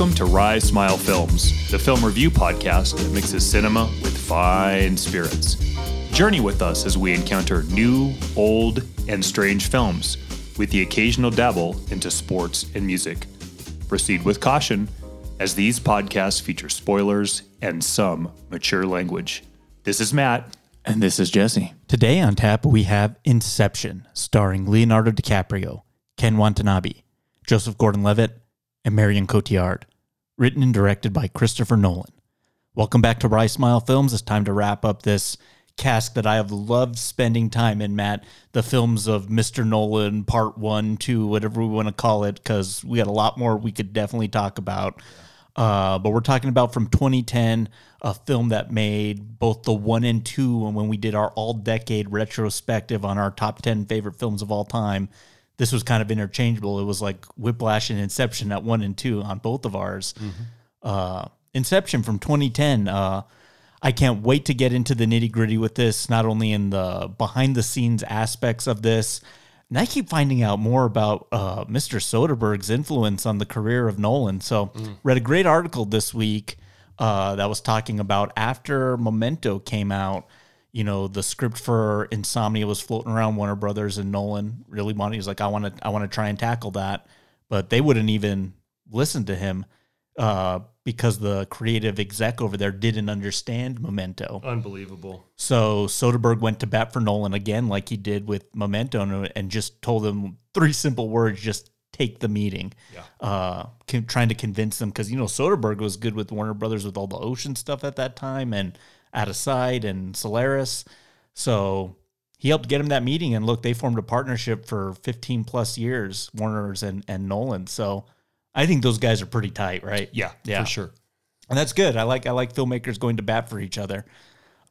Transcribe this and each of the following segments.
Welcome to Rye Smile Films, the film review podcast that mixes cinema with fine spirits. Journey with us as we encounter new, old, and strange films, with the occasional dabble into sports and music. Proceed with caution, as these podcasts feature spoilers and some mature language. This is Matt. And this is Jesse. Today on tap, we have Inception, starring Leonardo DiCaprio, Ken Watanabe, Joseph Gordon Levitt, and Marion Cotillard. Written and directed by Christopher Nolan. Welcome back to Rye Smile Films. It's time to wrap up this cask that I have loved spending time in, Matt. The films of Mr. Nolan, part one, two, whatever we want to call it, because we got a lot more we could definitely talk about. Uh, but we're talking about from 2010, a film that made both the one and two. And when we did our all decade retrospective on our top 10 favorite films of all time, this was kind of interchangeable. It was like Whiplash and Inception at one and two on both of ours. Uh, Inception from 2010. Uh, I can't wait to get into the nitty gritty with this, not only in the behind the scenes aspects of this. And I keep finding out more about uh, Mr. Soderbergh's influence on the career of Nolan. So, read a great article this week uh, that was talking about after Memento came out. You know, the script for Insomnia was floating around Warner Brothers, and Nolan really wanted. He's like, I want to, I want to try and tackle that, but they wouldn't even listen to him uh, because the creative exec over there didn't understand Memento. Unbelievable. So Soderbergh went to bat for Nolan again, like he did with Memento, and- and just told him three simple words: just take the meeting. Yeah. Uh, con- trying to convince them because you know Soderbergh was good with Warner Brothers with all the ocean stuff at that time, and Out of Sight and Solaris. So he helped get him that meeting, and look, they formed a partnership for 15 plus years, Warner's and and Nolan. So I think those guys are pretty tight, right? Yeah, Yeah. for sure. and that's good. I like I like filmmakers going to bat for each other,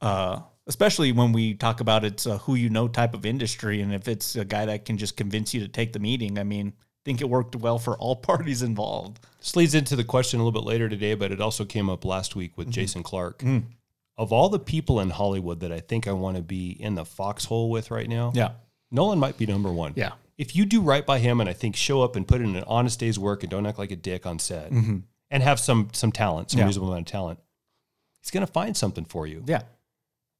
uh, especially when we talk about it's a who you know type of industry, and if it's a guy that can just convince you to take the meeting. I mean, I think it worked well for all parties involved. This leads into the question a little bit later today, but it also came up last week with Jason Clarke. Of all the people in Hollywood that I think I want to be in the foxhole with right now, Yeah, Nolan might be number one. yeah, If you do right by him and I think show up and put in an honest day's work and don't act like a dick on set and have some some talent, some Yeah. reasonable amount of talent, he's going to find something for you. yeah.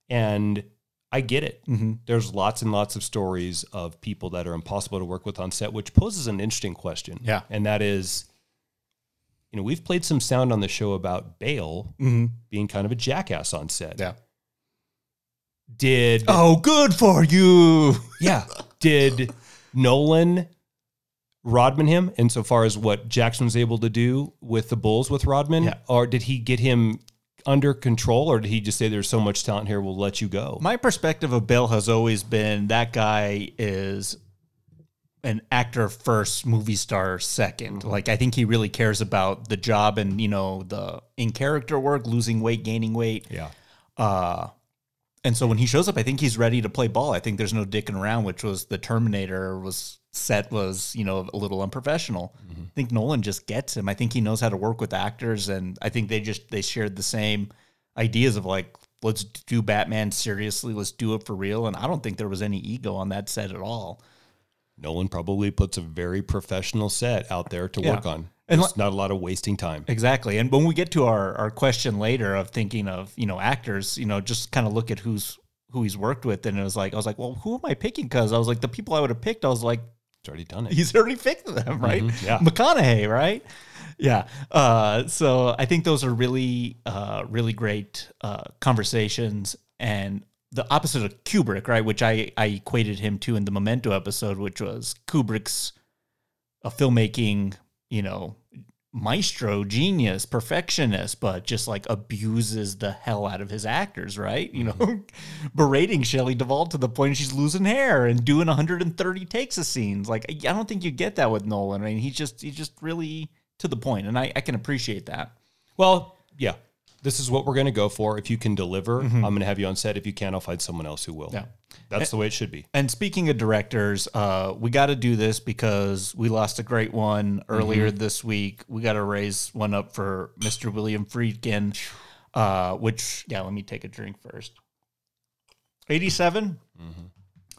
And I get it. Mm-hmm. There's lots and lots of stories of people that are impossible to work with on set, which poses an interesting question. Yeah. And that is, you know, we've played some sound on the show about Bale Mm-hmm. being kind of a jackass on set. Yeah. Did Oh, good for you. yeah. Did Nolan Rodman him insofar as what Jackson was able to do with the Bulls with Rodman? Yeah. Or did he get him under control or did he just say there's so much talent here, we'll let you go? My perspective of Bill has always been that guy is an actor first, movie star 2nd Like I think he really cares about the job and you know the in character work, losing weight, gaining weight. yeah. Uh, and so when he shows up, I think he's ready to play ball. I think there's no dicking around, which was the Terminator was set was you know a little unprofessional. I think Nolan just gets him. I think he knows how to work with actors, and I think they just they shared the same ideas of like let's do Batman seriously, let's do it for real. And I don't think there was any ego on that set at all. Nolan probably puts a very professional set out there to Yeah. work on. And There's not a lot of wasting time. Exactly. And when we get to our, our question later of thinking of, you know, actors, you know, just kind of look at who's who he's worked with. And it was like, I was like, well, who am I picking? Because I was like, the people I would have picked, I was like, It's already done it. he's already picked them, right? yeah. McConaughey, right? Yeah. Uh, so I think those are really, uh, really great uh, conversations. And the opposite of Kubrick, right? Which I, I equated him to in the Memento episode, which was Kubrick's a filmmaking, you know, maestro, genius, perfectionist, but just like abuses the hell out of his actors, right? You mm-hmm. know, berating Shelley Duvall to the point she's losing hair and doing 130 takes of scenes. Like, I don't think you get that with Nolan. I mean, he's just he's just really to the point, and I, I can appreciate that. Well, yeah. This is what we're going to go for. If you can deliver, Mm-hmm. I'm going to have you on set. If you can't, I'll find someone else who will. Yeah. That's the way it should be. And speaking of directors, uh, we got to do this because we lost a great one earlier this week. We got to raise one up for Mr. William Friedkin, uh, which, yeah, let me take a drink first. 87.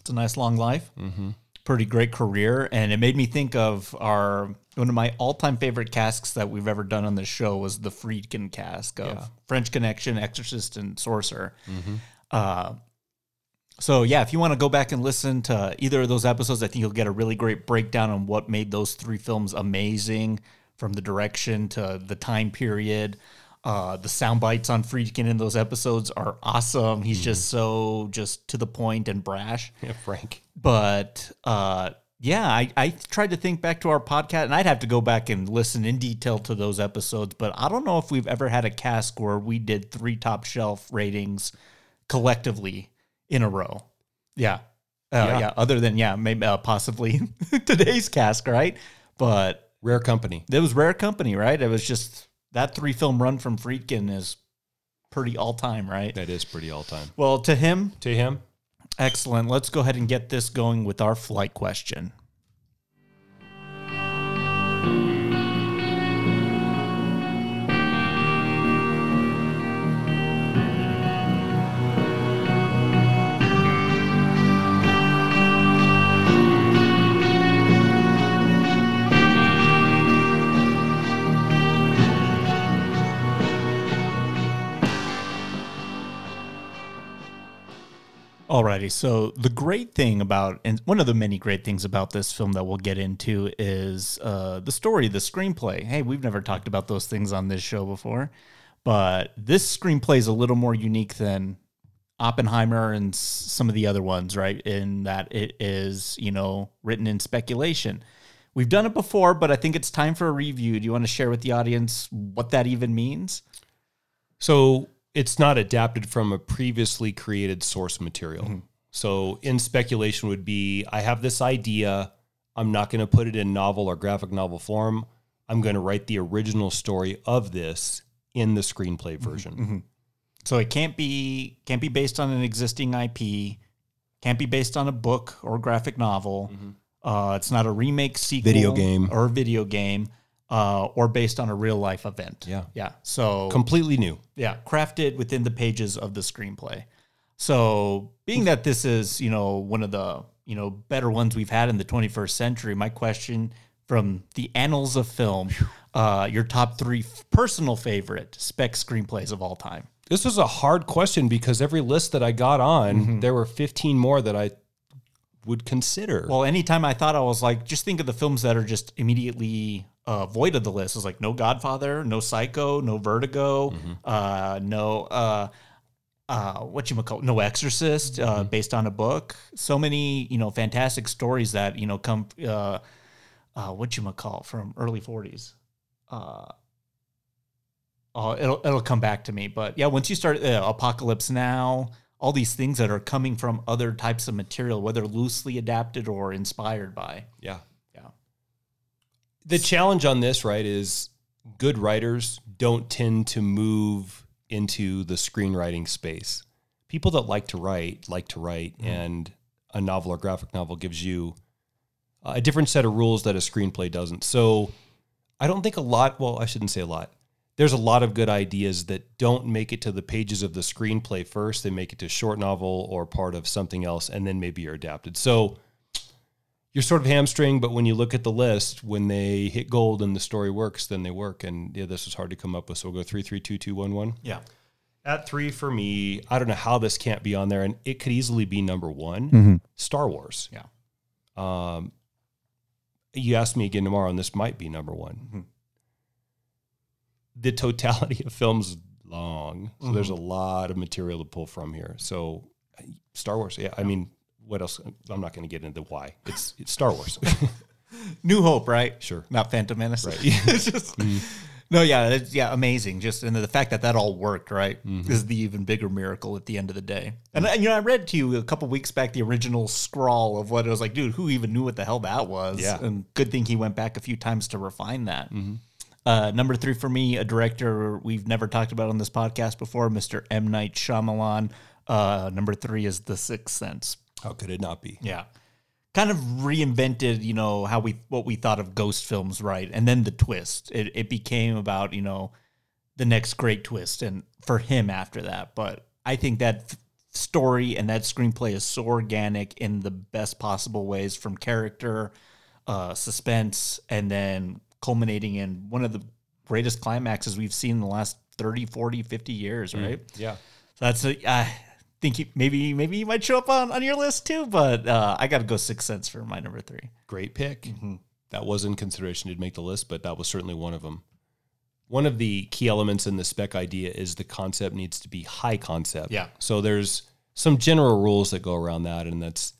It's a nice long life. Pretty great career, and it made me think of our one of my all-time favorite casks that we've ever done on this show was the Friedkin cask of French Connection, Exorcist, and Sorcerer. Uh, so yeah, if you want to go back and listen to either of those episodes, I think you'll get a really great breakdown on what made those three films amazing, from the direction to the time period. Uh, the sound bites on Friedkin in those episodes are awesome. He's just so just to the point and brash. Yeah, Frank. But uh, yeah, I, I tried to think back to our podcast, and I'd have to go back and listen in detail to those episodes. But I don't know if we've ever had a cask where we did three top shelf ratings collectively in a row. Yeah. Uh, yeah. Yeah. Other than, yeah, maybe uh, possibly today's cask, right? But Rare company. it was rare company, right? It was just that three film run from Friedkin is pretty all time, right? That is pretty all time. Well, to him, To him, excellent. Let's go ahead and get this going with our flight question. Alrighty, so the great thing about, and one of the many great things about this film that we'll get into is uh, the story, the screenplay. Hey, we've never talked about those things on this show before, but this screenplay is a little more unique than Oppenheimer and some of the other ones, right? In that it is, you know, written in speculation. We've done it before, but I think it's time for a review. Do you want to share with the audience what that even means? So it's not adapted from a previously created source material. Mm-hmm. So in speculation would be I have this idea, I'm not going to put it in novel or graphic novel form. I'm going to write the original story of this in the screenplay mm-hmm. version. Mm-hmm. So it can't be can't be based on an existing IP, can't be based on a book or graphic novel. Uh, it's not a remake, sequel, Video game. or video game, uh, or based on a real life event. Yeah. yeah. So Completely new. yeah, crafted within the pages of the screenplay. So, being that this is, you know, one of the, you know, better ones we've had in the 21st century, my question from the annals of film, uh, your top three f- personal favorite spec screenplays of all time. This was a hard question because every list that I got on, there were 15 more that I would consider. Well, anytime I thought I was like, just think of the films that are just immediately uh, void of the list. It's like no Godfather, no Psycho, no Vertigo, uh, no uh, uh, what you call no Exorcist, uh, based on a book. So many you know fantastic stories that you know come uh, uh, what you call from early forties. Uh, oh, it'll it'll come back to me, but yeah, once you start uh, Apocalypse Now, all these things that are coming from other types of material, whether loosely adapted or inspired by. yeah. Yeah. The challenge on this, right, is good writers don't tend to move into the screenwriting space. People that like to write like to write, mm-hmm. and a novel or graphic novel gives you a different set of rules that a screenplay doesn't. So I don't think a lot, well, I shouldn't say a lot. There's a lot of good ideas that don't make it to the pages of the screenplay first. They make it to short novel or part of something else, and then maybe you're adapted. So you're sort of hamstring, but when you look at the list, when they hit gold and the story works, then they work. And yeah, this was hard to come up with. So we'll go three, three, two, two, one, one. Yeah. At three for me, I don't know how this can't be on there, and it could easily be number one. Star Wars. Yeah. Um, you asked me again tomorrow, and this might be number one. The totality of films long, so there's a mm-hmm. lot of material to pull from here. So, Star Wars. Yeah, I mean, what else? I'm not going to get into why. It's it's Star Wars. New Hope, right? Sure. Not Phantom Menace. Right. it's just, mm-hmm. No, yeah, it's, yeah, amazing. Just and the fact that that all worked, right, mm-hmm. is the even bigger miracle at the end of the day. And, mm. and, you know, I read to you a couple weeks back the original scrawl of what it was like. Dude, who even knew what the hell that was? Yeah. And good thing he went back a few times to refine that. Uh, number three for me, a director we've never talked about on this podcast before, Mr. M. Night Shyamalan. Uh, number three is The Sixth Sense. How could it not be? Yeah. Kind of reinvented, you know, how we what we thought of ghost films, right? And then the twist. It it became about, you know, the next great twist and for him after that. But I think that story and that screenplay is so organic in the best possible ways from character, uh, suspense, and then culminating in one of the greatest climaxes we've seen in the last 30, 40, 50 years, right? Yeah. So that's a, I think you, maybe maybe you might show up on, on your list too, but uh, I got to go Six Sense for my number three. Great pick. Mm-hmm. That was in consideration to make the list, but that was certainly one of them. One of the key elements in the spec idea is the concept needs to be high concept. Yeah. So there's some general rules that go around that, and that's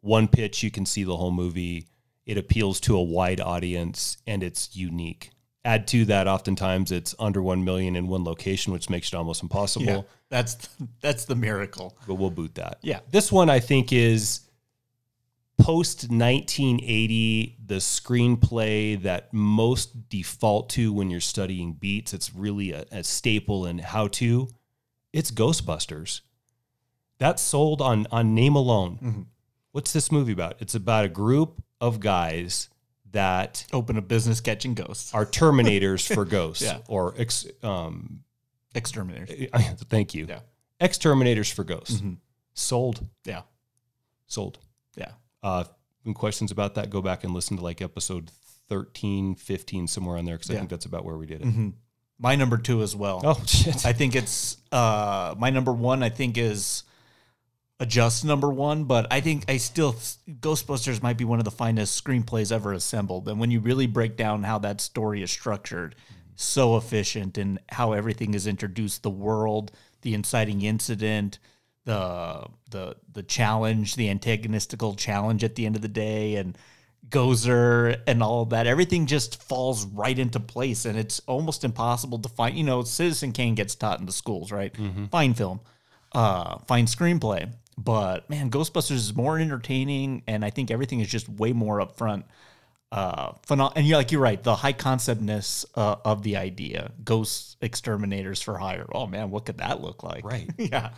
one pitch, you can see the whole movie. It appeals to a wide audience and it's unique. Add to that, oftentimes it's under 1 million in one location, which makes it almost impossible, that's that's the miracle. but we'll boot that. Yeah. This one I think is post 1980 the screenplay that most default to when you're studying beats it's really a, a staple in how to it's ghostbusters that's sold on on name alone mm-hmm. what's this movie about it's about a group of guys that Open a business catching ghosts. are terminators for ghosts Yeah. or ex, um, Exterminators. thank you Yeah. exterminators for ghosts Mhm. sold Yeah. sold Yeah. uh, any questions about that, go back and listen to like episode 13, 15, somewhere on there, because I think that's about where we did it. hmm My number two as well. Oh, shit. I think it's uh my number one. I think is a just number one, but I think I still Ghostbusters might be one of the finest screenplays ever assembled. And when you really break down how that story is structured, so efficient and how everything is introduced, the world, the inciting incident, the the the challenge, the antagonistical challenge at the end of the day, and Gozer and all that. Everything just falls right into place, and it's almost impossible to find. You know, Citizen Kane gets taught in the schools, right? Fine film, uh, fine screenplay, but man, Ghostbusters is more entertaining, and I think everything is just way more upfront. Uh, phenom- and you're like you're right. The high conceptness uh, of the idea, ghost exterminators for hire. Oh man, what could that look like? Right. yeah.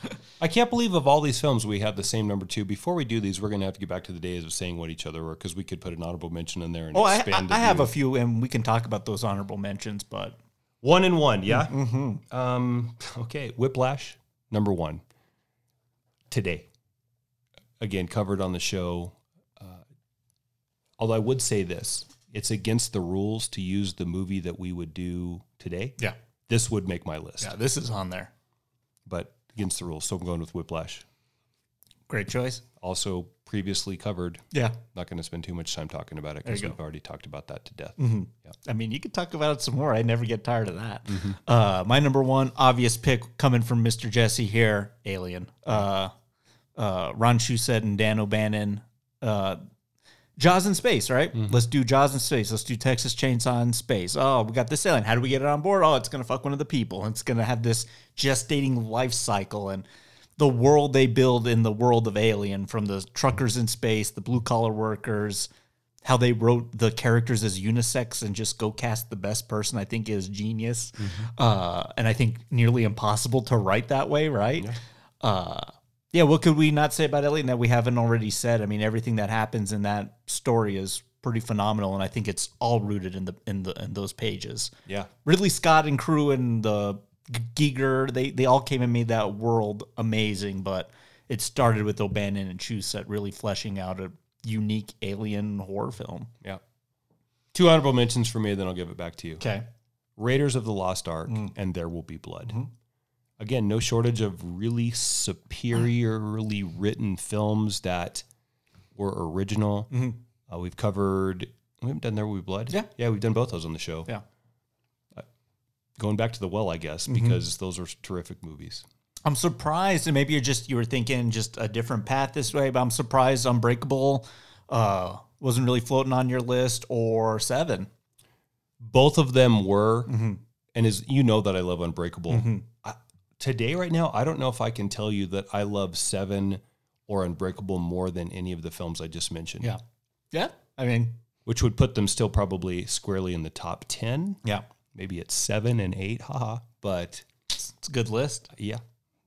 I can't believe of all these films we have the same number two. Before we do these, we're going to have to get back to the days of saying what each other were, because we could put an honorable mention in there and Oh, I, I. I have a few, and we can talk about those honorable mentions. But one and one, yeah. Mm-hmm. Um, okay, Whiplash, number one. Today, again covered on the show. Uh, although I would say this, it's against the rules to use the movie that we would do today. yeah, This would make my list, yeah, this is on there. but against the rules. So I'm going with Whiplash. Great choice. Also previously covered. Yeah, Not going to spend too much time talking about it because we've already talked about that to death. Yeah, I mean, you could talk about it some more. I never get tired of that. Uh, my number one obvious pick coming from Mr. Jesse here, Alien. Uh, uh, Ron Shusett and Dan O'Bannon. Uh, Jaws in space, right? Let's do Jaws in space. Let's do Texas Chainsaw in space. Oh, we got this alien. How do we get it on board? Oh, it's gonna fuck one of the people. It's gonna have this gestating life cycle and the world they build in the world of Alien, from the truckers in space, the blue collar workers, how they wrote the characters as unisex and just go cast the best person, I think is genius. Uh, and I think nearly impossible to write that way, right? Uh, yeah, what could we not say about Alien that we haven't already said? I mean, everything that happens in that story is pretty phenomenal, and I think it's all rooted in the in the in those pages. Yeah. Ridley Scott and crew and the Giger, they they all came and made that world amazing, but it started with O'Bannon and Shusett really fleshing out a unique alien horror film. Yeah. Two honorable mentions for me, then I'll give it back to you. Okay. Raiders of the Lost Ark Mm. and There Will Be Blood. Mm-hmm. Again, no shortage of really superiorly written films that were original. Uh, we've covered. We haven't done There Will Be Blood. Mm-hmm. Yeah. yeah, we've done both those on the show. Yeah. Going back to the well, I guess, Mm-hmm. because those are terrific movies. I'm surprised, and maybe you're just you were thinking just a different path this way, but I'm surprised Unbreakable uh, wasn't really floating on your list or Seven. Both of them were, Mm-hmm. and as you know that I love Unbreakable. Today, right now, I don't know if I can tell you that I love Seven or Unbreakable more than any of the films I just mentioned. Yeah, yeah. I mean, which would put them still probably squarely in the top 10 yeah, maybe it's seven and eight haha but it's a good list. yeah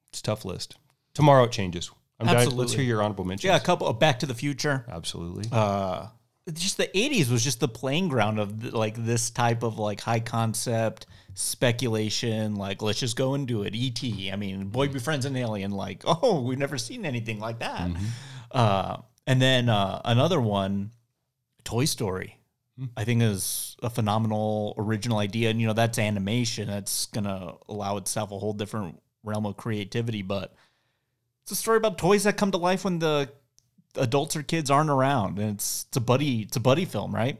it's a tough list tomorrow it changes I'm dying- let's hear your honorable mentions Yeah, a couple of Back to the Future. absolutely Uh, just the 80s was just the playing ground of like this type of like high concept speculation like let's just go and do it E.T. i mean boy befriends an alien like oh we've never seen anything like that. Uh, and then uh, another one toy story. I think is a phenomenal original idea and you know that's animation that's gonna allow itself a whole different realm of creativity but it's a story about toys that come to life when the adults or kids aren't around and it's it's a buddy it's a buddy film right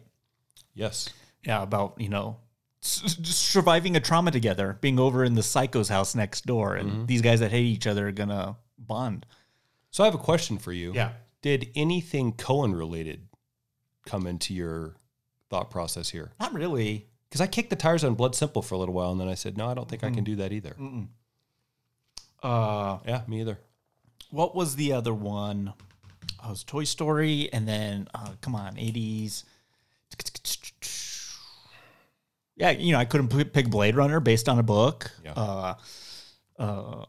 Yes. yeah about you know just surviving a trauma together being over in the psycho's house next door and these guys that hate each other are gonna bond So I have a question for you. Yeah. Did anything Coen related come into your thought process here? not really Because I kicked the tires on Blood Simple for a little while, and then I said, no, I don't think I can do that either. uh Yeah, me either. what was the other one oh, it was toy story and then uh come on 80s yeah you know i couldn't p- pick blade runner based on a book Yeah. uh uh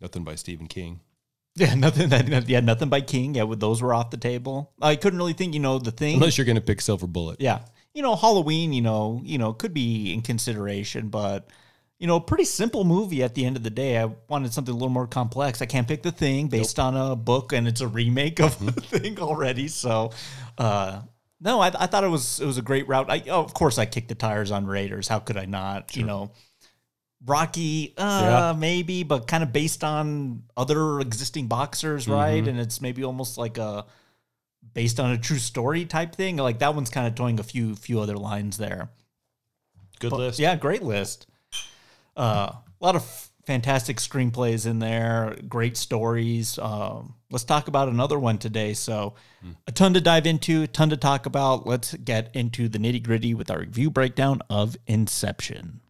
Nothing by Stephen King. Yeah, nothing. That, yeah, nothing by King. Yeah, those were off the table. I couldn't really think. You know, the thing. Unless you're going to pick Silver Bullet. yeah, you know, Halloween. You know, you know, could be in consideration, but you know, a pretty simple movie at the end of the day. I wanted something a little more complex. I can't pick the thing based on a book, and it's a remake of the thing already. So, uh, no, I, I thought it was it was a great route. I, oh, of course, I kicked the tires on Raiders. How could I not? You know. Rocky, uh, Yeah. maybe, but kind of based on other existing boxers, right? And it's maybe almost like a based on a true story type thing. Like that one's kind of towing a few few other lines there. Good But- list. Yeah, great list. Uh, a lot of f- fantastic screenplays in there, great stories. Um, let's talk about another one today. So, a ton to dive into, a ton to talk about. Let's get into the nitty gritty with our review breakdown of Inception.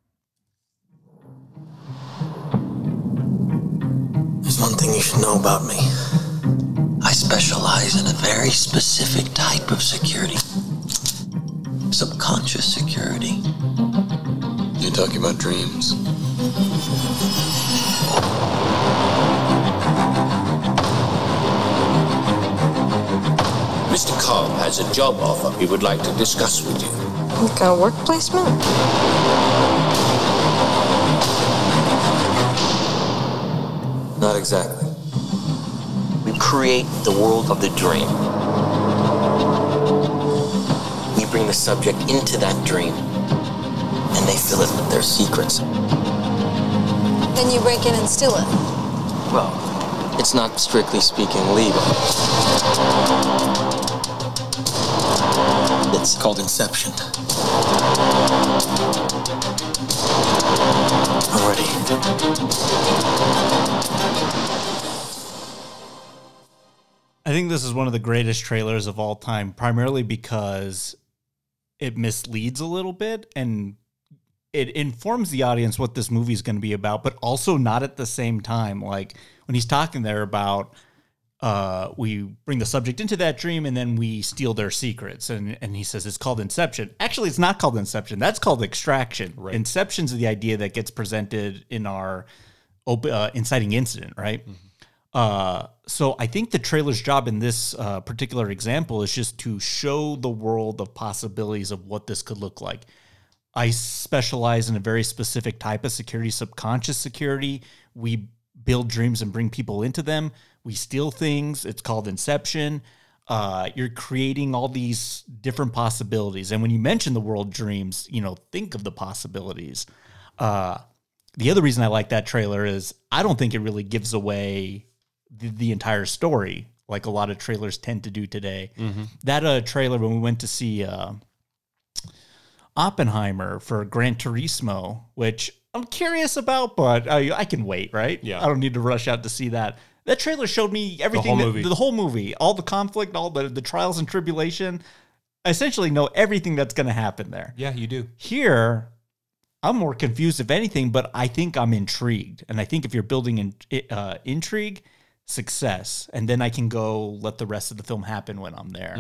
There's one thing you should know about me. I specialize in a very specific type of security subconscious security. You're talking about dreams. Mr. Cobb has a job offer he would like to discuss with you. Like a work placement? Not exactly. We create the world of the dream. We bring the subject into that dream, and they fill it with their secrets. Then you break in and steal it. Well, it's not strictly speaking legal. It's called Inception. Already. I think this is one of the greatest trailers of all time, primarily because it misleads a little bit and it informs the audience what this movie is going to be about, but also not at the same time. Like when he's talking there about uh, we bring the subject into that dream and then we steal their secrets. And, and he says it's called Inception. Actually, it's not called Inception. That's called Extraction. Right. Inception's the idea that gets presented in our op- uh, inciting incident, right? Uh, so I think the trailer's job in this uh, particular example is just to show the world of possibilities of what this could look like. I specialize in a very specific type of security, subconscious security. We build dreams and bring people into them. We steal things. It's called Inception. Uh, you're creating all these different possibilities. And when you mention the world dreams, you know, think of the possibilities. Uh, the other reason I like that trailer is I don't think it really gives away the, the entire story like a lot of trailers tend to do today. That uh, trailer when we went to see uh, Oppenheimer for Gran Turismo, which I'm curious about, but I, I can wait, right? Yeah. I don't need to rush out to see that. That trailer showed me everything, whole that- movie. the whole movie, all the conflict, all the, the trials and tribulation. I essentially know everything that's going to happen there. Yeah, you do. Here, I'm more confused, if anything, but I think I'm intrigued. And I think if you're building in, uh, intrigue, success, and then I can go let the rest of the film happen when I'm there.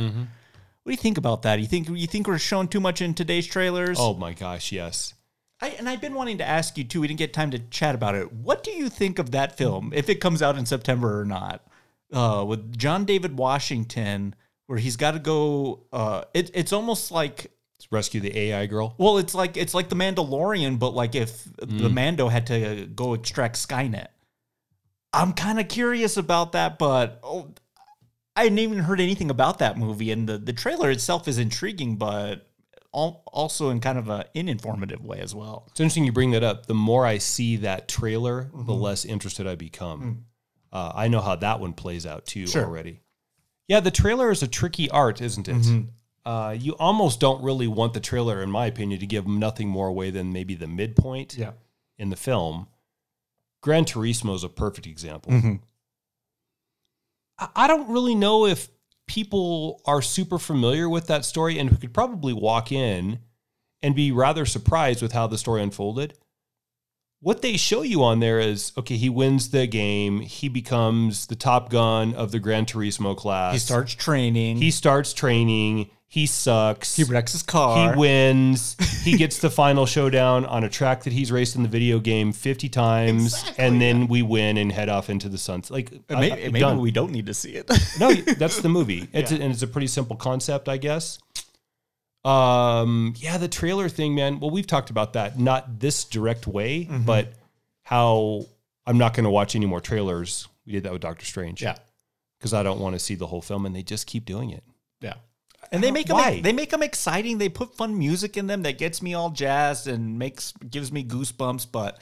What do you think about that? You think you think we're showing too much in today's trailers? Oh my gosh, yes. I, and I've been wanting to ask you too. We didn't get time to chat about it. What do you think of that film, if it comes out in September or not? Uh, with John David Washington where he's got to go. Uh, it, it's almost like Rescue the AI girl. well, it's like it's like the Mandalorian, but like if the Mando had to go extract Skynet. I'm kind of curious about that, but oh, I hadn't even heard anything about that movie, and the the trailer itself is intriguing, but al- also in kind of an uninformative way as well. It's interesting you bring that up. The more I see that trailer, the less interested I become. Uh, I know how that one plays out too Sure. already. Yeah, the trailer is a tricky art, isn't it? Uh, you almost don't really want the trailer, in my opinion, to give nothing more away than maybe the midpoint in the film. Gran Turismo is a perfect example. I- don't really know if people are super familiar with that story and could probably walk in and be rather surprised with how the story unfolded. What they show you on there is okay, he wins the game, he becomes the top gun of the Gran Turismo class. He starts training. he starts training, he sucks. he wrecks his car. He wins. he gets the final showdown on a track that he's raced in the video game 50 times. and then we win and head off into the sunset. Like, maybe, maybe we don't need to see it. No, that's the movie. It's a, and it's a pretty simple concept, I guess. Um, yeah, the trailer thing, man. Well, we've talked about that, not this direct way, Mm-hmm. but how I'm not going to watch any more trailers. We did that with Doctor Strange. yeah, because I don't want to see the whole film, and they just keep doing it. yeah. And they make them Why? they make them exciting. They put fun music in them that gets me all jazzed and makes gives me goosebumps. But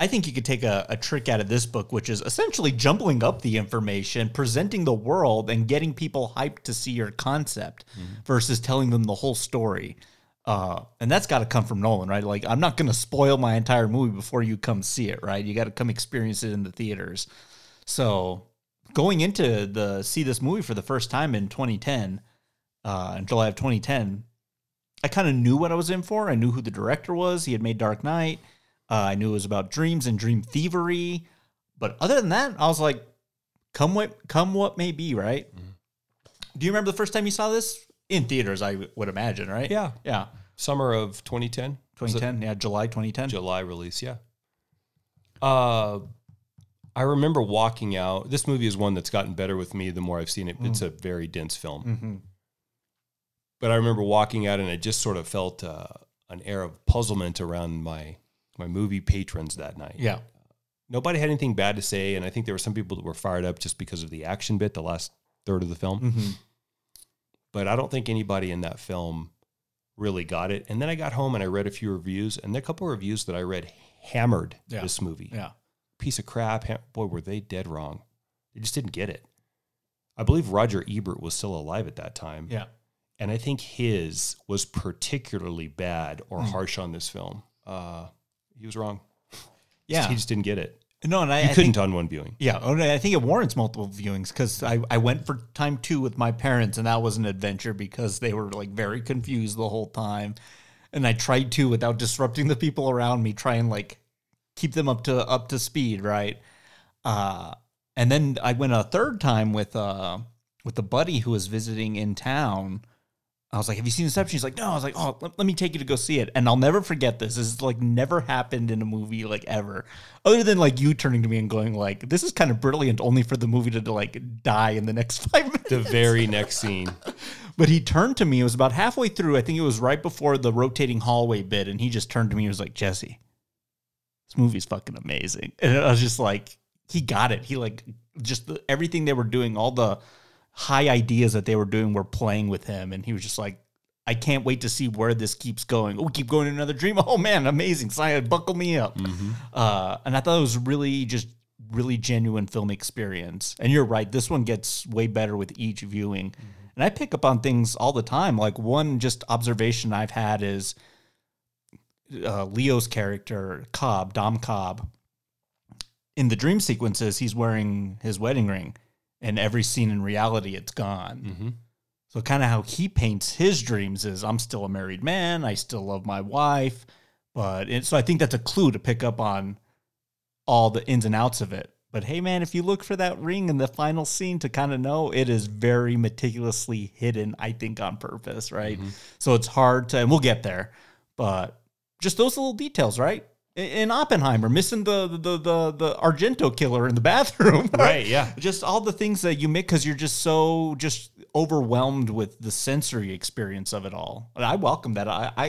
I think you could take a, a trick out of this book, which is essentially jumbling up the information, presenting the world, and getting people hyped to see your concept versus telling them the whole story. Uh, and that's got to come from Nolan, right? Like, I'm not going to spoil my entire movie before you come see it, right? You got to come experience it in the theaters. So, going into the see this movie for the first time in 2010, uh, in July of 2010, I kind of knew what I was in for. I knew who the director was. He had made Dark Knight. Uh, I knew it was about dreams and dream thievery. But other than that, I was like, come what come what may be, right? Do you remember the first time you saw this in theaters? I would imagine, right? Yeah. yeah. Summer of 2010, 2010, yeah, July 2010. July release. Yeah. Uh, I remember walking out. This movie is one that's gotten better with me the more I've seen it. It's a very dense film. Mm-hmm. but I remember walking out and I just sort of felt uh, an air of puzzlement around my my movie patrons that night. Yeah, Nobody had anything bad to say, and I think there were some people that were fired up just because of the action bit, the last third of the film. Mm-hmm. But I don't think anybody in that film really got it. And then I got home and I read a few reviews, and a couple of reviews that I read hammered Yeah. this movie. yeah, Piece of crap. Ham- Boy, were they dead wrong. They just didn't get it. I believe Roger Ebert was still alive at that time. yeah. and I think his was particularly bad or Hmm. harsh on this film. Uh, he was wrong. Yeah. he just didn't get it. No, and I, You I couldn't think, on one viewing. yeah, oh, I think it warrants multiple viewings because I, I went for time two with my parents, and that was an adventure because they were like very confused the whole time, and I tried to without disrupting the people around me, try and like keep them up to up to speed, right? Uh, and then I went a third time with uh with a buddy who was visiting in town. I was like, "Have you seen Inception?" He's like, "No." I was like, "Oh, let, let me take you to go see it." And I'll never forget this. This is like never happened in a movie like ever, other than like you turning to me and going like, "This is kind of brilliant," only for the movie to like die in the next five minutes. The very next scene. But he turned to me. It was about halfway through. I think it was right before the rotating hallway bit, and he just turned to me. and was like, "Jesse, this movie's fucking amazing." And I was just like, he got it. He like just the, everything they were doing, all the high ideas that they were doing, were playing with him, and he was just like. I can't wait to see where this keeps going. Oh, we keep going to another dream. Oh man, amazing! Sign, buckle me up. Uh, and I thought it was really just really genuine film experience. And you're right, this one gets way better with each viewing. And I pick up on things all the time. Like one just observation I've had is uh, Leo's character Cobb, Dom Cobb. In the dream sequences, he's wearing his wedding ring, and every scene in reality, it's gone. Mm-hmm. So kind of how he paints his dreams is I'm still a married man, I still love my wife, but it, so I think that's a clue to pick up on all the ins and outs of it. But hey man, if you look for that ring in the final scene to kind of know, it is very meticulously hidden, I think on purpose, right? So it's hard to and we'll get there, but just those little details, right? In Oppenheimer, missing the the the the Argento killer in the bathroom. Right, yeah. Just all the things that you make because you're just so just overwhelmed with the sensory experience of it all. And I welcome that. I I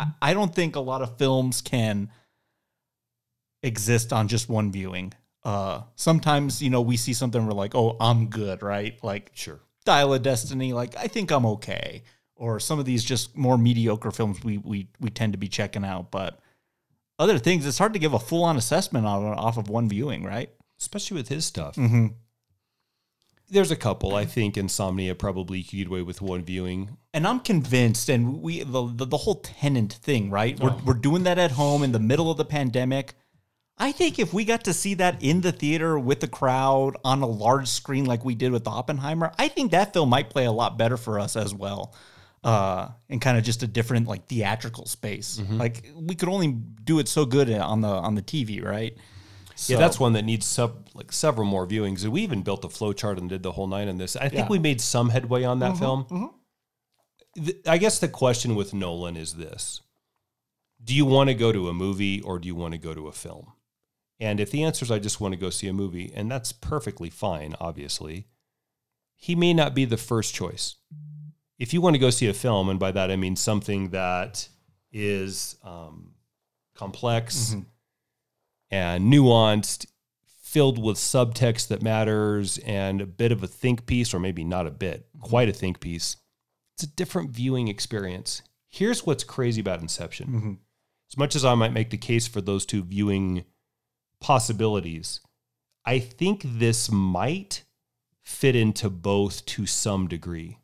I- I don't think a lot of films can exist on just one viewing. Uh, sometimes you know we see something we're like, oh, I'm good, right? Like Sure. Dial of Destiny, like I think I'm okay. Or some of these just more mediocre films we we we tend to be checking out, but other things it's hard to give a full on assessment on off of one viewing, right? Especially with his stuff. Mm-hmm. There's a couple. I think Insomnia probably could get away with one viewing. And I'm convinced, and we the the, the whole Tenet thing, right? We're we're doing that at home in the middle of the pandemic. I think if we got to see that in the theater with the crowd on a large screen like we did with Oppenheimer, I think that film might play a lot better for us as well. Uh, in kind of just a different like theatrical space. Mm-hmm. Like we could only do it so good on the on the TV, right? Yeah, that's one that needs sub like several more viewings. We even built a flow chart and did the whole night on this. I think Yeah. we made some headway on that mm-hmm, film. Mm-hmm. Th- I guess the question with Nolan is this: Do you want to go to a movie or do you want to go to a film? And if the answer is I just want to go see a movie, and that's perfectly fine, obviously, he may not be the first choice. If you want to go see a film, and by that I mean something that is um, complex mm-hmm. and nuanced, filled with subtext that matters, and a bit of a think piece, or maybe not a bit, mm-hmm. quite a think piece. It's a different viewing experience. Here's what's crazy about Inception. Mm-hmm. As much as I might make the case for those two viewing possibilities, I think this might fit into both to some degree.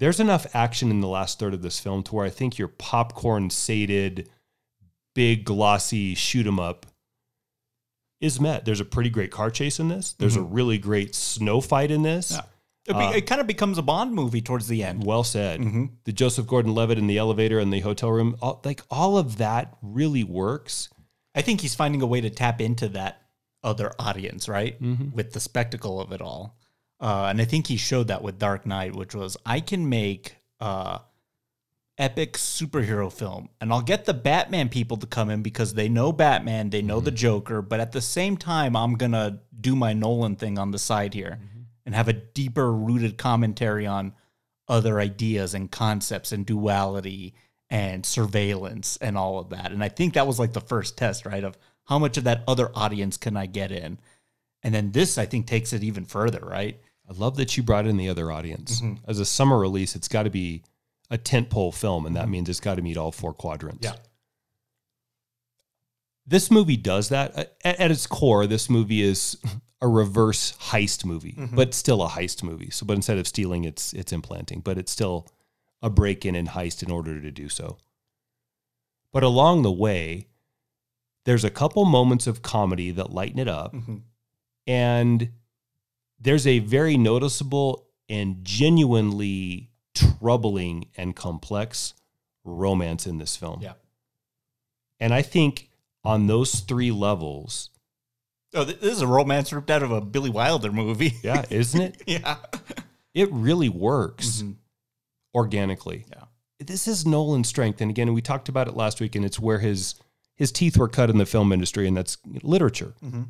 There's enough action in the last third of this film to where I think your popcorn sated, big glossy shoot 'em up is met. There's a pretty great car chase in this. There's a mm-hmm. really great snow fight in this. Yeah. It, be, uh, it kind of becomes a Bond movie towards the end. Well said. Mm-hmm. The Joseph Gordon-Levitt in the elevator and the hotel room, all, like all of that really works. I think he's finding a way to tap into that other audience, right? Mm-hmm. With the spectacle of it all. Uh, and I think he showed that with Dark Knight, which was I can make uh, epic superhero film, and I'll get the Batman people to come in because they know Batman, they know the Joker, but at the same time, I'm gonna do my Nolan thing on the side here and have a deeper rooted commentary on other ideas and concepts and duality and surveillance and all of that. And I think that was like the first test, right? Of how much of that other audience can I get in? And then this, I think, takes it even further, right? I love that you brought in the other audience. Mm-hmm. As a summer release, it's got to be a tentpole film, and that mm-hmm. means it's got to meet all four quadrants. Yeah. This movie does that. Uh, at, at its core, this movie is a reverse heist movie, mm-hmm. but still a heist movie. So, but instead of stealing, it's it's implanting, but it's still a break in and heist in order to do so. But along the way, there's a couple moments of comedy that lighten it up, and there's a very noticeable and genuinely troubling and complex romance in this film. Yeah. And I think on those three levels, Oh, this is a romance ripped out of a Billy Wilder movie. yeah, isn't it? yeah. It really works mm-hmm. organically. Yeah. This is Nolan's strength. And again, we talked about it last week, and it's where his his teeth were cut in the film industry, and that's literature. Mm-hmm.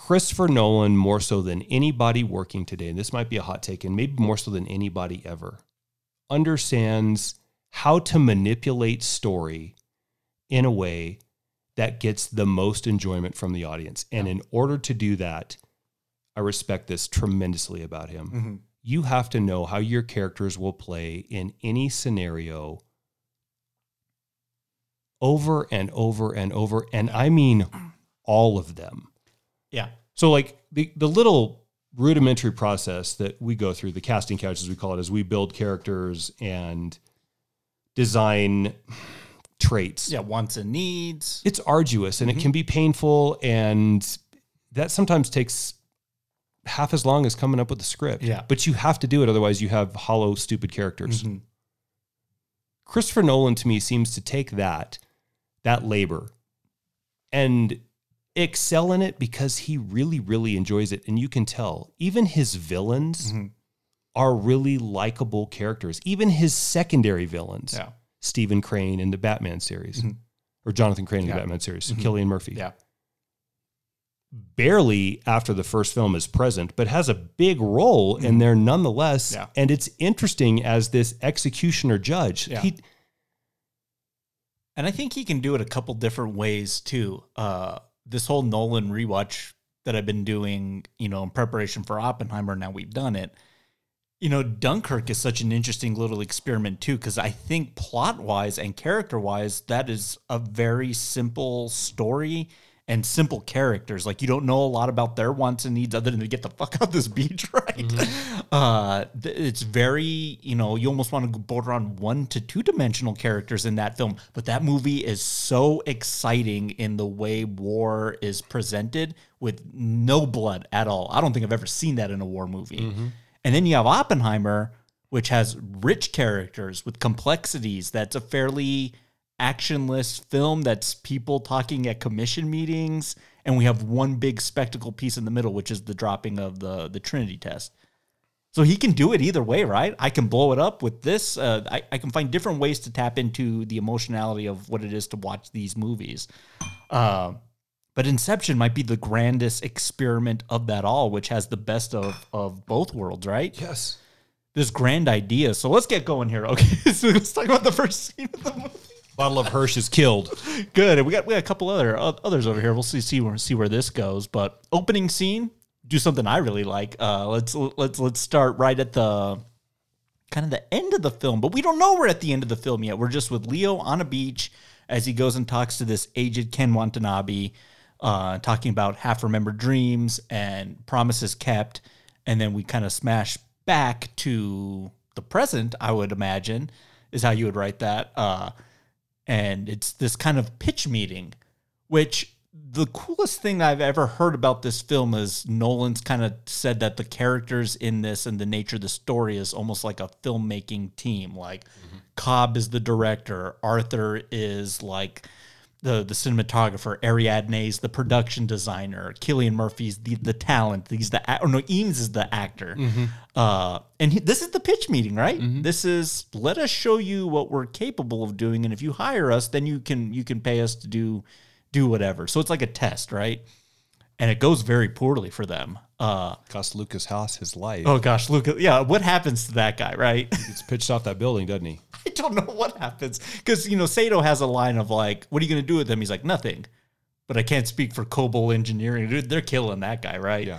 Christopher Nolan, more so than anybody working today, and this might be a hot take, and maybe more so than anybody ever, understands how to manipulate story in a way that gets the most enjoyment from the audience. And in order to do that, I respect this tremendously about him. Mm-hmm. You have to know how your characters will play in any scenario over and over and over. And I mean all of them. Yeah. So like the the little rudimentary process that we go through, the casting couch as we call it, as we build characters and design traits. Yeah. Wants and needs. It's arduous and it mm-hmm. can be painful and that sometimes takes half as long as coming up with the script. Yeah. But you have to do it otherwise you have hollow stupid characters. Mm-hmm. Christopher Nolan to me seems to take that that labor and excel in it because he really really enjoys it and you can tell even his villains are really likable characters even his secondary villains Yeah. Stephen Crane in the Batman series or Jonathan Crane in Yeah. the Batman series, Cillian Murphy. Yeah. barely after the first film is present, but has a big role in there nonetheless. Mm-hmm. Yeah. And it's interesting as this executioner judge. He, And I think he can do it a couple different ways too. Uh, this whole Nolan rewatch that I've been doing, you know, in preparation for Oppenheimer, now we've done it. You know, Dunkirk is such an interesting little experiment too, because I think plot wise and character wise, that is a very simple story and simple characters. Like you don't know a lot about their wants and needs other than to get the fuck out this beach, right? Uh, th- it's very, you know, you almost want to border on one to two dimensional characters in that film. But that movie is so exciting in the way war is presented with no blood at all. I don't think I've ever seen that in a war movie. And then you have Oppenheimer, which has rich characters with complexities. That's a fairly actionless film that's people talking at commission meetings. And we have one big spectacle piece in the middle, which is the dropping of the, the Trinity test. So he can do it either way, right? I can blow it up with this. Uh, I, I can find different ways to tap into the emotionality of what it is to watch these movies. Uh, but Inception might be the grandest experiment of that all, which has the best of, of both worlds, right? yes. This grand idea. So let's get going here. Okay, so let's talk about the first scene of the movie. Bottle of Hirsch is killed. Good. And we got we got a couple other o- others over here. We'll see see where see where this goes. But opening scene, do something I really like. Uh, let's let's let's start right at the kind of the end of the film. But we don't know we're at the end of the film yet. We're just with Leo on a beach as he goes and talks to this aged Ken Watanabe, uh, talking about half remembered dreams and promises kept. And then we kind of smash back to the present. I would imagine is how you would write that. Uh, and it's this kind of pitch meeting, which the coolest thing I've ever heard about this film is Nolan's kind of said that the characters in this and the nature of the story is almost like a filmmaking team. Like mm-hmm. Cobb is the director, Arthur is like the the cinematographer, Ariadne's the production designer, Cillian Murphy's the the talent. He's the or no, Eames is the actor. Uh, and he, this is the pitch meeting, right? This is let us show you what we're capable of doing, and if you hire us, then you can you can pay us to do do whatever. So it's like a test, right? And it goes very poorly for them. Uh, Cost Lucas Haas his life. oh gosh, Lucas, yeah, what happens to that guy, right? He's pitched off that building, doesn't he? I don't know what happens because you know Saito has a line of like, "What are you going to do with them?" He's like, "Nothing," but I can't speak for Cobol Engineering. Dude, they're killing that guy, right? Yeah.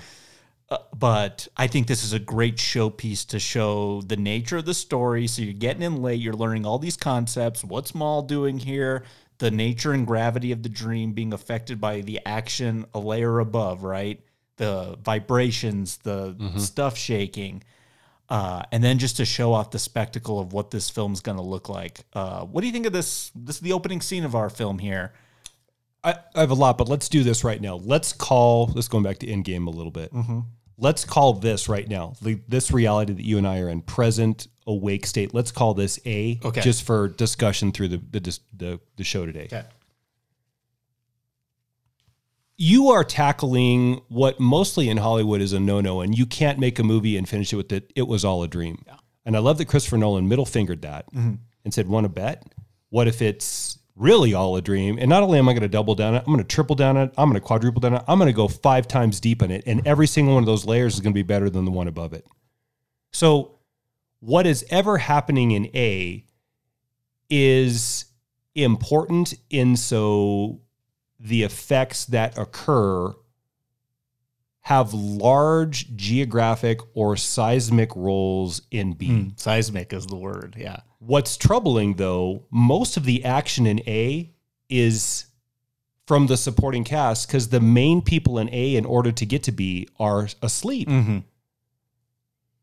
Uh, but I think this is a great showpiece to show the nature of the story. So you're getting in late, you're learning all these concepts. What's Mal doing here? The nature and gravity of the dream being affected by the action a layer above, right? The vibrations, the stuff shaking. Uh, and then just to show off the spectacle of what this film's going to look like. Uh, what do you think of this? This is the opening scene of our film here. I, I have a lot, but let's do this right now. Let's call this going back to Endgame a little bit. Let's call this right now, the, this reality that you and I are in, present awake state. Let's call this A, Okay. just for discussion through the the, the the show today. You are tackling what mostly in Hollywood is a no no, and you can't make a movie and finish it with it. It was all a dream. And I love that Christopher Nolan middle fingered that mm-hmm. and said, "Want to bet? What if it's really all a dream? And not only am I going to double down it, I'm going to triple down it. I'm going to quadruple down it. I'm going to go five times deep in it, and every single one of those layers is going to be better than the one above it. So, what is ever happening in A is important in so the effects that occur have large geographic or seismic roles in B. Seismic is the word. Yeah. What's troubling though, most of the action in A is from the supporting cast because the main people in A, in order to get to B, are asleep. Mm-hmm.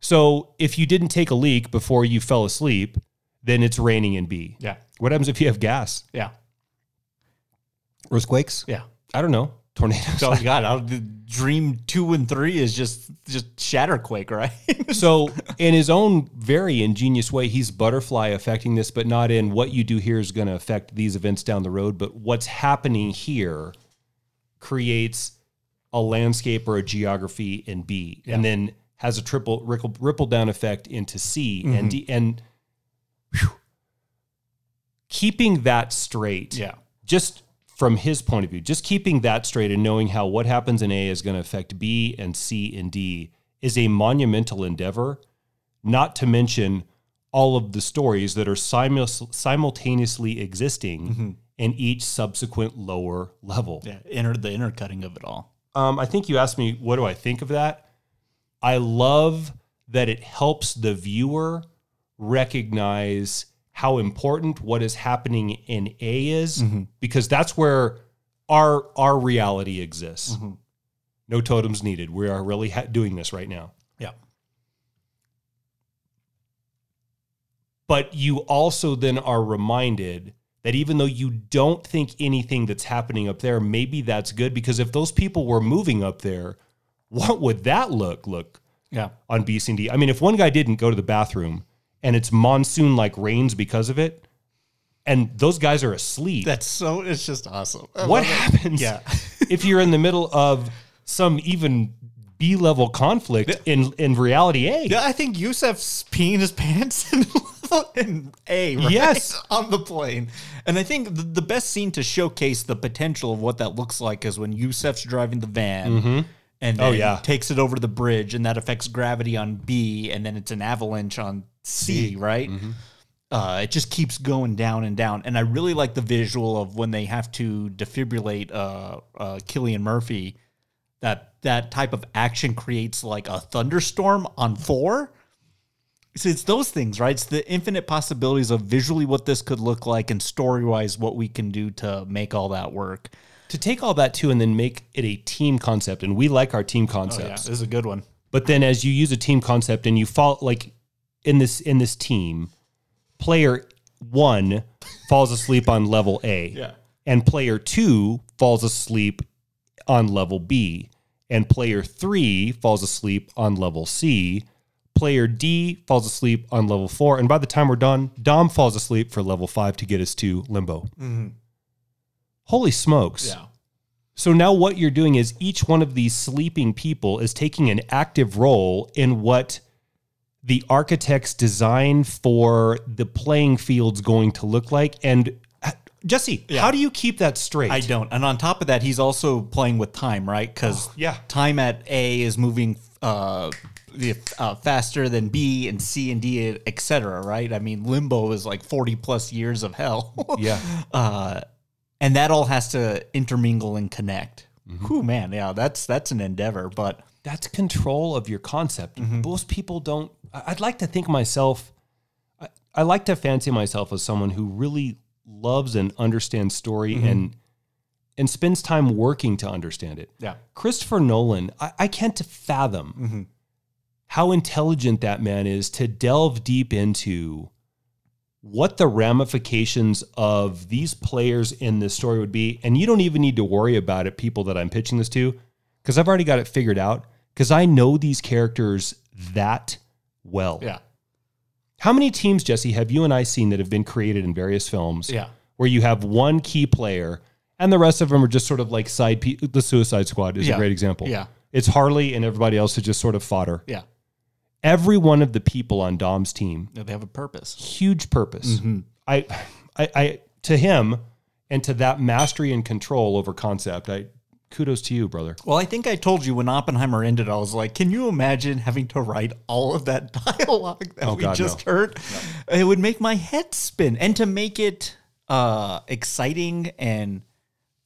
So if you didn't take a leak before you fell asleep, then it's raining in B. Yeah. What happens if you have gas? Yeah. Earthquakes? Yeah. I don't know. Tornadoes. Oh God, I'll, the Dream two and three is just just Shatterquake, right? So, in his own very ingenious way, he's butterfly affecting this, but not in what you do here is going to affect these events down the road. But what's happening here creates a landscape or a geography in B, and then has a triple ripple, ripple down effect into C Mm-hmm. and D. And whew, keeping that straight yeah. just from his point of view, just keeping that straight and knowing how what happens in A is going to affect B and C and D is a monumental endeavor, not to mention all of the stories that are simu- simultaneously existing in each subsequent lower level. Yeah, inner the intercutting of it all. Um, I think you asked me, what do I think of that? I love that it helps the viewer recognize how important what is happening in A is, mm-hmm. because that's where our our reality exists. Mm-hmm. No totems needed. We are really ha- doing this right now. Yeah. But you also then are reminded that even though you don't think anything that's happening up there, maybe that's good because if those people were moving up there, what would that look look Yeah. on B, C, and D? I mean, if one guy didn't go to the bathroom and it's monsoon like rains because of it, and those guys are asleep, That's so it's just awesome. what happens Yeah. if you're in the middle of some even B level conflict in, in reality A? Yeah, I think Yusef's peeing his pants in, in A, right? Yes. on the plane. And I think the, the best scene to showcase the potential of what that looks like is when Yusef's driving the van mm-hmm. And then Oh, yeah. takes it over to the bridge, and that affects gravity on B, and then it's an avalanche on C, right? Uh, it just keeps going down and down. And I really like the visual of when they have to defibrillate uh, uh, Cillian Murphy. That that type of action creates like a thunderstorm on four. So it's those things, right? It's the infinite possibilities of visually what this could look like and story wise what we can do to make all that work. To take all that too and then make it a team concept, and we like our team concepts. Oh, yeah. this is a good one. But then as you use a team concept and you fall like in this in this team, player one falls asleep on level A. Yeah. And player two falls asleep on level B. And player three falls asleep on level C. Player D falls asleep on level four. And by the time we're done, Dom falls asleep for level five to get us to limbo. Mm-hmm. Holy smokes. Yeah. So now what you're doing is each one of these sleeping people is taking an active role in what the architect's design for the playing field's going to look like. And uh, Jesse, how do you keep that straight? I don't. And on top of that, he's also playing with time, right? Because yeah. time at A is moving uh, uh, faster than B and C and D, et cetera, right? I mean, limbo is like 40 plus years of hell. Yeah. uh, and that all has to intermingle and connect. Mm-hmm. Whew, man, yeah, that's that's an endeavor. But That's control of your concept. Mm-hmm. Most people don't. I'd like to think myself, I, I like to fancy myself as someone who really loves and understands story mm-hmm. and and spends time working to understand it. Yeah. Christopher Nolan, I, I can't fathom how intelligent that man is to delve deep into what the ramifications of these players in this story would be. And you don't even need to worry about it, people that I'm pitching this to, because I've already got it figured out. Because I know these characters that well. yeah, How many teams, Jesse, have you and I seen that have been created in various films? Yeah. Where you have one key player and the rest of them are just sort of like side. Pe- the Suicide Squad is Yeah. a great example. Yeah. It's Harley and everybody else is just sort of fodder. yeah, Every one of the people on Dom's team, they have a purpose. huge purpose. I, I, I, to him and to that mastery and control over concept, I kudos to you, brother. Well, I think I told you when Oppenheimer ended, I was like, can you imagine having to write all of that dialogue that Oh, we God, just no. heard? It would make my head spin. And to make it uh, exciting and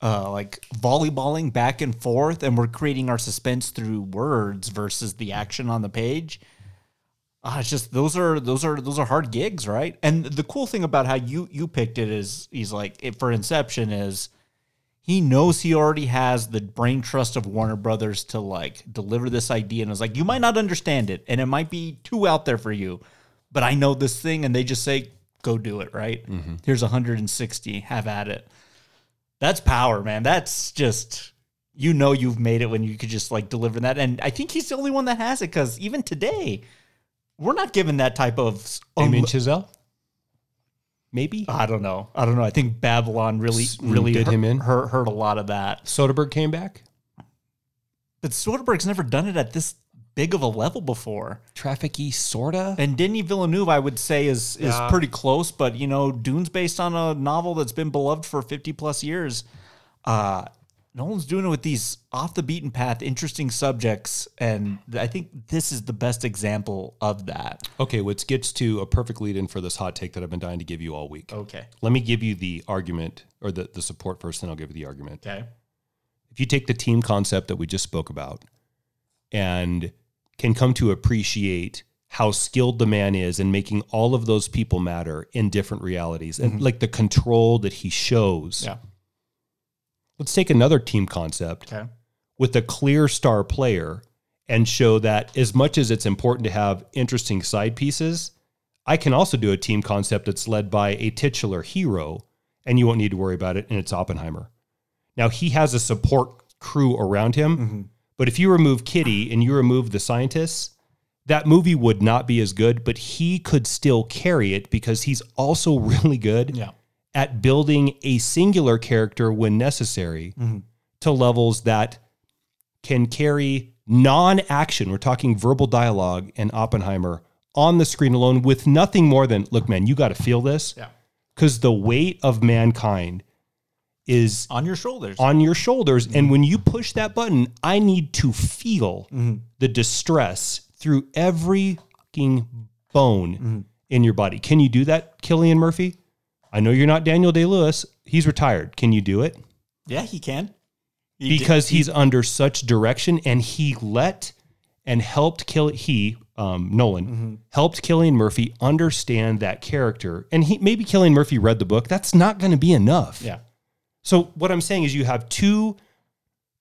uh, like volleyballing back and forth, and we're creating our suspense through words versus the action on the page. Ah, it's just those are those are those are hard gigs, right? And the cool thing about how you you picked it is he's like it for Inception is he knows he already has the brain trust of Warner Brothers to like deliver this idea and it's like, you might not understand it and it might be too out there for you, but I know this thing and they just say, go do it, right? Here's 160, have at it. That's power, man. That's just you know you've made it when you could just like deliver that. And I think he's the only one that has it because even today, we're not given that type of Damien Chazelle? Maybe. I don't know. I don't know. I think Babylon really, S- really did hurt, him in? hurt, hurt a lot of that. Soderbergh came back? But Soderbergh's never done it at this big of a level before. Trafficy, sorta. And Denis Villeneuve, I would say, is is pretty close. But you know, Dune's based on a novel that's been beloved for fifty plus years. Uh, Nolan's doing it with these off the beaten path, interesting subjects, and I think this is the best example of that. Okay, which gets to a perfect lead in for this hot take that I've been dying to give you all week. Okay. Let me give you the argument or the, the support first, then I'll give you the argument. Okay. If you take the team concept that we just spoke about and can come to appreciate how skilled the man is in making all of those people matter in different realities and mm-hmm. like the control that he shows. Yeah. Let's take another team concept Okay. with a clear star player and show that as much as it's important to have interesting side pieces, I can also do a team concept that's led by a titular hero and you won't need to worry about it. And it's Oppenheimer. Now, he has a support crew around him, mm-hmm. but if you remove Kitty and you remove the scientists, that movie would not be as good, but he could still carry it because he's also really good Yeah. At building a singular character when necessary mm-hmm. to levels that can carry non action. We're talking verbal dialogue and Oppenheimer on the screen alone with nothing more than look, man, you got to feel this. Yeah. Because the weight of mankind is On your shoulders. on your shoulders. And mm-hmm. when you push that button, I need to feel mm-hmm. the distress through every fucking bone in your body. Can you do that, Cillian Murphy? I know you're not Daniel Day Lewis. He's retired. Can you do it? yeah, he can. He did- Because he's under such direction and he let and helped kill he um, Nolan helped Cillian Murphy understand that character. And he maybe Cillian Murphy read the book. That's not going to be enough. yeah. So what I'm saying is you have two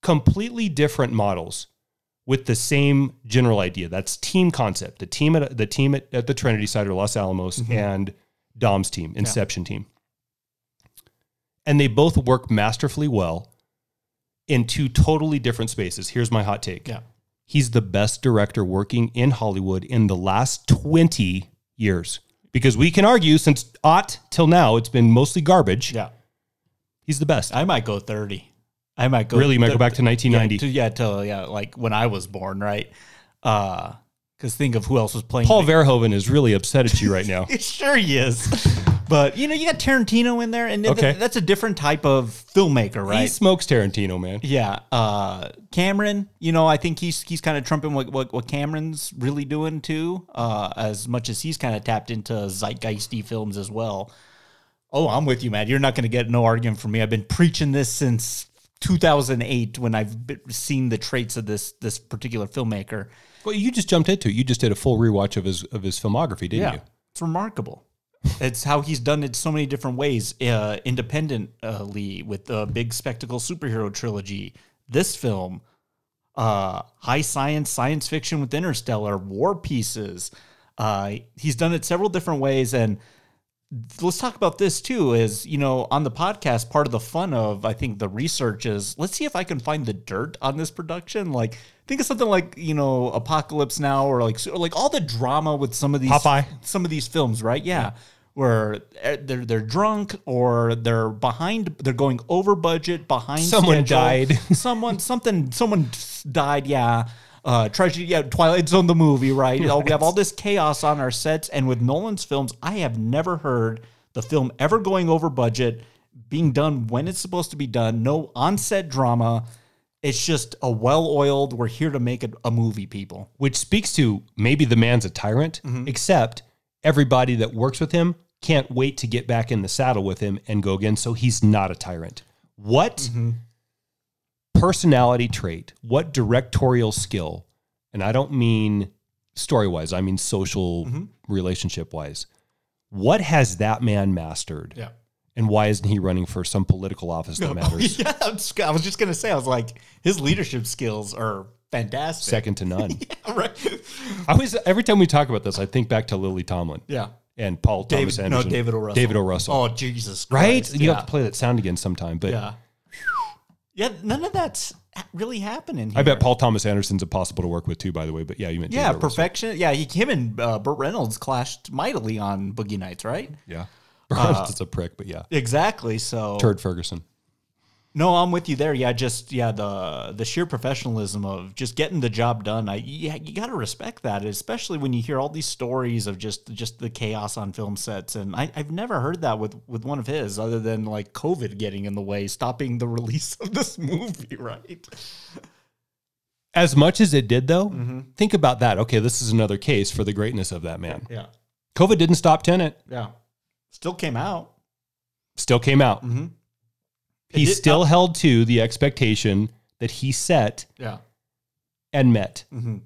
completely different models with the same general idea. That's team concept. The team at the team at, at the Trinity site or Los Alamos and Dom's team, Inception team. And they both work masterfully well in two totally different spaces. Here's my hot take. Yeah. He's the best director working in Hollywood in the last 20 years. Because we can argue since Ott till now, it's been mostly garbage. Yeah. He's the best. I might go 30. I might go. Really? You might go back to 1990? Yeah, to, yeah, till yeah, like when I was born, right? Uh, because think of who else was playing. Paul Verhoeven is really upset at you right now. it sure he is, but you know you got Tarantino in there, and th- Okay. that's a different type of filmmaker, right? He smokes Tarantino, man. yeah, uh, Cameron. You know, I think he's he's kind of trumping what, what what Cameron's really doing too. Uh, as much as he's kind of tapped into zeitgeisty films as well. Oh, I'm with you, man. You're not going to get no argument from me. I've been preaching this since 2008 when I've been, seen the traits of this this particular filmmaker. Well, you just jumped into it. You just did a full rewatch of his of his filmography, didn't you? It's remarkable. it's how he's done it so many different ways, uh, independently with the big spectacle superhero trilogy. This film, uh, high science, science fiction with Interstellar, war pieces. Uh, he's done it several different ways, and let's talk about this too. Is you know on the podcast, part of the fun of I think the research is let's see if I can find the dirt on this production. Like think of something like you know Apocalypse Now or like or like all the drama with some of these Popeye. some of these films, right? Yeah. Where eh, they're they're drunk or they're behind, they're going over budget, behind. Someone schedule. died. someone something someone died. Yeah, uh, Treasure. Yeah, Twilight Zone the movie. Right. Oh, We have all this chaos on our sets, and with Nolan's films, I have never heard the film ever going over budget, being done when it's supposed to be done. No on-set drama. It's just a well-oiled. We're here to make a, a movie, people. Which speaks to maybe the man's a tyrant, mm-hmm. except everybody that works with him can't wait to get back in the saddle with him and go again. So he's not a tyrant. What mm-hmm. personality trait, what directorial skill, and I don't mean story wise, I mean social mm-hmm. relationship wise, what has that man mastered? Yeah. And why isn't he running for some political office that matters? yeah, I'm just- I was just gonna say, I was like, his leadership skills are fantastic. Second to none. right? I always every time we talk about this, I think back to Lily Tomlin. Yeah. And Paul David, Thomas no, David O. Russell. David O. Russell. Oh, Jesus, right? You yeah. have to play that sound again sometime. But Yeah. Yeah, none of that's really happening. Here. I bet Paul Thomas Anderson's impossible to work with too, by the way. But yeah, you meant Yeah, O. Russell. perfection. Yeah, he, him and uh, Burt Reynolds clashed mightily on Boogie Nights, right? Yeah. Perhaps uh, it's a prick, but yeah. Exactly. So Turd Ferguson. No, I'm with you there. Yeah, just yeah, the the sheer professionalism of just getting the job done. I yeah, you got to respect that, especially when you hear all these stories of just just the chaos on film sets. And I, I've never heard that with with one of his, other than like COVID getting in the way, stopping the release of this movie. Right? As much as it did, though, mm-hmm. think about that. Okay, this is another case for the greatness of that man. Yeah, COVID didn't stop Tenet. yeah. Still came out. Still came out. Mm-hmm. He did- still held to the expectation that he set Yeah. and met. Mm-hmm.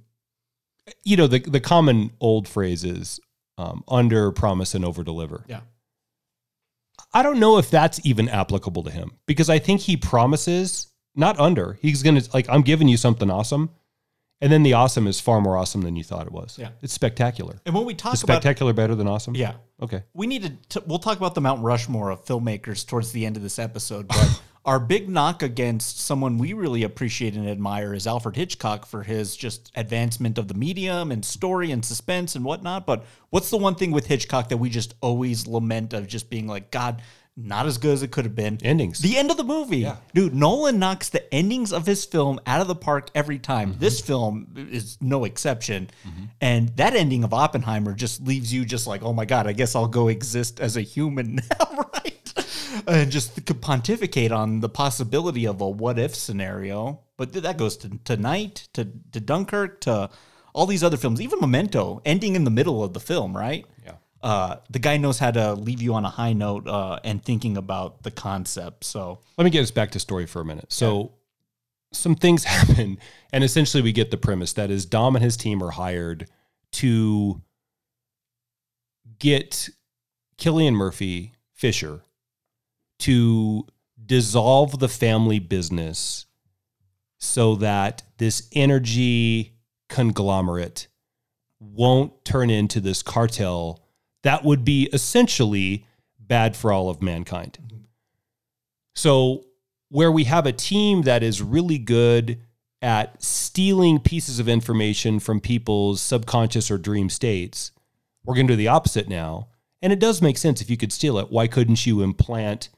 You know, the the common old phrase is um, under promise and over deliver. Yeah. I don't know if that's even applicable to him because I think he promises not under. He's going to like I'm giving you something awesome. And then the awesome is far more awesome than you thought it was. Yeah. It's spectacular. And when we talk Is about spectacular better than awesome? yeah, Okay. we need to. We'll talk about the Mount Rushmore of filmmakers towards the end of this episode. But our big knock against someone we really appreciate and admire is Alfred Hitchcock for his just advancement of the medium and story and suspense and whatnot. But what's the one thing with Hitchcock that we just always lament of just being like, God, not as good as it could have been? Endings. The end of the movie. Dude, Nolan knocks the endings of his film out of the park every time. Mm-hmm. This film is no exception. And that ending of Oppenheimer just leaves you just like, oh my God, I guess I'll go exist as a human now, right? And just could pontificate on the possibility of a what if scenario. But that goes to Tenet, to, to Dunkirk, to all these other films, even Memento, ending in the middle of the film, right? Yeah. Uh, the guy knows how to leave you on a high note uh, and thinking about the concept. So, Let me get us back to story for a minute. So, some things happen, and essentially, we get the premise that is Dom and his team are hired to get Cillian Murphy Fisher to dissolve the family business so that this energy conglomerate won't turn into this cartel that would be essentially bad for all of mankind. So, where we have a team that is really good at stealing pieces of information from people's subconscious or dream states, we're going to do the opposite now. And it does make sense if you could steal it. Why couldn't you implant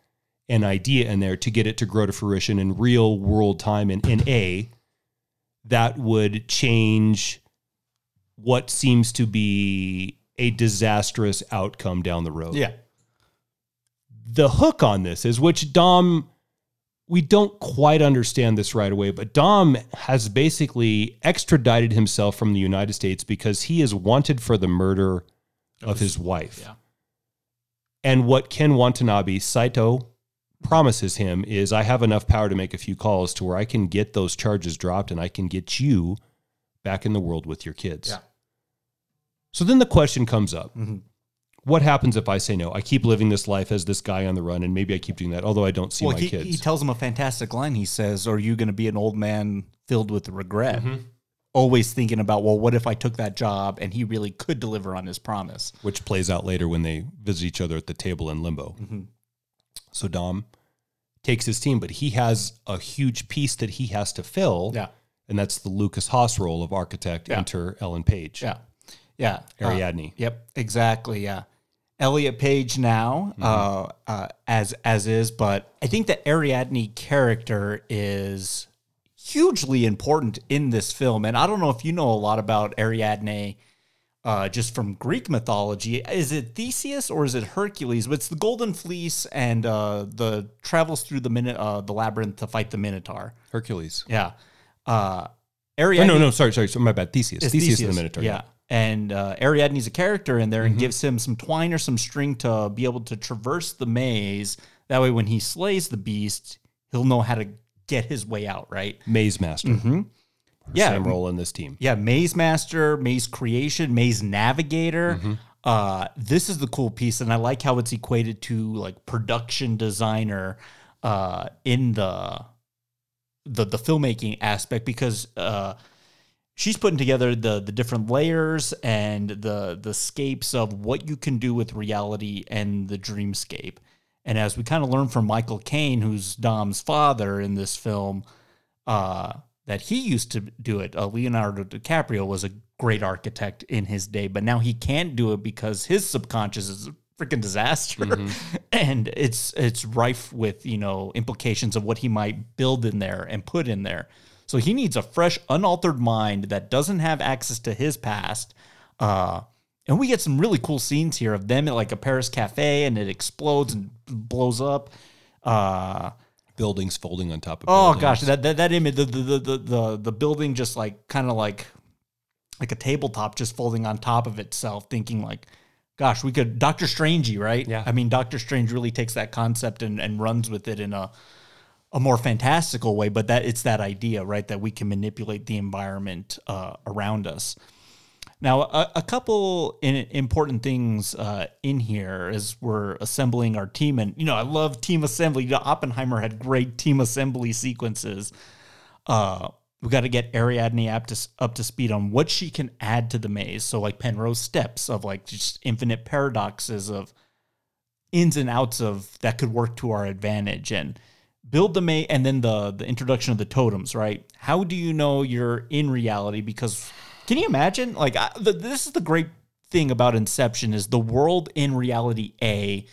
an idea in there to get it to grow to fruition in real world time and in A that would change what seems to be a disastrous outcome down the road? yeah. the hook on this is which Dom we don't quite understand this right away, but Dom has basically extradited himself from the United States because he is wanted for the murder of his wife. yeah. And what Ken Watanabe Saito promises him is I have enough power to make a few calls to where I can get those charges dropped and I can get you back in the world with your kids. Yeah. So then the question comes up. Mhm. What happens if I say no? I keep living this life as this guy on the run and maybe I keep doing that, although I don't see well, my he, kids. he tells him a fantastic line. He says, Are you going to be an old man filled with regret? Mm-hmm. Always thinking about, well, what if I took that job and he really could deliver on his promise? which plays out later when they visit each other at the table in limbo. Mm-hmm. So Dom takes his team, but he has a huge piece that he has to fill. Yeah. And that's the Lucas Haas role of architect. Yeah. Enter Ellen Page. Yeah. Yeah. Uh, Ariadne. Yep, exactly. Yeah, Elliot Page now, Mm-hmm. uh, uh, as as is, but I think the Ariadne character is hugely important in this film, and I don't know if you know a lot about Ariadne. Uh, just from Greek mythology, is it Theseus or is it Hercules? But it's the Golden Fleece and uh, the travels through the minute uh, the labyrinth to fight the Minotaur. Hercules. Yeah, uh, Oh, Ariadne. no, no, sorry, sorry. So my bad. Theseus. It's Theseus, and the Minotaur. Yeah. And uh, Ariadne's a character in there Mm-hmm. and gives him some twine or some string to be able to traverse the maze. That way, when he slays the beast, he'll know how to get his way out, right? Maze Master. Mm-hmm. Yeah. Same role in this team. Yeah, maze master, maze creation, maze navigator. Mm-hmm. Uh, this is the cool piece, and I like how it's equated to like production designer uh, in the the the filmmaking aspect because uh, she's putting together the the different layers and the the scapes of what you can do with reality and the dreamscape. And as we kind of learn from Michael Caine, who's Dom's father in this film, uh, that he used to do it. Uh, Leonardo DiCaprio was a great architect in his day, but now he can't do it because his subconscious is a freaking disaster, and it's it's rife with you know implications of what he might build in there and put in there. So he needs a fresh, unaltered mind that doesn't have access to his past. Uh, and we get some really cool scenes here of them at like a Paris cafe, and it explodes and blows up. Uh, Buildings folding on top of Oh buildings. gosh, that that, that image, the the, the the the the building just like kind of like like a tabletop just folding on top of itself, thinking like, gosh, we could Doctor Strangey, right? Yeah. I mean, Doctor Strange really takes that concept and, and runs with it in a a more fantastical way, but that it's that idea, right, that we can manipulate the environment uh, around us. Now, a, a couple important things uh, in here as we're assembling our team, and you know, I love team assembly. You know, Oppenheimer had great team assembly sequences. Uh, we got to get Ariadne up to up to speed on what she can add to the maze. So, like Penrose steps of like just infinite paradoxes of ins and outs of that could work to our advantage and build the maze and then the the introduction of the totems right? How do you know you're in reality? Because can you imagine? Like I, the, this is the great thing about inception is the world in reality a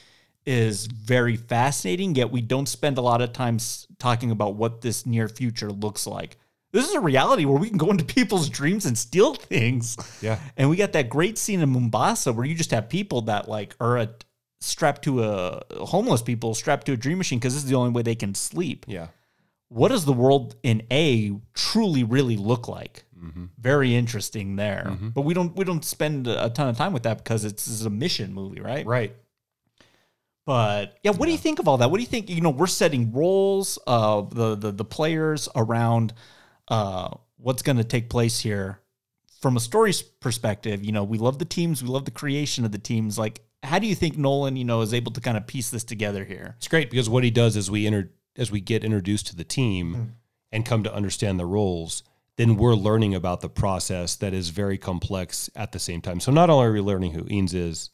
is very fascinating yet we don't spend a lot of time s- talking about what this near future looks like. This is a reality where we can go into people's dreams and steal things. Yeah. and we got that great scene in Mombasa where you just have people that like are a, strapped to a homeless people strapped to a dream machine because this is the only way they can sleep. Yeah. What does the world in A truly really look like? Very interesting there. But we don't we don't spend a ton of time with that because it's, it's a mission movie, right? Right. But yeah, what do you think of all that? What do you think? You know, we're setting roles of the the, the players around uh, what's going to take place here from a story's perspective. You know, we love the teams, we love the creation of the teams. Like, how do you think Nolan, you know, is able to kind of piece this together here? It's great because what he does is we enter as we get introduced to the team hmm. and come to understand the roles, then we're learning about the process that is very complex at the same time. So not only are we learning who Eames is,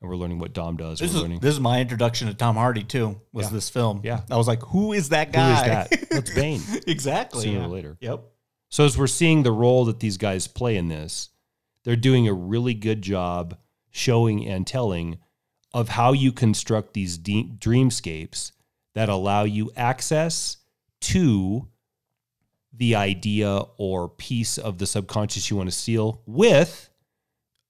and we're learning what Dom does, This we're is learning this is my introduction to Tom Hardy too. Was Yeah. this film? Yeah. I was like, who is that guy? is that? That's Bane. exactly. Sooner or yeah. later. Yep. So as we're seeing the role that these guys play in this, they're doing a really good job showing and telling of how you construct these dreamscapes that allow you access to the idea or piece of the subconscious you want to steal with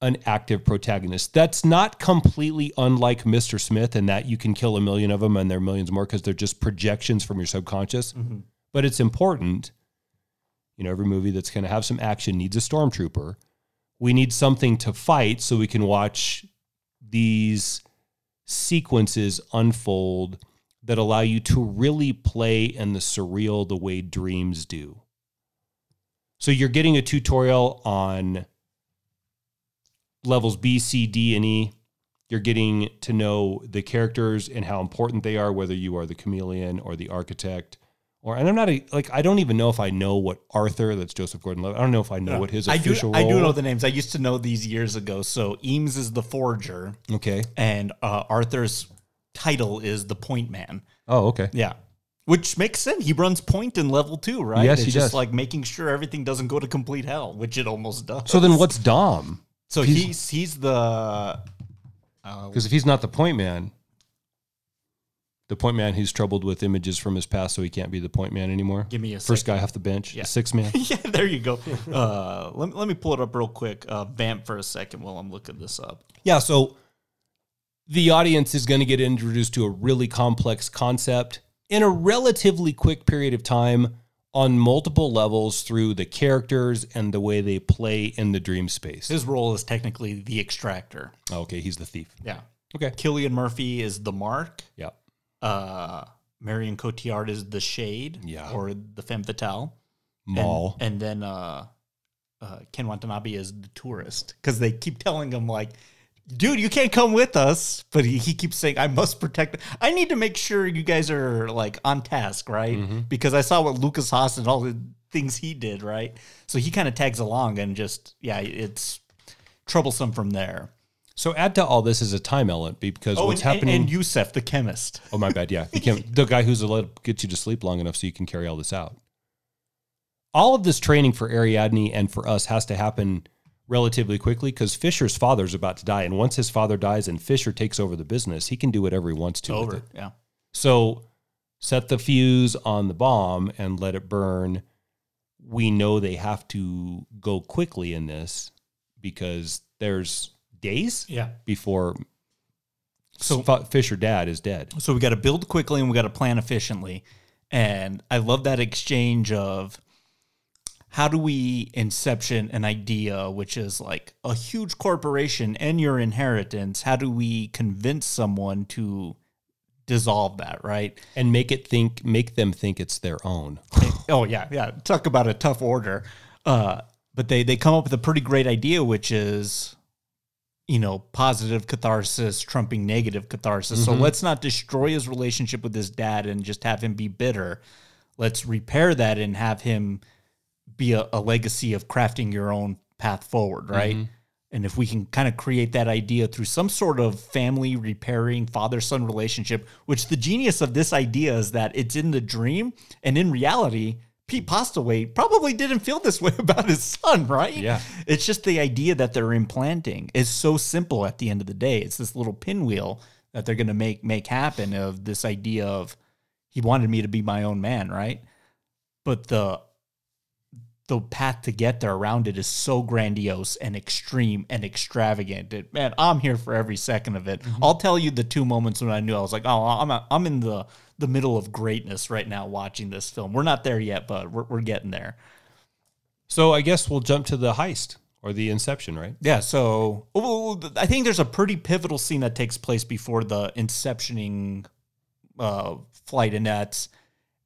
an active protagonist. That's not completely unlike Mr. Smith in that you can kill a million of them and there are millions more because they're just projections from your subconscious. Mm-hmm. But it's important you know, every movie that's going to have some action needs a stormtrooper. We need something to fight so we can watch these sequences unfold that allow you to really play in the surreal the way dreams do. So you're getting a tutorial on levels B, C, D, and E. You're getting to know the characters and how important they are, whether you are the chameleon or the architect. Or and I'm not a, like I don't even know if I know what Arthur, that's Joseph Gordon-Levitt. I don't know if I know what his I do. official I do know the names. I used to know these years ago. So Eames is the forger, Okay. and uh, Arthur's title is the point man. Oh, okay. Yeah. Which makes sense. He runs point in level two, right? Yes, it's he just does. like making sure everything doesn't go to complete hell, which it almost does. So then what's Dom? So he's- he's he's the Because if he's not the point man, the point man who's troubled with images from his past, so he can't be the point man anymore. Give me a first second. guy off the bench, Yeah. six man. yeah. There you go. Uh, let, let me pull it up real quick. Uh, vamp for a second while I'm looking this up. Yeah, so the audience is going to get introduced to a really complex concept in a relatively quick period of time on multiple levels through the characters and the way they play in the dream space. His role is technically the extractor. Okay, he's the thief. Yeah. Okay. Cillian Murphy is the mark. Yeah. Uh, Marion Cotillard is the shade. Yeah. Or the femme fatale. And- And, then uh, uh, Ken Watanabe is the tourist because they keep telling him like, dude, you can't come with us. But he, he keeps saying, I must protect. I need to make sure you guys are like on task, right? Mm-hmm. Because I saw what Lucas Haas and all the things he did, right? So he kind of tags along and just, yeah, it's troublesome from there. So add to all this is a time element because Oh, what's and, happening. And, Yusef, the chemist. Oh my bad. Yeah, the guy who's let get you to sleep long enough so you can carry all this out. All of this training for Ariadne and for us has to happen relatively quickly because Fisher's father's about to die, and once his father dies and Fisher takes over the business, he can do whatever he wants to Over. Yeah. So set the fuse on the bomb and let it burn. We know they have to go quickly in this because there's days Yeah. before So- so Fisher dad is dead. So we got to build quickly and we got to plan efficiently. And I love that exchange of how do we inception an idea which is like a huge corporation and your inheritance? How do we convince someone to dissolve that, right? And make it think make them think it's their own. oh yeah, yeah. Talk about a tough order. Uh, but they they come up with a pretty great idea, which is, you know, positive catharsis trumping negative catharsis. So mm-hmm. let's not destroy his relationship with his dad and just have him be bitter. Let's repair that and have him be a, a legacy of crafting your own path forward, right? Mm-hmm. And if we can kind of create that idea through some sort of family repairing father son relationship, which the genius of this idea is that it's in the dream and in reality, Pete Postlethwaite probably didn't feel this way about his son, right? Yeah. It's just the idea that they're implanting is so simple at the end of the day. It's this little pinwheel that they're going to make make happen of this idea of he wanted me to be my own man, right? But the the path to get there around it is so grandiose and extreme and extravagant. It, man, I'm here for every second of it. Mm-hmm. I'll tell you the two moments when I knew I was like, oh, I'm a, I'm in the the middle of greatness right now watching this film. We're not there yet, but we're, we're getting there. So I guess we'll jump to the heist or the inception, right? Yeah, so well, I think there's a pretty pivotal scene that takes place before the inceptioning uh, flight, and that's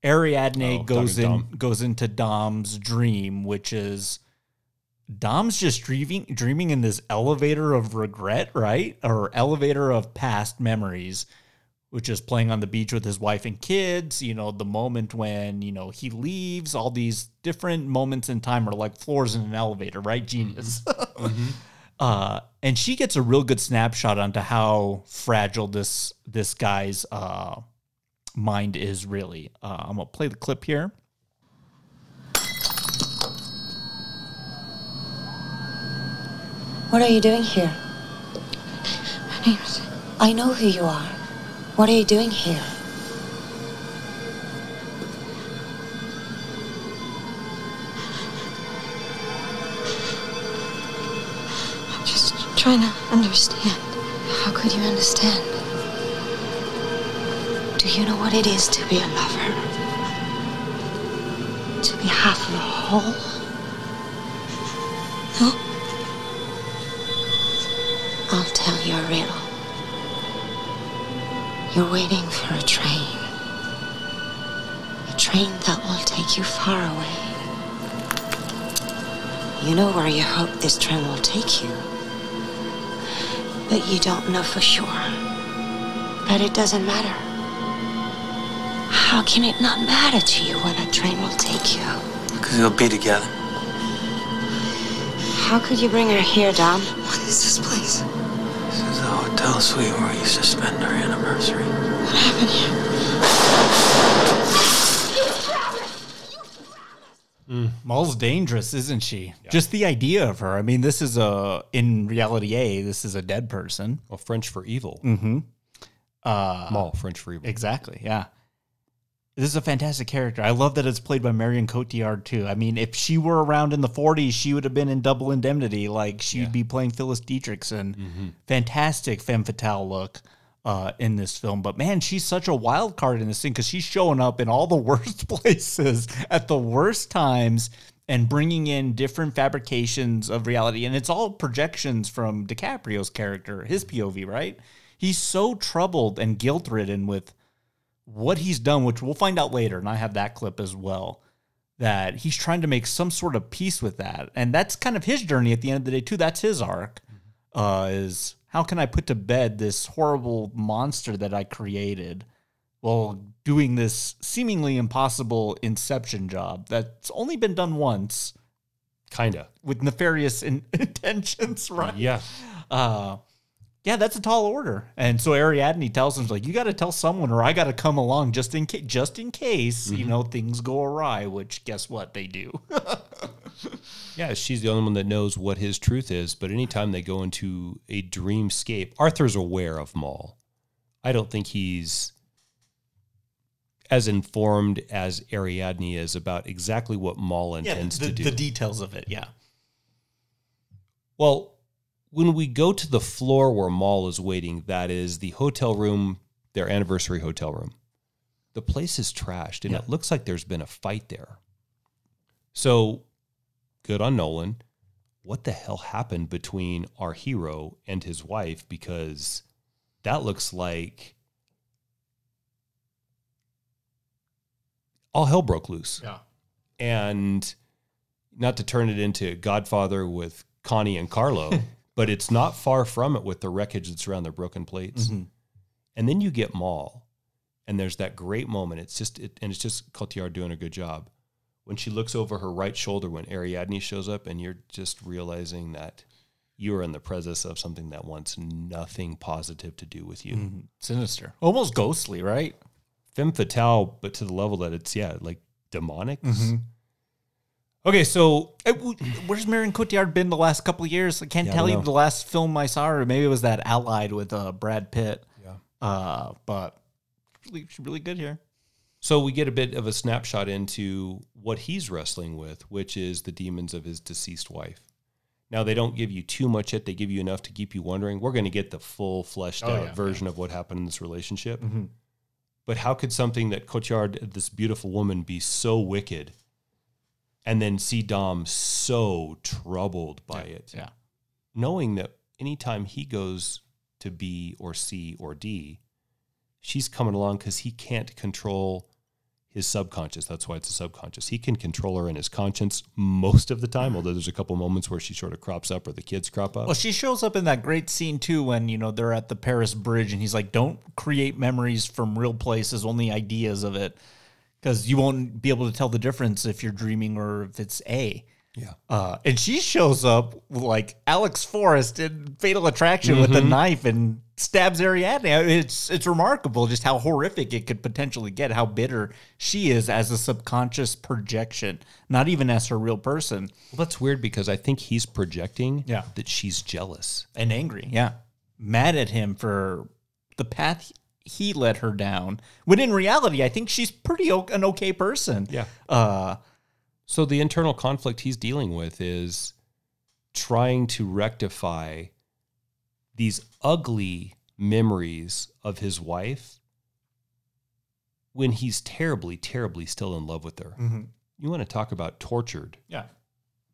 Ariadne Oh, goes in Dom. goes into Dom's dream, which is Dom's just dreaming dreaming in this elevator of regret, right, or elevator of past memories. Which is playing on the beach with his wife and kids. You know, the moment when, you know, he leaves, all these different moments in time are like floors in an elevator, right? Genius. uh, and she gets a real good snapshot onto how fragile this this guy's uh, mind is really. Uh, I'm gonna play the clip here. What are you doing here? I know who you are. What are you doing here? I'm just trying to understand. How could you understand? Do you know what it is to be a lover? To be half of a whole? No? I'll tell you a riddle. You're waiting for a train. A train that will take you far away. You know where you hope this train will take you. But you don't know for sure. But it doesn't matter. How can it not matter to you where that train will take you? Because we'll be together. How could you bring her here, Dom? What is this place? This is the hotel suite where we used to spend our anniversary. What happened here? Mal's dangerous, isn't she? Just the idea of her. I mean, this is a in reality A. This is a dead person. Well, French for evil. Mm-hmm. Uh, Mal, French for evil. Exactly. Yeah. This is a fantastic character. I love that it's played by Marion Cotillard too. I mean, if she were around in the 40s, she would have been in Double Indemnity. Like she'd be playing Phyllis Dietrichson. Fantastic femme fatale look uh, in this film. But man, she's such a wild card in this thing because she's showing up in all the worst places at the worst times and bringing in different fabrications of reality. And it's all projections from DiCaprio's character, his POV, right? He's so troubled and guilt ridden with what he's done, which we'll find out later, and I have that clip as well, that he's trying to make some sort of peace with that. And that's kind of his journey at the end of the day, too. That's his arc. Uh, is how can I put to bed this horrible monster that I created while doing this seemingly impossible inception job that's only been done once Kinda. with nefarious in- intentions, right? Yeah. uh yeah that's a tall order and so ariadne tells him like you got to tell someone or i got to come along just in case just in case you mm-hmm. know things go awry which guess what they do Yeah, she's the only one that knows what his truth is. But anytime they go into a dreamscape, Arthur's aware of Mal. I don't think he's as informed as Ariadne is about exactly what Mal Yeah, intends the, to do. the details of it. Yeah. Well, when we go to the floor where Mal is waiting, that is the hotel room, their anniversary hotel room. The place is trashed and Yeah. it looks like there's been a fight there. So, good on Nolan. What the hell happened between our hero and his wife? Because that looks like all hell broke loose Yeah. and not to turn it into Godfather with Connie and Carlo, but it's not far from it with the wreckage that's around the broken plates. Mhm. And then you get Mal, and there's that great moment. It's just, it, and it's just Cotillard doing a good job when she looks over her right shoulder when Ariadne shows up, and you're just realizing that you are in the presence of something that wants nothing positive to do with you. Mhm. Sinister. Almost ghostly, right? Femme fatale, but to the level that it's yeah, like demonic. Okay, so Uh, Where's Marion Cotillard been the last couple of years? I can't Yeah, tell don't you know. the last film I saw, or maybe it was that Allied with uh, Brad Pitt. Yeah. Uh, but really, she's really good here. So we get a bit of a snapshot into what he's wrestling with, which is the demons of his deceased wife. Now they don't give you too much yet; they give you enough to keep you wondering. We're going to get the full fleshed Oh, out yeah, version of what happened in this relationship. Mm-hmm. But how could something that Cotillard, this beautiful woman, be so wicked, and then see Dom so troubled by it? Yeah. knowing that anytime he goes to B or C or D, she's coming along because he can't control his subconscious. That's why it's a subconscious. He can control her in his conscience most of the time, although there's a couple moments where she sort of crops up or the kids crop up. Well, she shows up in that great scene too when you know they're at the Paris Bridge, and he's like, "Don't create memories from real places, only ideas of it, because you won't be able to tell the difference if you're dreaming or if it's A." yeah. Uh, and she shows up like Alex Forrest in Fatal Attraction with a knife and stabs Ariadne. It's it's remarkable just how horrific it could potentially get, how bitter she is as a subconscious projection, not even as her real person. Well, that's weird because I think he's projecting Yeah. that she's jealous. and angry. Yeah. Mad at him for the path he let her down. When in reality, I think she's pretty o- an okay person. Yeah. Uh, So the internal conflict he's dealing with is trying to rectify these ugly memories of his wife when he's terribly, terribly still in love with her. You want to talk about tortured? yeah.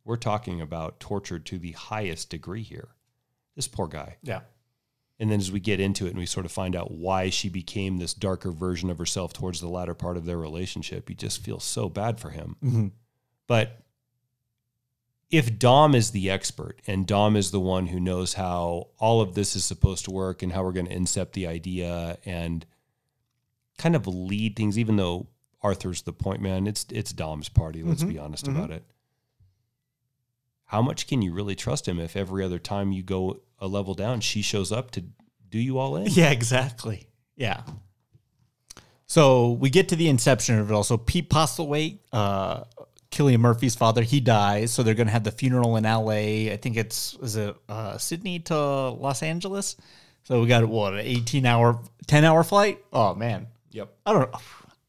We're talking about tortured to the highest degree here. This poor guy. Yeah. And then as we get into it and we sort of find out why she became this darker version of herself towards the latter part of their relationship, you just feel so bad for him. Mm-hmm. But if Dom is the expert and Dom is the one who knows how all of this is supposed to work and how we're going to incept the idea and kind of lead things, even though Arthur's the point man, it's it's Dom's party. Let's mm-hmm. be honest mm-hmm. about it. How much can you really trust him if every other time you go a level down, she shows up to do you all in? Yeah, exactly. Yeah. So we get to the inception of it all. So Pete Postlethwaite, uh, Cillian Murphy's father, he dies. So they're going to have the funeral in LA. I think it's, is it uh, Sydney to Los Angeles? So we got, what, an 18 hour, 10 hour flight? Oh, man. Yep. I don't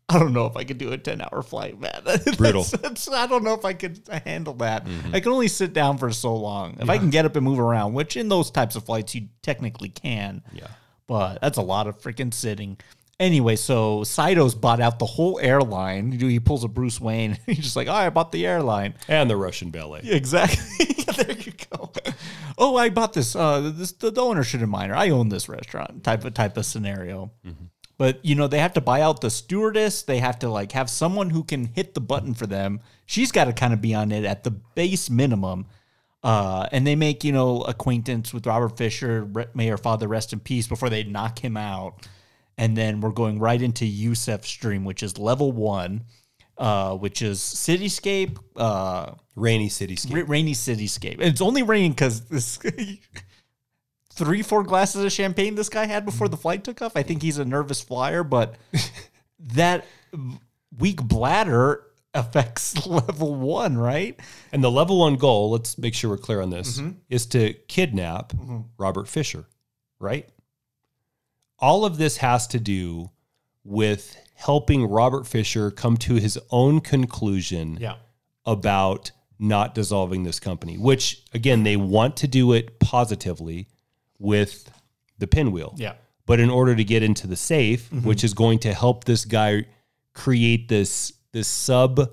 I don't know if I could do a 10 hour flight, man. Brutal. that's- I don't know if I could handle that. I can only sit down for so long. If I can get up and move around, which in those types of flights you technically can. Yeah. But that's a lot of freaking sitting. Anyway, so Saito's bought out the whole airline. He pulls a Bruce Wayne. He's just like, oh, I bought the airline. And the Russian ballet. Exactly. there you go. Oh, I bought this. Uh, this the, owner shouldn't mind. Or I own this restaurant. Type of type of scenario. But you know they have to buy out the stewardess. They have to like have someone who can hit the button for them. She's got to kind of be on it at the base minimum. Uh, and they make you know acquaintance with Robert Fisher. Re- May her father rest in peace. Before they knock him out, and then we're going right into Yusuf's dream, which is level one, uh, which is cityscape. Uh, Rainy cityscape. Ra- rainy cityscape. And it's only raining because this three, four glasses of champagne this guy had before the flight took off. I think he's a nervous flyer, but that weak bladder affects level one, right? And the level one goal, let's make sure we're clear on this, Mm-hmm. is to kidnap Robert Fisher, right? All of this has to do with helping Robert Fisher come to his own conclusion Yeah. about not dissolving this company, which again, they want to do it positively with the pinwheel. Yeah. But in order to get into the safe, mm-hmm. which is going to help this guy create this this sub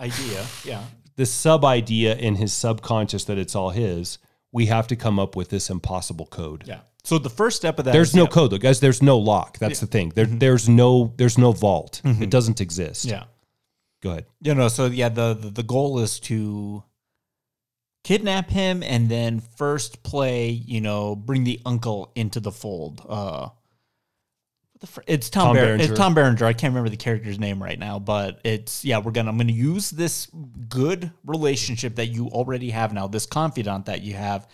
Idea. Yeah. this sub idea in his subconscious that it's all his, we have to come up with this impossible code. Yeah. So the first step of that There's is- no yeah. code, though, guys. There's no lock. That's the thing. There, mm-hmm. there's no there's no vault. It mm-hmm. doesn't exist. Yeah. Go ahead. You know, so yeah, the, the the goal is to kidnap him and then first play, you know, bring the uncle into the fold. Uh what the fr- it's Tom, Tom Bar- Berenger. It's Tom Berenger. I can't remember the character's name right now, but it's yeah. We're gonna I'm gonna use this good relationship that you already have now, this confidant that you have,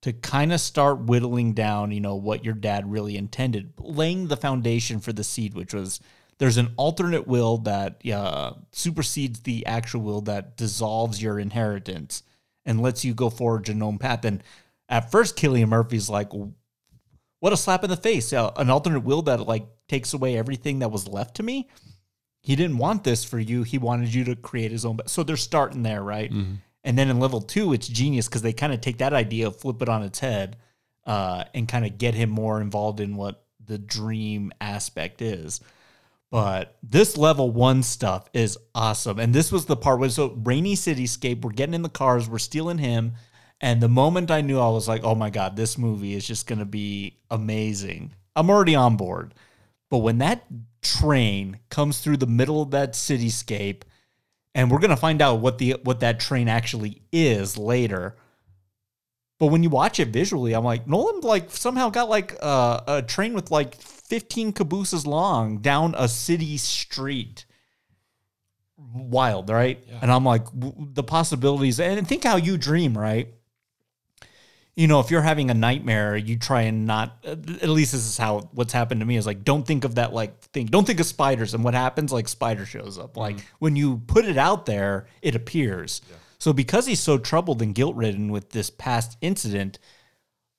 to kind of start whittling down, you know, what your dad really intended, laying the foundation for the seed, which was there's an alternate will that uh, supersedes the actual will that dissolves your inheritance and lets you go forward own path. And at first, Cillian Murphy's like, what a slap in the face. Uh, an alternate will that like takes away everything that was left to me. He didn't want this for you. He wanted you to create his own. So they're starting there, right? And then in level two, it's genius because they kind of take that idea, flip it on its head, uh, and kind of get him more involved in what the dream aspect is. But this level one stuff is awesome. And this was the part where so rainy cityscape, we're getting in the cars, we're stealing him. And the moment I knew I was like, oh my God, this movie is just gonna be amazing. I'm already on board. But when that train comes through the middle of that cityscape, and we're gonna find out what the what that train actually is later. But when you watch it visually, I'm like, Nolan like somehow got like uh, a train with like 15 cabooses long down a city street. Wild, right? And I'm like, w- the possibilities. And think how you dream, right? You know, if you're having a nightmare, you try and not. At least this is how what's happened to me is like, don't think of that like thing. Don't think of spiders. And what happens? Like spider shows up. Like mm-hmm. when you put it out there, it appears. So because he's so troubled and guilt ridden with this past incident,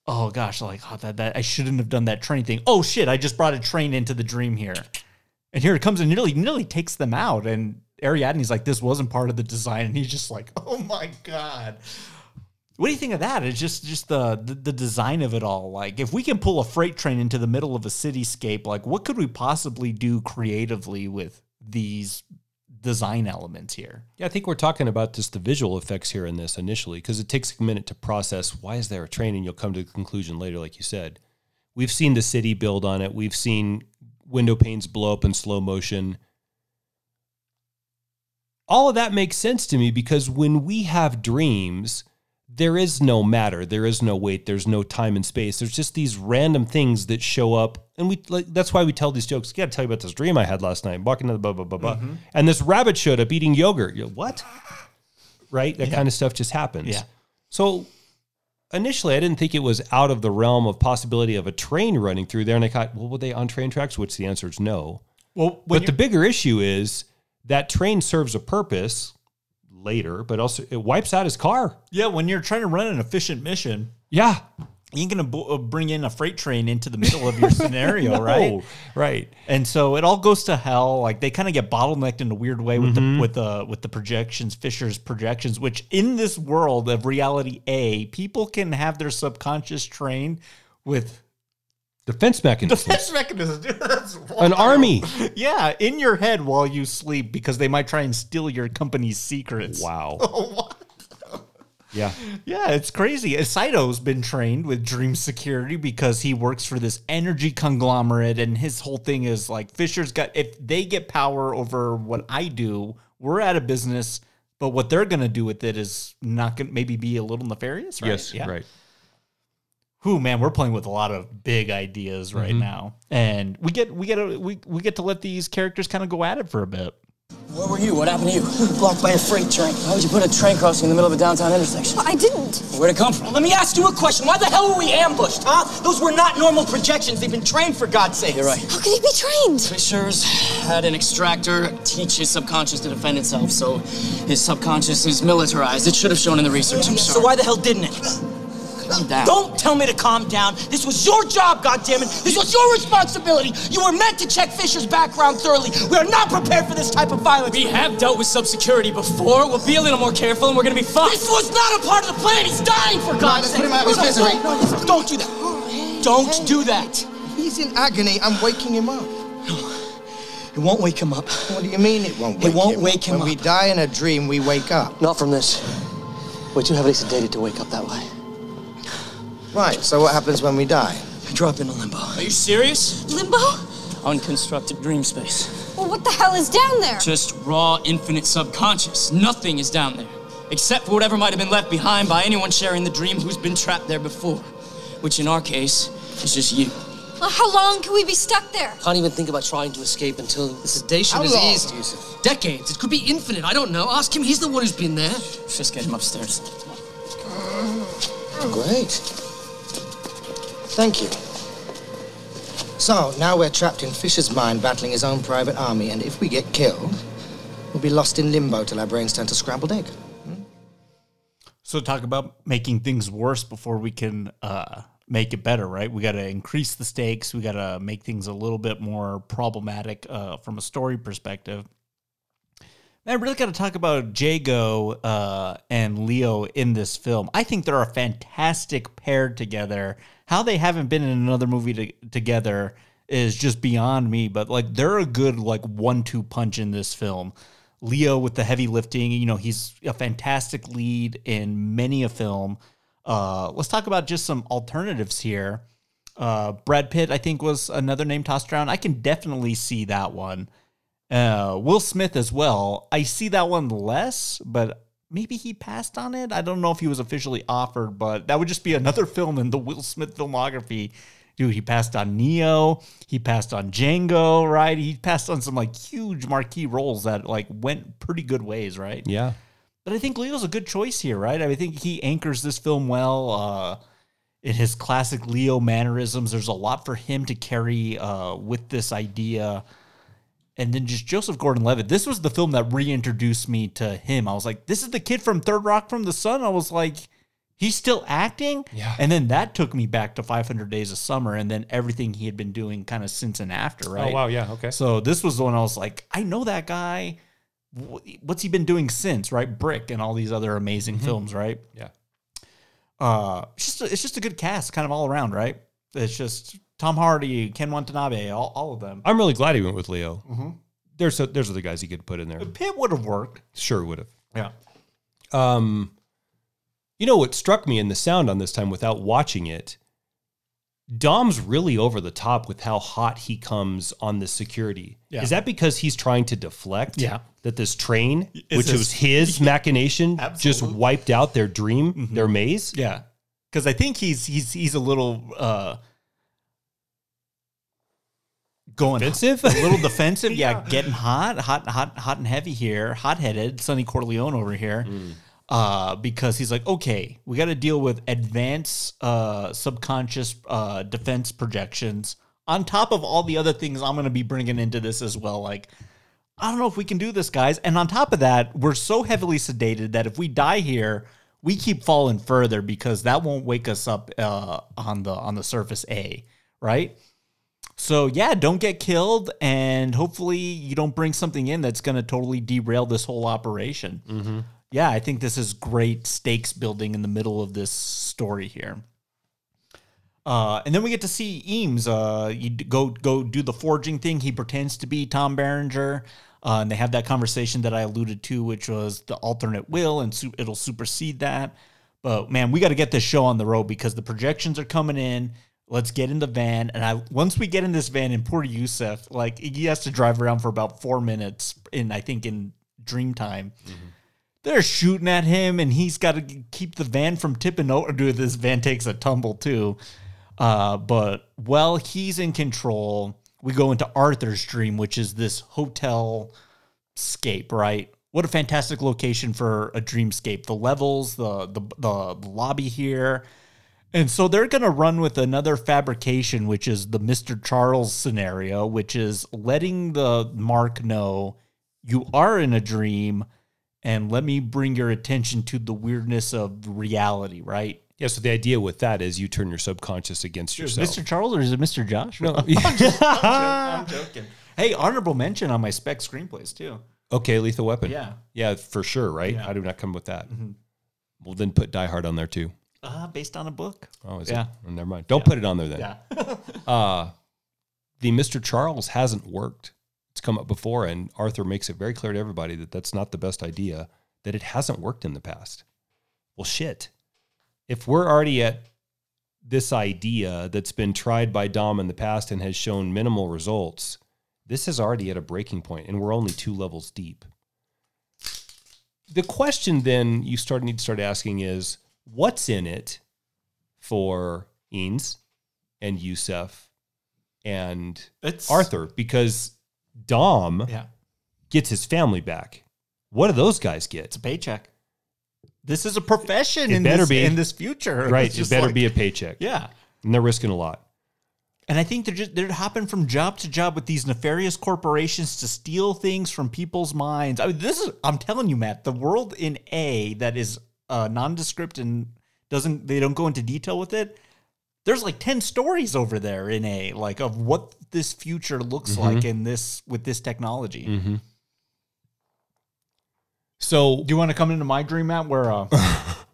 oh gosh, like oh, that, that I shouldn't have done that train thing. Oh shit, I just brought a train into the dream here. And here it comes and nearly nearly takes them out. And Ariadne's like, this wasn't part of the design. And he's just like, oh my God. What do you think of that? It's just just the, the the design of it all. Like if we can pull a freight train into the middle of a cityscape, like what could we possibly do creatively with these design elements here? Yeah, I think we're talking about just the visual effects here in this initially because it takes a minute to process why is there a train, and you'll come to the conclusion later, like you said. We've seen the city build on it. We've seen window panes blow up in slow motion. All of that makes sense to me because when we have dreams, there is no matter, there is no weight, there's no time and space. There's just these random things that show up, and we like that's why we tell these jokes. Got to tell you about this dream I had last night. Walking to the blah blah blah blah, mm-hmm. and this rabbit showed up eating yogurt. You're, what? Right? That kind of stuff just happens. Yeah. So initially, I didn't think it was out of the realm of possibility of a train running through there, and I thought, well, were they on train tracks? Which the answer is no. Well, But the bigger issue is that train serves a purpose later, but also it wipes out his car. yeah, when you're trying to run an efficient mission, Yeah. you ain't gonna bo- uh, bring in a freight train into the middle of your scenario, right? No, Right. And so it all goes to hell. Like they kind of get bottlenecked in a weird way with the with the with the projections, Fisher's projections. Which in this world of reality A, people can have their subconscious trained with Defense mechanism. defense mechanisms. Dude, that's An army. Yeah, in your head while you sleep because they might try and steal your company's secrets. Wow. Oh, yeah. Yeah, it's crazy. Saito's been trained with Dream Security because he works for this energy conglomerate, and his whole thing is like Fisher's got if they get power over what I do, we're out of business. But what they're gonna do with it is not gonna maybe be a little nefarious, right? Yes. Yeah. Right. Who man, we're playing with a lot of big ideas right mm-hmm. now, and we get we get a, we we get to let these characters kind of go at it for a bit. Where were you? What happened to you? Blocked by a freight train. Why would you put a train crossing in the middle of a downtown intersection? I didn't. Where'd it come from? Let me ask you a question. Why the hell were we ambushed, huh? Those were not normal projections. They've been trained for God's sake. You're right. How could he be trained? Fishers had an extractor teach his subconscious to defend itself, so his subconscious is militarized. It should have shown in the research. I'm sorry. So why the hell didn't it? Calm down. Don't tell me to calm down. This was your job, goddammit. This was your responsibility. You were meant to check Fisher's background thoroughly. We are not prepared for this type of violence. We have dealt with sub-security before. We'll be a little more careful, and we're gonna be fine. This was not a part of the plan. He's dying for God's sake. put him out of his misery. no, no, Don't do that. Don't do that. He's in agony. I'm waking him up. No. It won't wake him up. What do you mean it won't It won't wake him wake up? when we die in a dream, we wake up. Not from this. We're too heavily sedated to wake up that way. Right, so what happens when we die? We drop into limbo. Are you serious? Limbo? Unconstructed dream space. Well, what the hell is down there? Just raw, infinite subconscious. Nothing is down there. Except for whatever might have been left behind by anyone sharing the dream who's been trapped there before. Which in our case is just you. Well, how long can we be stuck there? Can't even think about trying to escape until the sedation How is long, eased. Yusuf? Decades. It could be infinite. I don't know. Ask him. He's the one who's been there. Just get him upstairs. Great. Thank you. So, now we're trapped in Fisher's mind battling his own private army, and if we get killed, we'll be lost in limbo till our brains turn to scrambled egg. So talk about making things worse before we can uh, make it better, right? We got to increase the stakes. We got to make things a little bit more problematic uh, from a story perspective. Man, I really got to talk about Jago uh, and Leo in this film. I think they're a fantastic pair together. How they haven't been in another movie to, together is just beyond me. But like, they're a good like one-two punch in this film. Leo with the heavy lifting, you know, he's a fantastic lead in many a film. Uh, let's talk about just some alternatives here. Uh, Brad Pitt, I think, was another name tossed around. I can definitely see that one. Uh, Will Smith as well. I see that one less, but maybe he passed on it. I don't know if he was officially offered, but that would just be another film in the Will Smith filmography. Dude, he passed on Neo. He passed on Django, right? He passed on some like huge marquee roles that like went pretty good ways, right? Yeah. But I think Leo's a good choice here, right? I think he anchors this film well. Uh, in his classic Leo mannerisms, there's a lot for him to carry uh, with this idea. And then just Joseph Gordon-Levitt. This was the film that reintroduced me to him. I was like, this is the kid from Third Rock from the Sun. I was like, he's still acting. Yeah. And then that took me back to 500 Days of Summer, and then everything he had been doing kind of since and after, right? Oh wow, yeah, okay. So this was the one I was like, I know that guy. What's he been doing since, right? Brick and all these other amazing films, right? Yeah. Uh, it's just a, it's just a good cast, kind of all around, right? It's just Tom Hardy, Ken Watanabe, all, all of them. I'm really glad he went with Leo. There's a, there's other guys he could put in there. Pitt would have worked. Sure would have. Yeah. Um, you know what struck me in the sound on this time without watching it? Dom's really over the top with how hot he comes on the security. Yeah. Is that because he's trying to deflect? Yeah. That this train, Is which this- was his machination, just wiped out their dream, their maze? Yeah. Because I think he's he's he's a little uh going Defensive? a little defensive. yeah. getting hot, hot, hot, hot and heavy here, hot headed. Sonny Corleone over here. Uh, because he's like, okay, we got to deal with advanced uh, subconscious uh, defense projections on top of all the other things I'm going to be bringing into this as well. Like, I don't know if we can do this, guys. And on top of that, we're so heavily sedated that if we die here, we keep falling further because that won't wake us up uh, on the on the surface A, right? So yeah, don't get killed, and hopefully you don't bring something in that's going to totally derail this whole operation. Yeah, I think this is great stakes building in the middle of this story here. Uh, and then we get to see Eames. Uh, you go go do the forging thing. He pretends to be Tom Berenger, uh, and they have that conversation that I alluded to, which was the alternate will, and su- it'll supersede that. But man, we got to get this show on the road because the projections are coming in. Let's get in the van, and I once we get in this van, and poor Yusuf, like he has to drive around for about four minutes in I think in dream time they're shooting at him and he's got to keep the van from tipping over dude this van takes a tumble too uh, but while he's in control we go into arthur's dream which is this hotel scape, right? What a fantastic location for a dreamscape. The levels, the the, the lobby here. And so they're going to run with another fabrication, which is the Mr. Charles scenario, which is letting the mark know you are in a dream and let me bring your attention to the weirdness of reality, right? Yeah, so the idea with that is you turn your subconscious against Is yourself. Mr. Charles or is it Mr. Josh? No. I'm, just- I'm joking. I'm joking. Hey, honorable mention on my spec screenplays too. Okay, Lethal Weapon. Yeah. Yeah, for sure, right? Yeah. How do not come with that? Mhm. Well, then put Die Hard on there too. Uh, based on a book. Oh, is Yeah. it? Oh, never mind. Don't put it on there then. Yeah. uh, the Mr. Charles hasn't worked. It's come up before, and Arthur makes it very clear to everybody that that's not the best idea, that it hasn't worked in the past. Well, shit. If we're already at this idea that's been tried by Dom in the past and has shown minimal results, this is already at a breaking point, and we're only two levels deep. The question then you start need to start asking is what's in it for Eames and Yusuf and It's- Arthur? Because Dom Yeah. gets his family back. What do those guys get? It's a paycheck. This is a profession It in better this, be. in this future. Right. It better like- be a paycheck. Yeah. And they're risking a lot. And I think they're just they're hopping from job to job with these nefarious corporations to steal things from people's minds. I mean, this is I'm telling you, Matt, the world in A that is uh, nondescript and doesn't they don't go into detail with it. There's like ten stories over there in A, like of what this future looks Mhm. like in this with this technology. Mm-hmm. So, do you want to come into my dream, map where uh,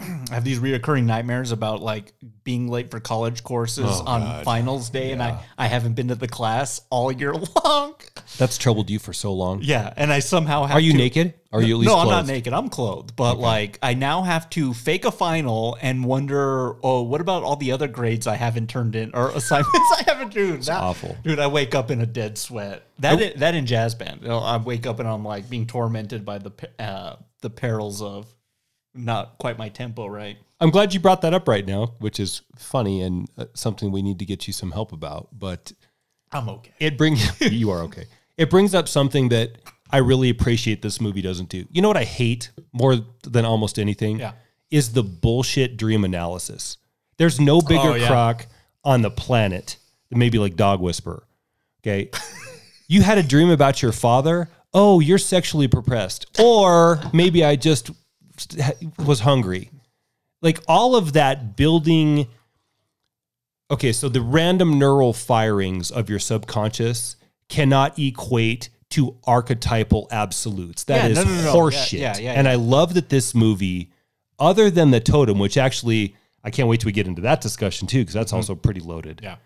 I have these reoccurring nightmares about like being late for college courses Oh, on God. finals day, and I I haven't been to the class all year long. That's troubled you for so long. Yeah, and I somehow have Are you to- naked? Are you at least no? I'm not naked. I'm clothed, but like I now have to fake a final and wonder, oh, what about all the other grades I haven't turned in or assignments I haven't done? That's awful. dude. I wake up in a dead sweat. That in, that in jazz band, you know, I wake up and I'm like being tormented by the uh, the perils of not quite my tempo right. I'm glad you brought that up right now, which is funny and uh, something we need to get you some help about. But I'm okay. it brings you are okay. It brings up something that I really appreciate this movie doesn't do. You know what I hate more than almost anything? Yeah. Is the bullshit dream analysis. There's no bigger Oh, yeah. crock on the planet than maybe like Dog Whisperer. Okay. you had a dream about your father. Oh, you're sexually repressed. Or maybe I just was hungry. Like all of that building. Okay, so the random neural firings of your subconscious cannot equate to archetypal absolutes. That Yeah, is no, no, no, horseshit. Yeah, yeah, and. I love that this movie, other than the totem, which actually I can't wait till we get into that discussion too, because that's also pretty loaded. Mm-hmm. Yeah.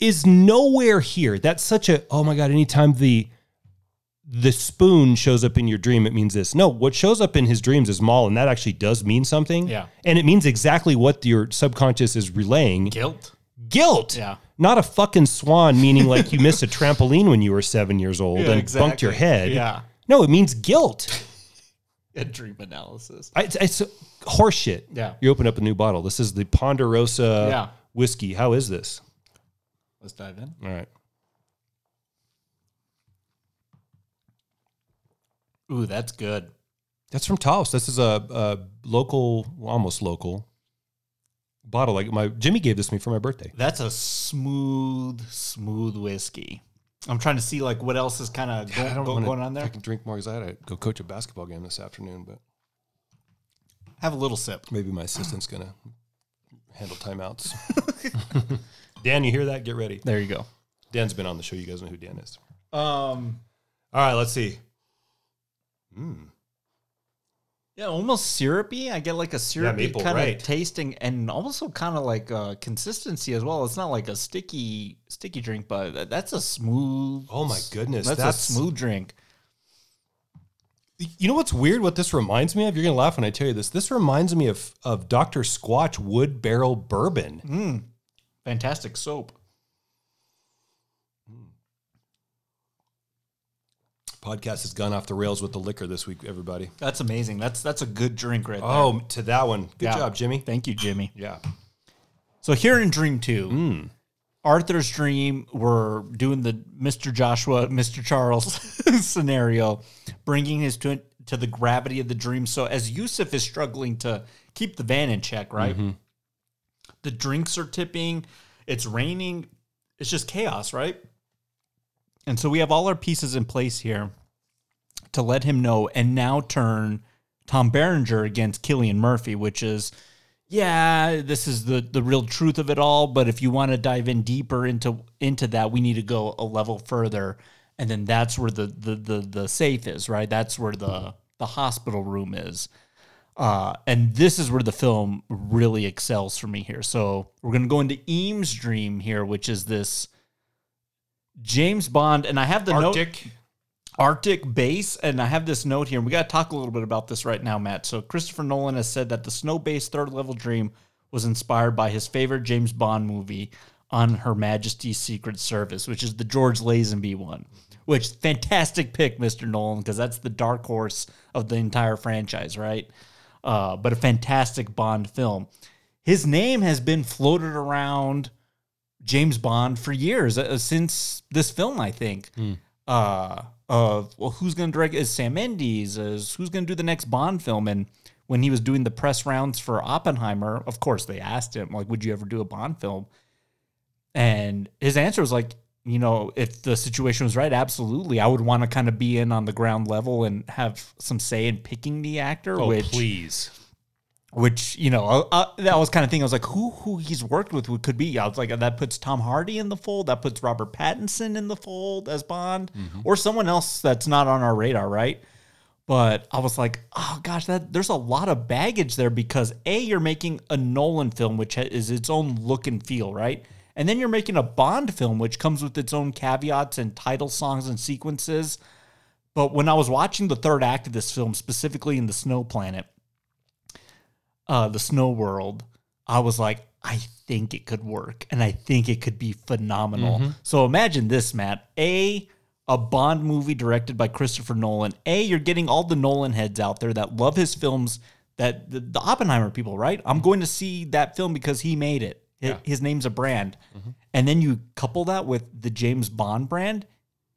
Is nowhere here. That's such a oh my god. Anytime the the spoon shows up in your dream, it means this. No, what shows up in his dreams is Mal, and that actually does mean something. Yeah. and it means exactly what your subconscious is relaying. Guilt. Guilt. Yeah. Not a fucking swan, meaning like you missed a trampoline when you were seven years old Yeah, and bumped your head. Yeah. No, it means guilt. A dream analysis. I, it's, it's horseshit. Yeah. You open up a new bottle. This is the Ponderosa Yeah. whiskey. How is this? Let's dive in. All right. Ooh, that's good. That's from Taos. This is a, a local, well, almost local bottle. Like my Jimmy gave this to me for my birthday. That's a smooth, smooth whiskey. I'm trying to see like what else is kind of I don't go, going on there. I can drink more because I had to go coach a basketball game this afternoon, but Have a little sip. maybe my assistant's gonna handle timeouts. Dan, you hear that? Get ready. There you go. Dan's been on the show. You guys know who Dan is. Um, All right, let's see. Mm. yeah, almost syrupy. I get like a syrupy maple, kind right. of tasting, and also kind of like uh, consistency as well. It's not like a sticky, sticky drink, but that's a smooth. Oh my goodness, that's, that's- a smooth drink. You know what's weird? What this reminds me of? You're gonna laugh when I tell you this. This reminds me of of Doctor Squatch Wood Barrel Bourbon. Mm. Fantastic soap. Podcast has gone off the rails with the liquor this week, everybody. That's amazing. That's that's a good drink right there. Oh, to that one. Good Yeah. job, Jimmy. Thank you, Jimmy. Yeah. So here in Dream Two, Mm. Arthur's dream, we're doing the Mr. Joshua, Mr. Charles scenario, bringing his to, to the gravity of the dream. So as Yusuf is struggling to keep the van in check, right? Mm-hmm. The drinks are tipping, it's raining, it's just chaos, right? And so we have all our pieces in place here to let him know and now turn Tom Berenger against Cillian Murphy, which is yeah, this is the the real truth of it all, but if you want to dive in deeper into into that, we need to go a level further. And then that's where the the the, the safe is, right? That's where the the hospital room is. Uh, and this is where the film really excels for me here. So we're gonna go into Eames' dream here, which is this James Bond, and I have the Arctic. note Arctic base, and I have this note here. We got to talk a little bit about this right now, Matt. So Christopher Nolan has said that the snow-based third-level dream was inspired by his favorite James Bond movie, On Her Majesty's Secret Service, which is the George Lazenby one. Which fantastic pick, Mister Nolan, because that's the dark horse of the entire franchise, right? Uh, but a fantastic Bond film. His name has been floated around James Bond for years uh, since this film, I think. Uh, of well, who's going to direct? Is Sam Mendes? Is who's going to do the next Bond film? And when he was doing the press rounds for Oppenheimer, of course they asked him like, "Would you ever do a Bond film?" And his answer was like, "You know, if the situation was right, absolutely. I would want to kind of be in on the ground level and have some say in picking the actor." Oh, which, please. Which you know that was kind of thing. I was like, who who he's worked with could be. I was like, that puts Tom Hardy in the fold. That puts Robert Pattinson in the fold as Bond, mm-hmm. or someone else that's not on our radar, right? But I was like, oh gosh, that there's a lot of baggage there because a you're making a Nolan film which is its own look and feel, right? And then you're making a Bond film which comes with its own caveats and title songs and sequences. But when I was watching the third act of this film, specifically in the Snow Planet, uh, the Snow World, I was like, I think it could work, and I think it could be phenomenal. Mhm. So imagine this, Matt. A a Bond movie directed by Christopher Nolan. A you're getting all the Nolan heads out there that love his films. That the, the Oppenheimer people, right? I'm going to see that film because he made it. Yeah. His name's a brand, and then you couple that with the James Bond brand.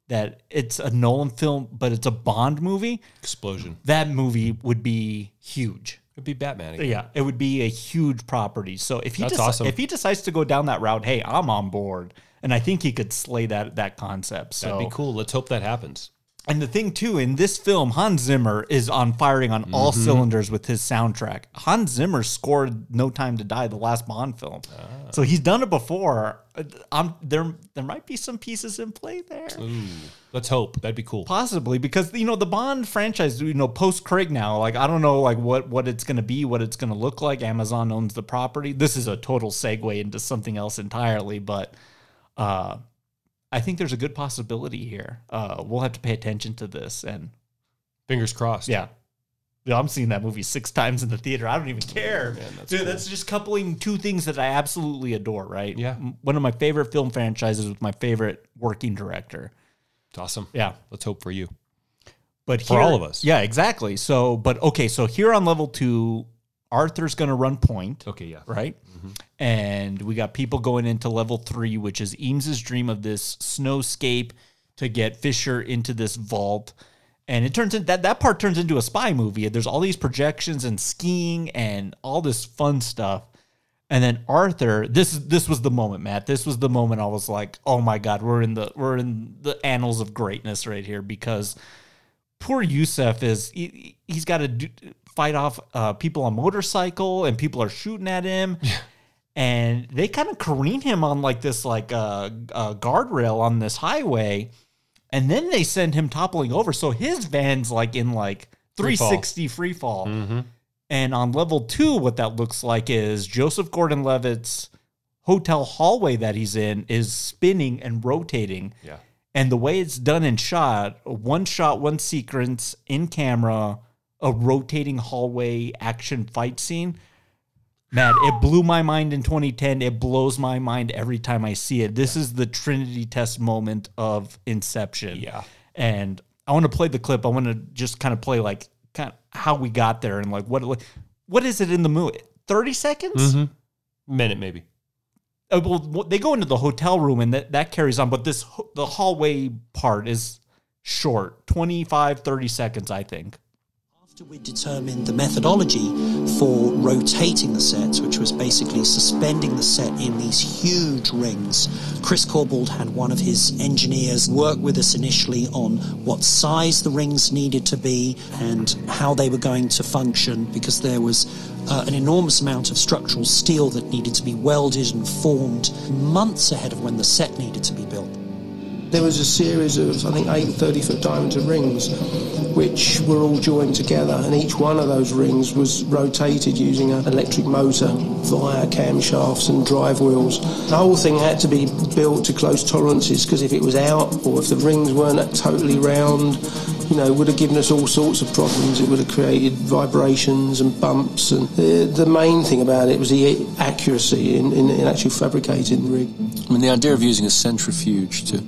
That it's a Nolan film, but it's a Bond movie. Explosion. That movie would be huge. It'd be Batman. Again. Yeah, it would be a huge property. So if he deci- awesome. if he decides to go down that route, hey, I'm on board, and I think he could slay that that concept. So That'd be cool. Let's hope that happens. And the thing too, in this film, Hans Zimmer is on firing on all Mhm. cylinders with his soundtrack. Hans Zimmer scored "No Time to Die," the last Bond film, Ah. so he's done it before. I'm, there, there might be some pieces in play there. Ooh, let's hope. That'd be cool. Possibly because you know the Bond franchise, you know, post Craig now, like I don't know, like what what it's gonna be, what it's gonna look like. Amazon owns the property. This is a total segue into something else entirely, but uh, I think there's a good possibility here. Uh, we'll have to pay attention to this, and Fingers crossed. yeah, yeah, I'm seeing that movie six times in the theater. I don't even care, that's dude. cool. That's just coupling two things that I absolutely adore. Right? Yeah. M- one of my favorite film franchises with my favorite working director. It's awesome. Yeah. Let's hope for you. But For all of us. Yeah, exactly. So, but okay, so here on level two, Arthur's going to run point. Okay, yeah. Right? And we got people going into level three, which is Eames's dream of this snowscape to get Fisher into this vault. And it turns in that that part turns into a spy movie. There's all these projections and skiing and all this fun stuff. And then Arthur, this this was the moment, Matt. This was the moment I was like, "Oh my god, we're in the we're in the annals of greatness right here." Because poor Yusuf is he, he's got to do, fight off uh, people on motorcycle, and people are shooting at him, and they kind of careen him on like this like uh, uh, guardrail on this highway, and then they send him toppling over. So his van's like in like Free fall. 360 free fall. And on level two, what that looks like is Joseph Gordon Levitt's hotel hallway that he's in is spinning and rotating. Yeah. And the way it's done and shot, one shot, one sequence in camera, a rotating hallway action fight scene. Matt, it blew my mind in 2010. It blows my mind every time I see it. This is the Trinity test moment of Inception. Yeah. And I want to play the clip. I want to just kind of play like kind of how we got there and like what what is it in the movie? 30 seconds? Mm-hmm. Minute maybe. uh, well, they go into the hotel room and that, that carries on, but this the hallway part is short 25, 30 seconds, I think. We determined the methodology for rotating the sets, which was basically suspending the set in these huge rings. Chris Corbould had one of his engineers work with us initially on what size the rings needed to be and how they were going to function because there was uh, an enormous amount of structural steel that needed to be welded and formed months ahead of when the set needed to be built. There was a series of, I think, eight 30 foot diameter rings, which were all joined together, and each one of those rings was rotated using an electric motor via camshafts and drive wheels. The whole thing had to be built to close tolerances because if it was out or if the rings weren't totally round, you know, would have given us all sorts of problems. It would have created vibrations and bumps. And the, the main thing about it was the accuracy in, in, in actually fabricating the rig. I mean, the idea of using a centrifuge to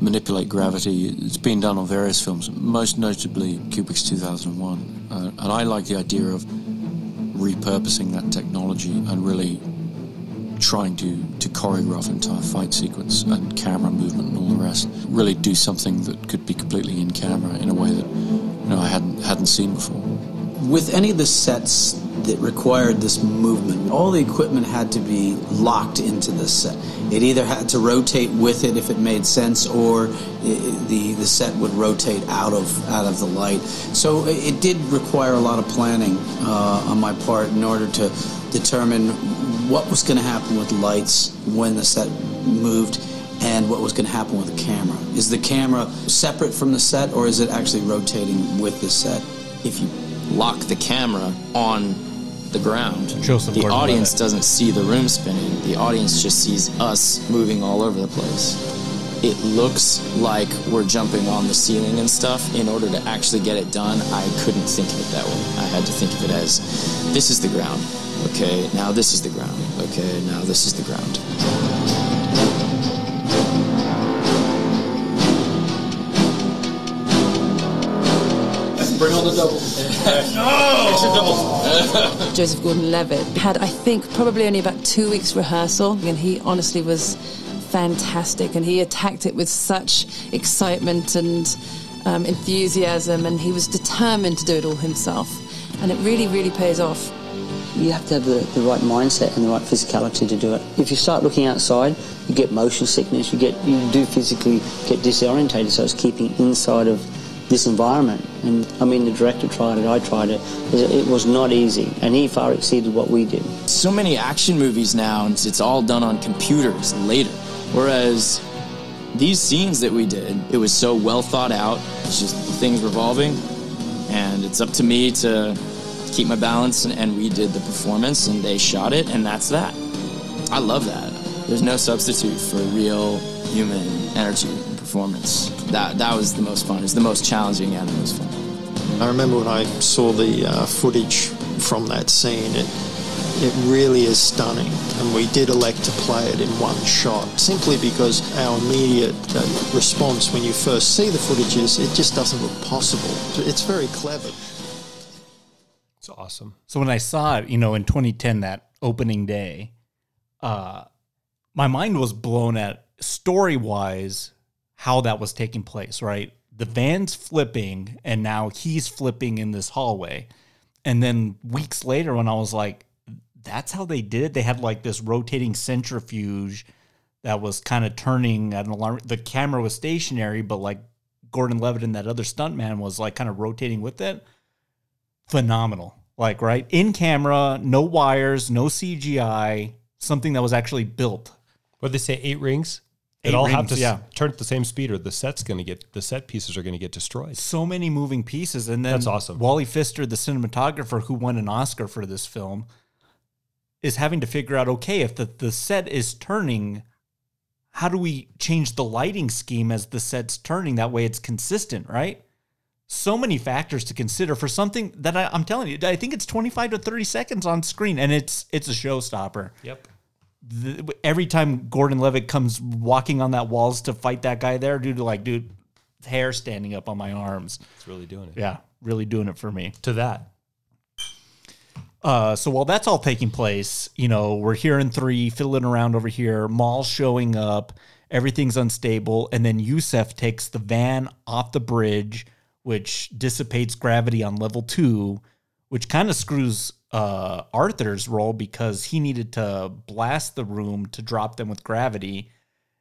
manipulate gravity, it's been done on various films, most notably Kubrick's 2001. Uh, and I like the idea of repurposing that technology and really trying to, to choreograph entire fight sequence and camera movement and all the rest. Really do something that could be completely in camera in a way that you know I hadn't hadn't seen before. With any of the sets that required this movement, all the equipment had to be locked into the set. It either had to rotate with it if it made sense, or the the set would rotate out of out of the light. So it it did require a lot of planning uh, on my part in order to determine what was going to happen with lights when the set moved and what was going to happen with the camera. Is the camera separate from the set or is it actually rotating with the set? If you lock the camera on the ground, Joseph the audience doesn't see the room spinning. The audience just sees us moving all over the place. It looks like we're jumping on the ceiling and stuff. In order to actually get it done, I couldn't think of it that way. I had to think of it as this is the ground. Okay, now this is the ground. Okay, now this is the ground. On the double. no! Joseph Gordon-Levitt had, I think, probably only about two weeks rehearsal, and he honestly was fantastic, and he attacked it with such excitement and um, enthusiasm, and he was determined to do it all himself, and it really, really pays off. You have to have the, the right mindset and the right physicality to do it. If you start looking outside, you get motion sickness, you get you do physically get disorientated, so it's keeping inside of this environment. And I mean, the director tried it, I tried it. It was not easy, and he far exceeded what we did. So many action movies now, and it's all done on computers later. Whereas these scenes that we did, it was so well thought out. It's just things revolving, and it's up to me to keep my balance. And, and we did the performance, and they shot it, and that's that. I love that. There's no substitute for real human energy performance. That that was the most fun. It was the most challenging and the most fun. I remember when I saw the uh, footage from that scene, it, it really is stunning. And we did elect to play it in one shot simply because our immediate uh, response when you first see the footage is it just doesn't look possible. It's very clever. It's awesome. So when I saw it, you know, in 2010, that opening day, uh, my mind was blown at story wise how that was taking place, right? The van's flipping and now he's flipping in this hallway. And then weeks later, when I was like, that's how they did it, they had like this rotating centrifuge that was kind of turning at an alarm. The camera was stationary, but like Gordon Levitt and that other stuntman was like kind of rotating with it phenomenal. Like, right? In camera, no wires, no CGI, something that was actually built. What they say, eight rings? Eight it all have rings, to s- turn at the same speed, or the set's going to get the set pieces are going to get destroyed. So many moving pieces. And then That's awesome. Wally Pfister, the cinematographer who won an Oscar for this film, is having to figure out okay, if the, the set is turning, how do we change the lighting scheme as the set's turning? That way it's consistent, right? So many factors to consider for something that I, I'm telling you, I think it's 25 to 30 seconds on screen, and it's it's a showstopper. Yep. The, every time Gordon Levitt comes walking on that walls to fight that guy there, dude, like, dude, hair standing up on my arms. It's really doing it. Yeah, really doing it for me. To that. Uh, so while that's all taking place, you know, we're here in three, fiddling around over here. Mal's showing up, everything's unstable, and then Yusuf takes the van off the bridge, which dissipates gravity on level two, which kind of screws uh, Arthur's role because he needed to blast the room to drop them with gravity.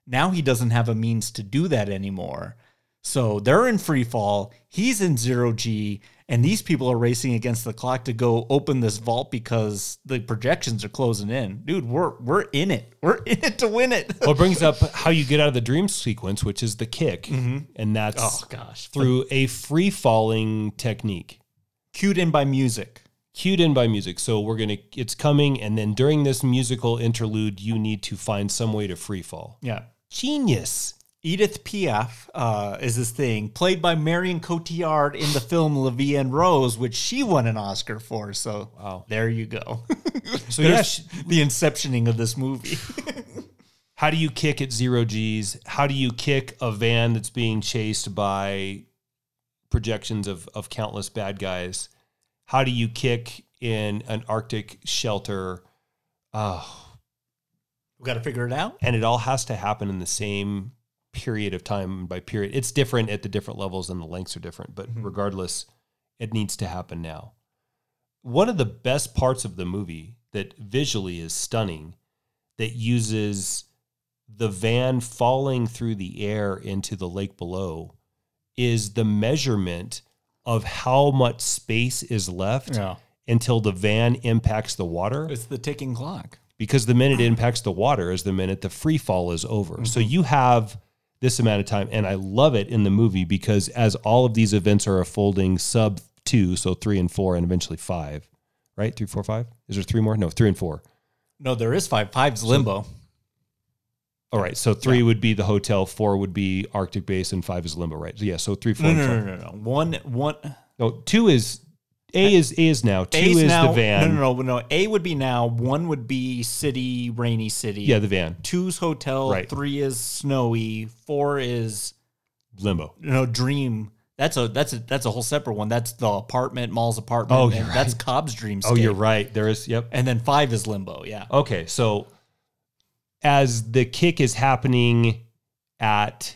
Now he doesn't have a means to do that anymore. So they're in free fall. He's in zero G, and these people are racing against the clock to go open this vault because the projections are closing in. Dude, we're we're in it. We're in it to win it. well, it brings up how you get out of the dream sequence, which is the kick, Mhm. and that's Oh, gosh. through a free falling technique, cued in by music. Cued in by music. So we're gonna, it's coming, and then during this musical interlude, you need to find some way to free fall. Yeah. Genius. Edith Piaf uh, is this thing played by Marion Cotillard in the film La Vie en Rose, which she won an Oscar for. So wow. there you go. So yeah, the inceptioning of this movie. How do you kick at zero G's? How do you kick a van that's being chased by projections of, of countless bad guys? How do you kick in an Arctic shelter? Oh, we got to figure it out. And it all has to happen in the same period of time by period. It's different at the different levels and the lengths are different, but mm-hmm. regardless, it needs to happen now. One of the best parts of the movie that visually is stunning that uses the van falling through the air into the lake below is the measurement of how much space is left Yeah. until the van impacts the water It's the ticking clock. because the minute it impacts the water is the minute the free fall is over. So Mm-hmm. you have this amount of time, and I love it in the movie because as all of these events are unfolding, sub two, so three and four, and eventually five, right? Three, four, five. Is there three more? No, three and four. No, there is five. Five's limbo. All right, so three would be the hotel, four would be Arctic base, and five is limbo, right? So yeah, so three, four, No, no, no, no, no. One, one. No, two is A is A is now. Two A's is now, the van. No, no, no, no. A would be now. One would be city, rainy city. Yeah, the van. Two's hotel. Right. Three is snowy. Four is Limbo. no dream. That's a that's a that's a whole separate one. That's the apartment, Mal's apartment. Oh, you're that's. Cobb's dream. Oh, you're right. There is. Yep. And then five is limbo. Yeah. Okay, so as the kick is happening at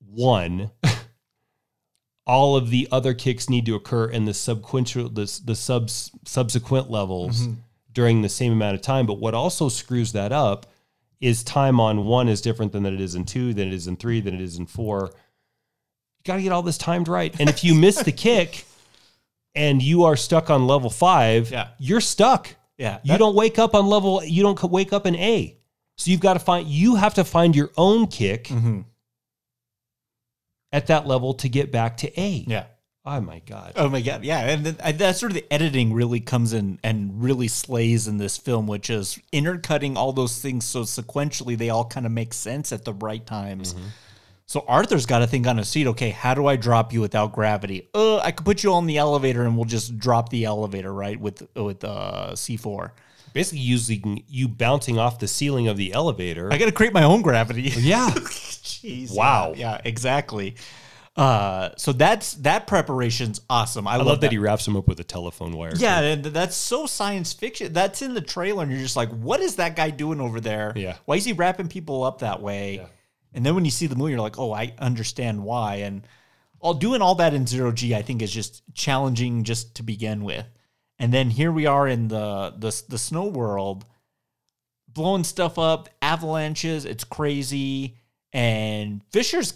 one, all of the other kicks need to occur in the subsequent the, the subs, subsequent levels Mhm. during the same amount of time. But what also screws that up is time on one is different than that it is in two, than it is in three, than it is in four. You got to get all this timed right. And if you miss the kick and you are stuck on level five, Yeah. you're stuck. Yeah. You don't wake up on level. You don't wake up in A. So you've got to find. You have to find your own kick Mm-hmm. at that level to get back to A. Yeah. Oh my god. Oh my god, yeah, and then, that's sort of the editing really comes in and really slays in this film, which is intercutting all those things so sequentially they all kind of make sense at the right times. So Arthur's got to think on his seat. Okay, how do I drop you without gravity? Uh, I could put you on the elevator and we'll just drop the elevator right with with uh, C four. Basically, using you bouncing off the ceiling of the elevator. I got to create my own gravity. Yeah. Jeez. Wow. Yeah, yeah, exactly. Uh, so that's that preparation's awesome. I, I, love, love that he wraps him up with a telephone wire. Yeah, and that's so science fiction. That's in the trailer, and you're just like, what is that guy doing over there? Yeah. Why is he wrapping people up that way? And then when you see the movie, you're like, oh, I understand why. And all doing all that in zero G, I think, is just challenging just to begin with. And then here we are in the the the snow world, blowing stuff up, avalanches. It's crazy, and Fisher's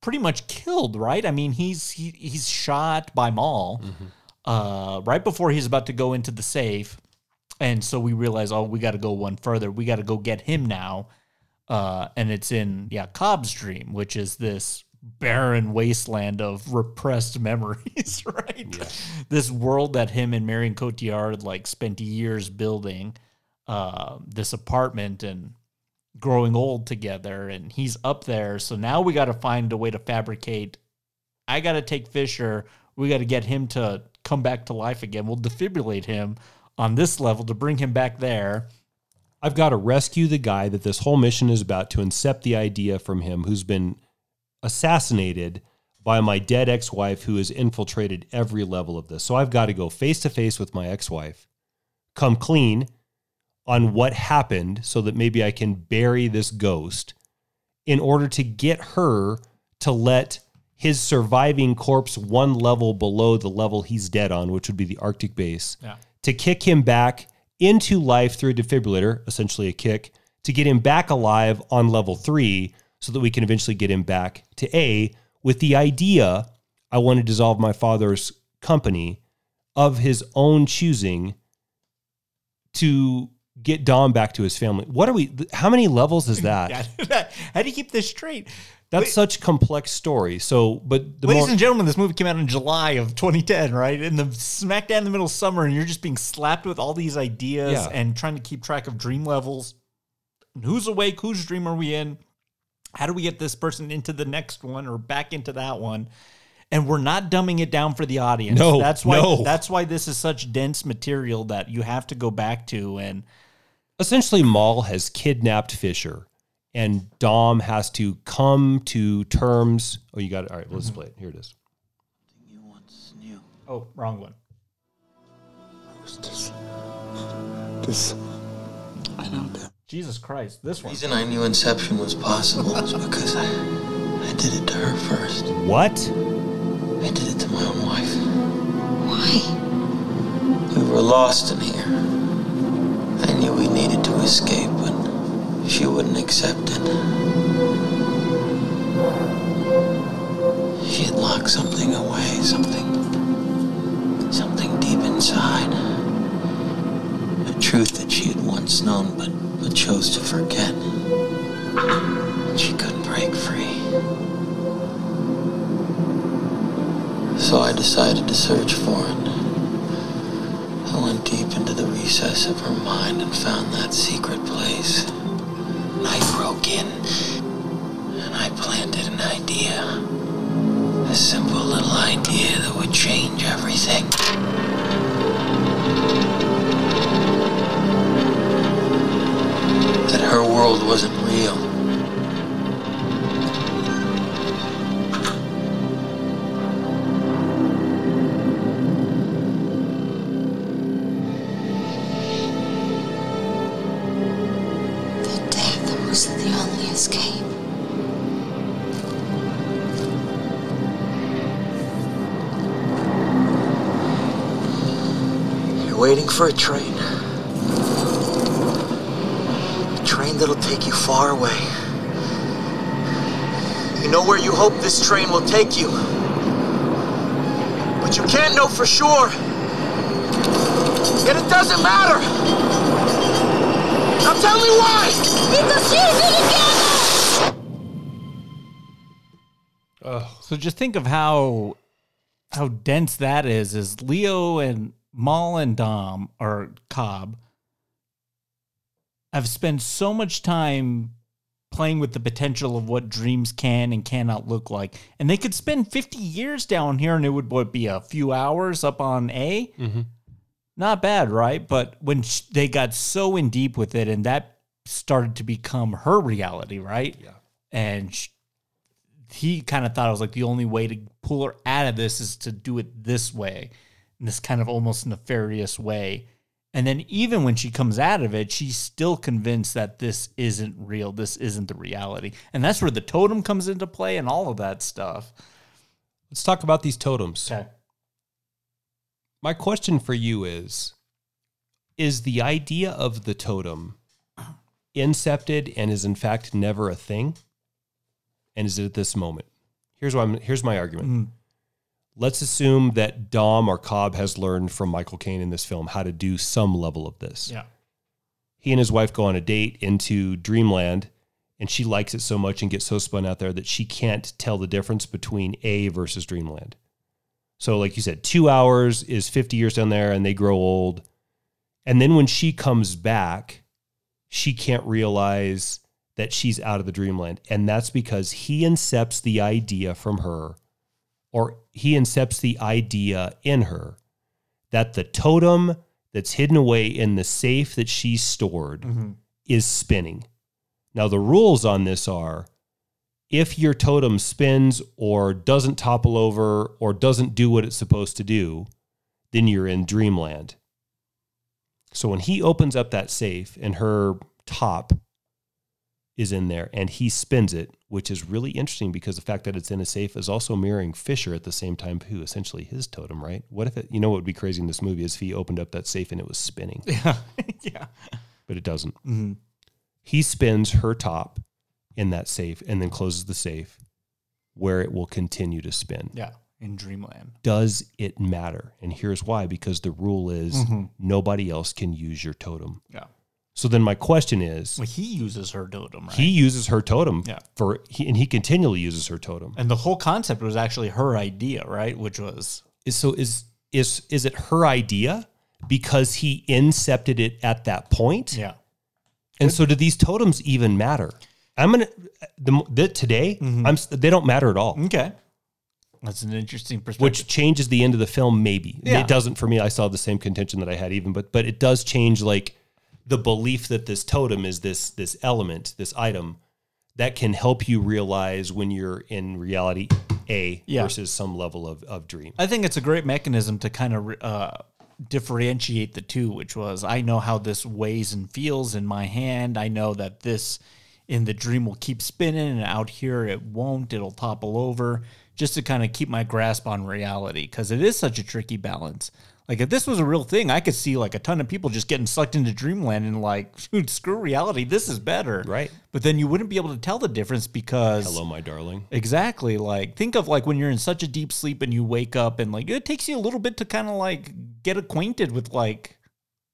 pretty much killed, right? I mean, he's he, he's shot by Mal uh, right before he's about to go into the safe, and so we realize, oh, we got to go one further. We got to go get him now, uh, and it's in yeah Cobb's dream, which is this barren wasteland of repressed memories, right? This world that him and Marion Cotillard like spent years building, uh, this apartment and growing old together and he's up there. So now we got to find a way to fabricate i got to take fisher we got to get him to come back to life again. We'll defibrillate him on this level to bring him back there I've got to rescue the guy that this whole mission is about to incept the idea from him who's been assassinated by my dead ex wife who has infiltrated every level of this. So I've got to go face to face with my ex wife, come clean on what happened so that maybe I can bury this ghost in order to get her to let his surviving corpse one level below the level he's dead on, which would be the Arctic base, Yeah. to kick him back into life through a defibrillator, essentially a kick, to get him back alive on level three so that we can eventually get him back to A with the idea I want to dissolve my father's company of his own choosing to get Dom back to his family. What are we, how many levels is that? How do you keep this straight? That's such complex story. So, but the Ladies more, and gentlemen, this movie came out in July of 2010, right? In the smack dab in the middle of summer, and you're just being slapped with all these ideas Yeah. and trying to keep track of dream levels. And who's awake? Whose dream are we in? How do we get this person into the next one or back into that one? And we're not dumbing it down for the audience. No, that's why no. that's why this is such dense material that you have to go back to and essentially Mal has kidnapped Fisher and Dom has to come to terms. Oh, you got it. All right, let's mm-hmm. play it. Here it is. Oh, wrong one. This. I know that. Jesus Christ, this one. The one. reason I knew Inception was possible was because I, I did it to her first. What? I did it to my own wife. Why? We were lost in here. I knew we needed to escape, but she wouldn't accept it. She had locked something away, something. something deep inside. A truth that she had once known but, but chose to forget. She couldn't break free. So I decided to search for it. I went deep into the recess of her mind and found that secret place. I broke in and I planted an idea. A simple little idea that would change everything. That her world wasn't real. This train will take you. But you can't know for sure. Yet it doesn't matter. Now tell me why! Because you're together! So just think of how how dense that is. Is Leo and Mal and Dom or Cobb have spent so much time playing with the potential of what dreams can and cannot look like, and they could spend fifty years down here, and it would what be a few hours up on A. Mm-hmm. Not bad, right? But when sh- they got so in deep with it, and that started to become her reality, right? Yeah. And sh- he kind of thought it was like the only way to pull her out of this is to do it this way, in this kind of almost nefarious way. And then even when she comes out of it, she's still convinced that this isn't real. This isn't the reality. And that's where the totem comes into play and all of that stuff. Let's talk about these totems. Okay. My question for you is Is the idea of the totem incepted and is in fact never a thing? And is it at this moment? Here's why I'm here's my argument. Mm. Let's assume that Dom or Cobb has learned from Michael Caine in this film how to do some level of this. Yeah. He and his wife go on a date into Dreamland, and she likes it so much and gets so spun out there that she can't tell the difference between A versus Dreamland. So, like you said, two hours is 50 years down there, and they grow old. And then when she comes back, she can't realize that she's out of the dreamland. And that's because he incepts the idea from her, or he incepts the idea in her that the totem that's hidden away in the safe that she's stored Mhm. is spinning. Now, the rules on this are if your totem spins or doesn't topple over or doesn't do what it's supposed to do, then you're in dreamland. So when he opens up that safe and her top is in there and he spins it, which is really interesting because the fact that it's in a safe is also mirroring Fisher at the same time who essentially his totem, right? What if it you know what would be crazy in this movie is if he opened up that safe and it was spinning. Yeah. yeah. But it doesn't. Mhm. He spins her top in that safe and then closes the safe where it will continue to spin. Yeah. In Dreamland. Does it matter? And here's why because the rule is Mhm. nobody else can use your totem. Yeah. So then my question is Well, he uses her totem, right? he uses her totem Yeah. for he, and he continually uses her totem. and the whole concept was actually her idea, right? Which was Is so is is is it her idea because he incepted it at that point? Yeah. And so do these totems even matter? I'm gonna the, the today I'm they don't matter at all. Mm-hmm. okay. That's an interesting perspective. Which changes the end of the film, maybe. Yeah. It doesn't for me. I saw the same contention that I had even, but but it does change like the belief that this totem is this this element, this item that can help you realize when you're in reality A Yeah. versus some level of, of dream. I think it's a great mechanism to kind of uh, differentiate the two, which was I know how this weighs and feels in my hand. I know that this in the dream will keep spinning, and out here it won't. It'll topple over just to kind of keep my grasp on reality because it is such a tricky balance. Like if this was a real thing, I could see like a ton of people just getting sucked into dreamland and like, dude, screw reality. This is better, right? But then you wouldn't be able to tell the difference because Hello, my darling. Exactly. Like think of like when you're in such a deep sleep and you wake up and like it takes you a little bit to kind of like get acquainted with like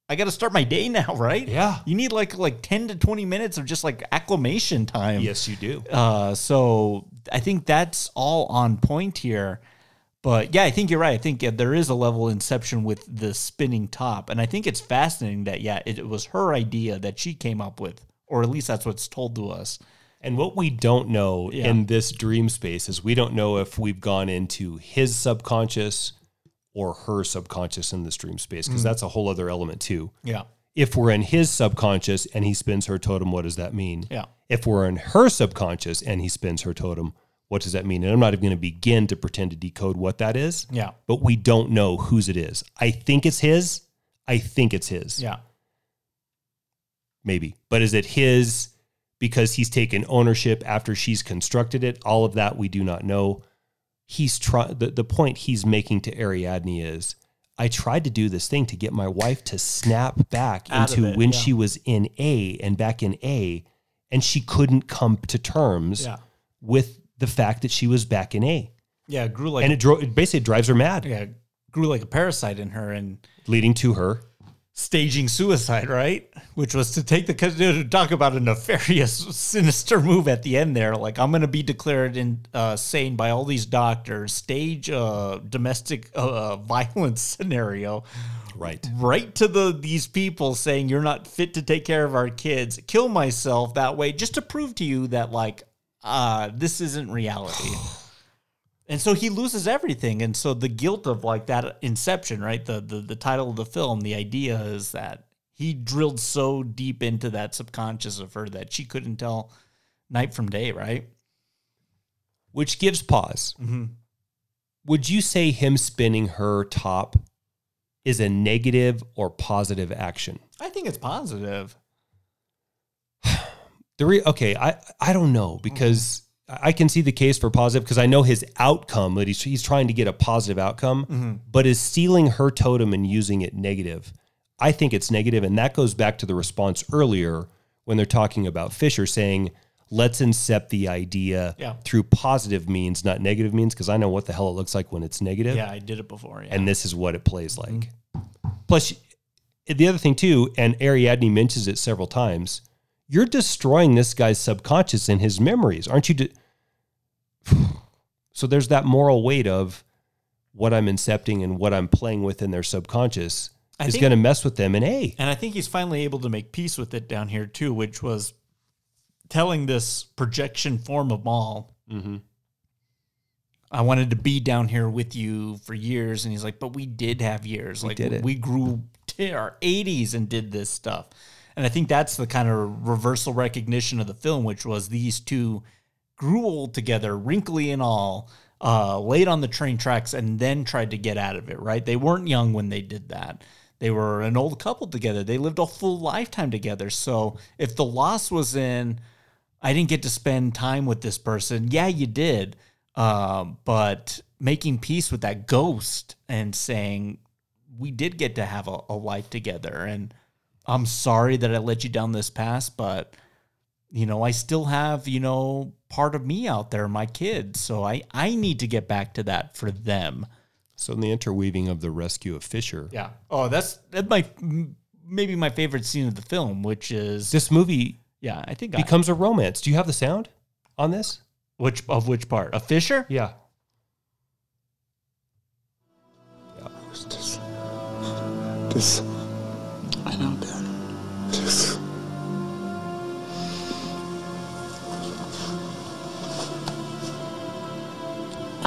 I got to start my day now, right? Yeah. You need like like 10 to 20 minutes of just like acclimation time. Yes, you do. Uh so I think that's all on point here. But yeah, I think you're right. I think uh, there is a level of inception with the spinning top. And I think it's fascinating that, yeah, it, it was her idea that she came up with, or at least that's what's told to us. And what we don't know Yeah. in this dream space is we don't know if we've gone into his subconscious or her subconscious in this dream space because Mm. that's a whole other element too. Yeah. If we're in his subconscious and he spins her totem, what does that mean? Yeah. If we're in her subconscious and he spins her totem, what does that mean? And I'm not even going to begin to pretend to decode what that is. Yeah. But we don't know whose it is. I think it's his. I think it's his. Yeah. Maybe. But is it his because he's taken ownership after she's constructed it? All of that we do not know. He's trying the, the point he's making to Ariadne is I tried to do this thing to get my wife to snap back Out into it, when yeah. she was in A and back in A, and she couldn't come to terms Yeah. with the fact that she was back in A. Yeah, it grew like and it, dro- it basically drives her mad, yeah, it grew like a parasite in her and leading to her staging suicide, right? Which was to take the to talk about a nefarious, sinister move at the end there. Like I'm going to be declared in, uh, sane by all these doctors, stage a domestic uh, violence scenario, right? Right to the these people saying you're not fit to take care of our kids. Kill myself that way just to prove to you that like uh, this isn't reality. And so he loses everything. And so the guilt of like that inception, right? The, the the title of the film, the idea is that he drilled so deep into that subconscious of her that she couldn't tell night from day, right? which gives pause. Mhm. Would you say him spinning her top is a negative or positive action? I think it's positive. The re- okay, I I don't know because I can see the case for positive because I know his outcome that he's he's trying to get a positive outcome, Mhm. but is stealing her totem and using it negative. I think it's negative, and that goes back to the response earlier when they're talking about Fisher saying, "Let's incept the idea Yeah. through positive means, not negative means," because I know what the hell it looks like when it's negative. Yeah, I did it before. Yeah. and this is what it plays like. Plus, the other thing too, and Ariadne mentions it several times. You're destroying this guy's subconscious and his memories, aren't you? De- so there's that moral weight of what I'm incepting and what I'm playing with in their subconscious I is going to mess with them. And a And I think he's finally able to make peace with it down here too, which was telling this projection form of Mal. Mhm. I wanted to be down here with you for years, and he's like, "But we did have years. We like we grew to our 80s and did this stuff." And I think that's the kind of reversal recognition of the film, which was these two grew old together, wrinkly and all, uh, laid on the train tracks, and then tried to get out of it. Right? They weren't young when they did that. They were an old couple together. They lived a full lifetime together. So if the loss was in, I didn't get to spend time with this person. Yeah, you did. Um, but making peace with that ghost and saying, we did get to have a, a life together. And I'm sorry that I let you down this past, but you know, I still have, you know, part of me out there, my kids. So I, I need to get back to that for them. So in the interweaving of the rescue of Fisher, Yeah. Oh, that's that's my m- maybe my favorite scene of the film, which is this movie Yeah, I think I, becomes a romance. Do you have the sound on this? which of which part? A Fisher? Yeah. This. This. I know,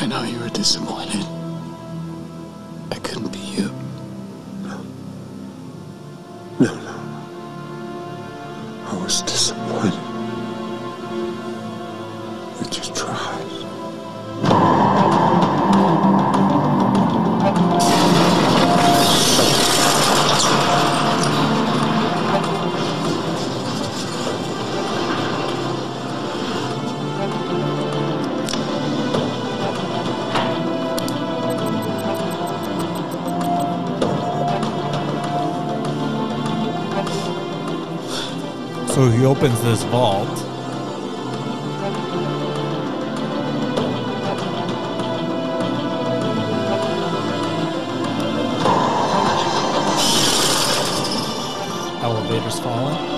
I know you were disappointed. I couldn't be you. No. No, no. I was disappointed. But you tried. Opens this vault. Elevator's falling.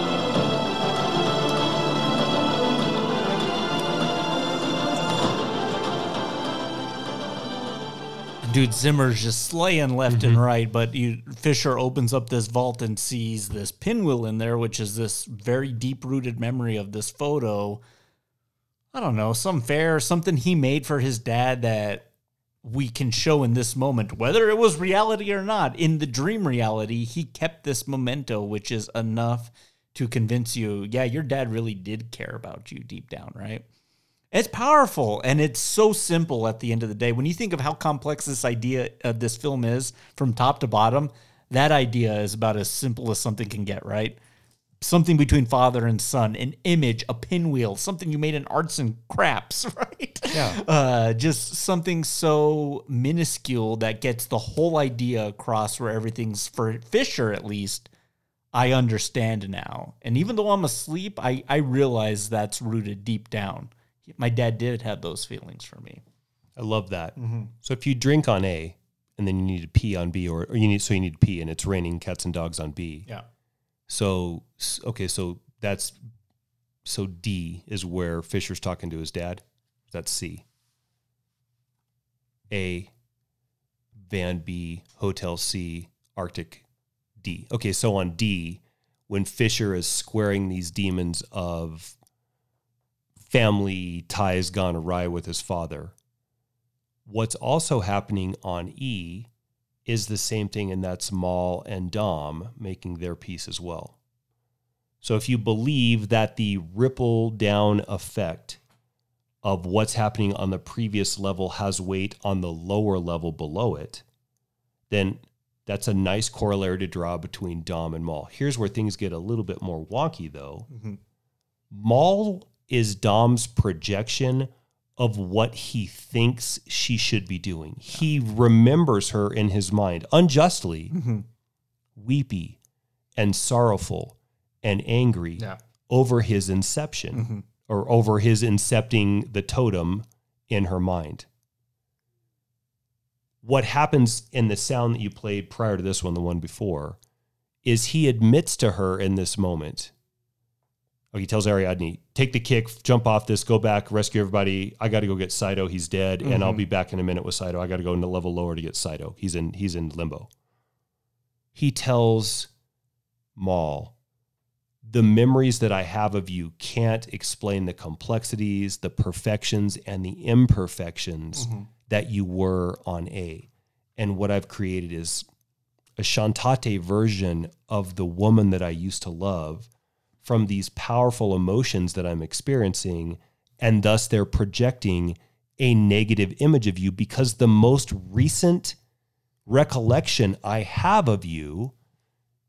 Dude, Zimmer's just slaying left and mm-hmm. right, but you, Fisher opens up this vault and sees this pinwheel in there, which is this very deep rooted memory of this photo. I don't know, some fair, something he made for his dad that we can show in this moment, whether it was reality or not. In the dream reality, he kept this memento, which is enough to convince you, yeah, your dad really did care about you deep down, right? It's powerful and it's so simple at the end of the day. When you think of how complex this idea of this film is from top to bottom, that idea is about as simple as something can get, right? Something between father and son, an image, a pinwheel, something you made in arts and crafts, right? Yeah. Uh, just something so minuscule that gets the whole idea across where everything's for Fisher at least. I understand now. And even though I'm asleep, I, I realize that's rooted deep down. My dad did have those feelings for me. I love that. Mhm. So if you drink on A and then you need to pee on B, or, or you need so you need to pee and it's raining cats and dogs on B. Yeah. So okay, so that's so D is where Fisher's talking to his dad. That's C. A, Van B, Hotel C, Arctic D. Okay, so on D, when Fisher is squaring these demons of family ties gone awry with his father, what's also happening on E is the same thing, and that's Mal and Dom making their piece as well. So if you believe that the ripple down effect of what's happening on the previous level has weight on the lower level below it, then that's a nice corollary to draw between Dom and Mal. Here's where things get a little bit more wonky though. Mm-hmm. Mal is Dom's projection of what he thinks she should be doing. He remembers her in his mind unjustly, weepy and sorrowful and angry Yeah. over his inception Mhm. or over his incepting the totem in her mind. What happens in the sound that you played prior to this one, the one before, is he admits to her in this moment. Oh, he tells Ariadne, take the kick, jump off this, go back, rescue everybody. I got to go get Saito. He's dead, and I'll Mhm. be back in a minute with Saito. I got to go in the level lower to get Saito. He's in he's in limbo. He tells Mal, the memories that I have of you can't explain the complexities, the perfections, and the imperfections Mhm. that you were on A. And what I've created is a Shantate version of the woman that I used to love from these powerful emotions that I'm experiencing and thus they're projecting a negative image of you because the most recent recollection I have of you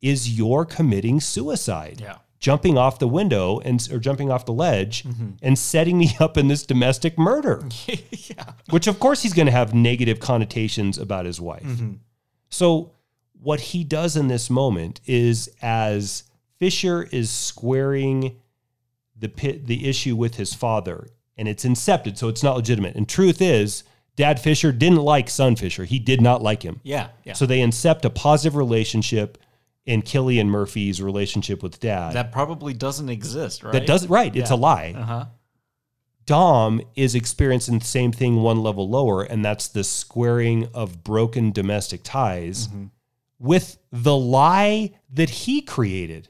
is you're committing suicide. Yeah. Jumping off the window and or jumping off the ledge Mhm. and setting me up in this domestic murder. yeah. Which of course he's going to have negative connotations about his wife. Mhm. So what he does in this moment is as Fisher is squaring the pit the issue with his father and it's incepted so it's not legitimate. And truth is Dad Fisher didn't like son Fisher. He did not like him. Yeah, yeah. So they incept a positive relationship in Cillian Murphy's relationship with dad. That probably doesn't exist, right? That does right. It's Yeah. a lie. Uh-huh. Dom is experiencing the same thing one level lower, and that's the squaring of broken domestic ties Mm-hmm. with the lie that he created.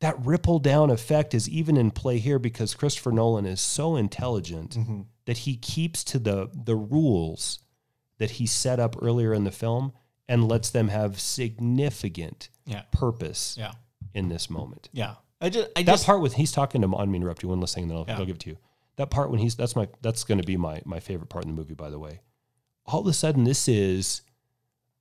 That ripple down effect is even in play here because Christopher Nolan is so intelligent Mm-hmm. that he keeps to the the rules that he set up earlier in the film and lets them have significant Yeah. purpose Yeah. in this moment. Yeah. I just I that just part with he's talking to me interrupt you one last thing and then I'll, Yeah. I'll give it to you. That part when he's that's my that's going to be my my favorite part in the movie by the way. All of a sudden this is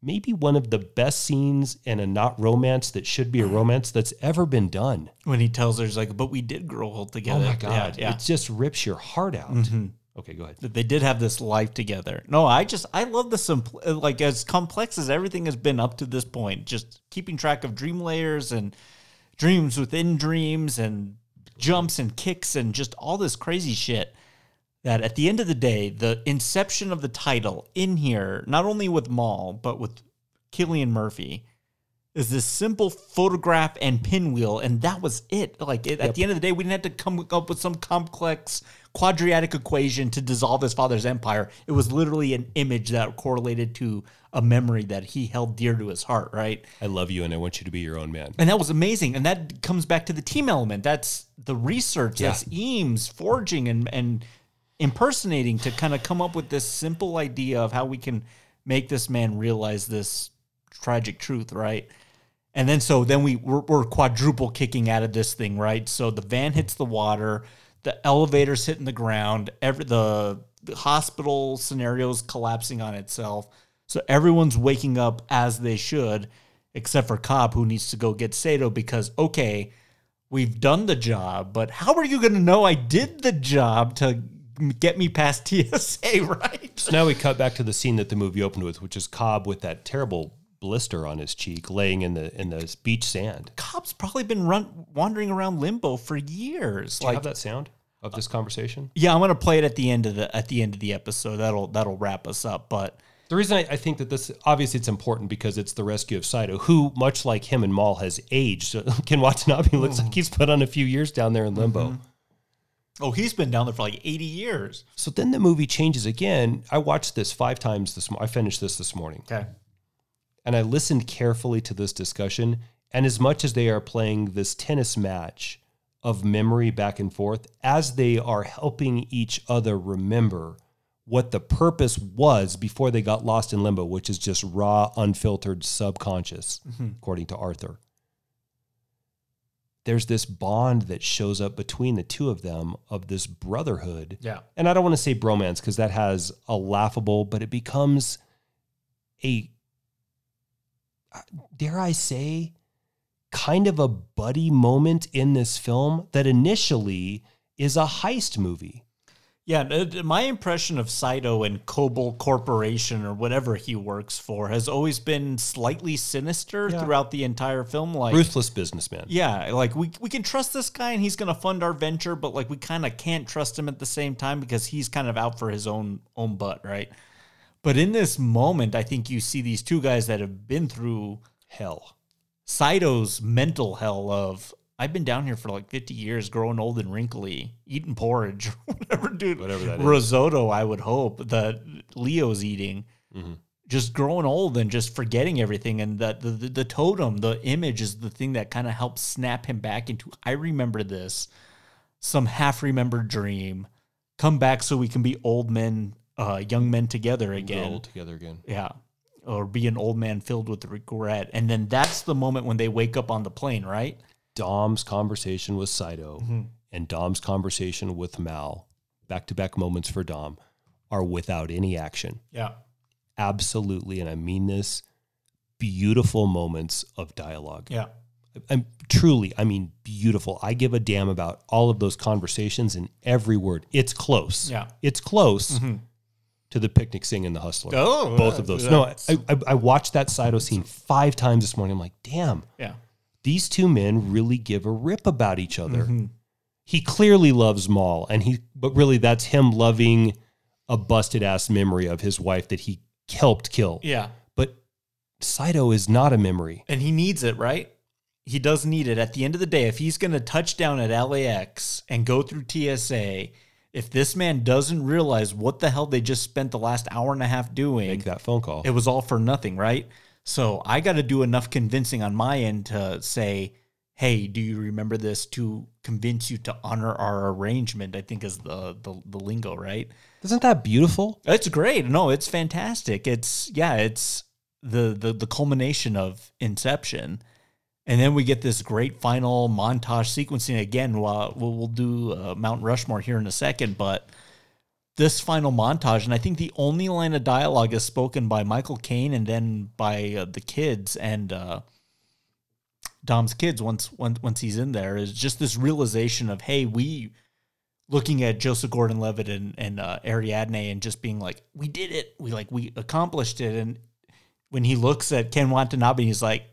maybe one of the best scenes in a not romance that should be a romance that's ever been done. when he tells her he's like, but we did grow old together. Oh my god, Yeah. yeah. it just rips your heart out. Mhm. Okay, go ahead. they did have this life together. No, I just I love the simple like as complex as everything has been up to this point. Just keeping track of dream layers and dreams within dreams and jumps and kicks and just all this crazy shit. That at the end of the day, the inception of the title in here, not only with Mal but with Cillian Murphy, is this simple photograph and pinwheel, and that was it. Like it, at the end of the day, we didn't have to come up with some complex quadratic equation to dissolve his father's empire. It was literally an image that correlated to a memory that he held dear to his heart. Right. I love you and I want you to be your own man. And that was amazing. And that comes back to the team element. That's the research. Yeah. That's Eames forging and, and impersonating to kind of come up with this simple idea of how we can make this man realize this tragic truth, right? And then so then we we're, we're quadruple kicking out of this thing, right? So the van hits the water, the elevator's hitting the ground, every the, the hospital scenario's collapsing on itself. So everyone's waking up as they should, except for Cobb, who needs to go get Saito because okay, we've done the job, but how are you going to know I did the job to get me past TSA, right? So now we cut back to the scene that the movie opened with, which is Cobb with that terrible blister on his cheek, laying in the in the beach sand. Cobb's probably been run wandering around limbo for years. Do you have that sound of this conversation? Yeah, I'm gonna play it at the end of the at the end of the episode. That'll that'll wrap us up. But The reason I, I think that this obviously it's important because it's the rescue of Saito, who much like him and Mal has aged. So Ken Watanabe looks like mm-hmm. he's put on a few years down there in limbo. Mm-hmm. Oh, he's been down there for like 80 years. So then the movie changes again. I watched this five times this. mo- I finished this this morning. Okay. and I listened carefully to this discussion. And as much as they are playing this tennis match of memory back and forth, as they are helping each other remember what the purpose was before they got lost in limbo, which is just raw, unfiltered subconscious, Mhm. according to Arthur. There's this bond that shows up between the two of them of this brotherhood. Yeah. And I don't want to say bromance because that has a laughable, but it becomes a uh, dare I say, kind of a buddy moment in this film that initially is a heist movie. Yeah, my impression of Saito and Cobalt Corporation or whatever he works for has always been slightly sinister Yeah. throughout the entire film. Like Ruthless businessman. Yeah, like we we can trust this guy and he's gonna fund our venture, but like we kind of can't trust him at the same time because he's kind of out for his own own butt, right? But in this moment, I think you see these two guys that have been through hell. Saito's mental hell of I've been down here for like 50 years, growing old and wrinkly, eating porridge, whatever, dude. Whatever that is. Risotto, I would hope that Leo's eating. Mhm. Just growing old and just forgetting everything, and that the, the the totem, the image, is the thing that kind of helps snap him back into. I remember this, some half remembered dream, come back so we can be old men, uh, young men together again. Roll together again. Yeah. Or be an old man filled with regret. And then that's the moment when they wake up on the plane, right? Dom's conversation with Saito Mhm. and Dom's conversation with Mal, back to back moments for Dom, are without any action. Yeah. Absolutely. And I mean this beautiful moments of dialogue. Yeah. I'm truly, I mean, beautiful. I give a damn about all of those conversations and every word. It's close. Yeah. It's close Mhm. to the picnic scene and the hustler. Oh, both of those. No, I, I, I watched that Saito scene five times this morning. I'm like, damn. Yeah. These two men really give a rip about each other. Mhm. He clearly loves Mal, and he, but really, that's him loving a busted ass memory of his wife that he helped kill. Yeah. But Saito is not a memory. And he needs it, right? He does need it. At the end of the day, if he's going to touch down at LAX and go through TSA, if this man doesn't realize what the hell they just spent the last hour and a half doing, Make that phone call. it was all for nothing, right? So I got to do enough convincing on my end to say, "Hey, do you remember this?" To convince you to honor our arrangement. I think is the the, the lingo, right? Isn't that beautiful? It's great. No, it's fantastic. It's yeah, it's the the the culmination of Inception. And then we get this great final montage sequencing again. We'll, we'll, we'll do uh, Mount Rushmore here in a second, but this final montage, and I think the only line of dialogue is spoken by Michael Caine and then by uh, the kids and uh, Dom's kids once, once once he's in there is just this realization of hey, we looking at Joseph Gordon-Levitt and and uh, Ariadne and just being like, we did it, we like we accomplished it, and when he looks at Ken Watanabe, he's like,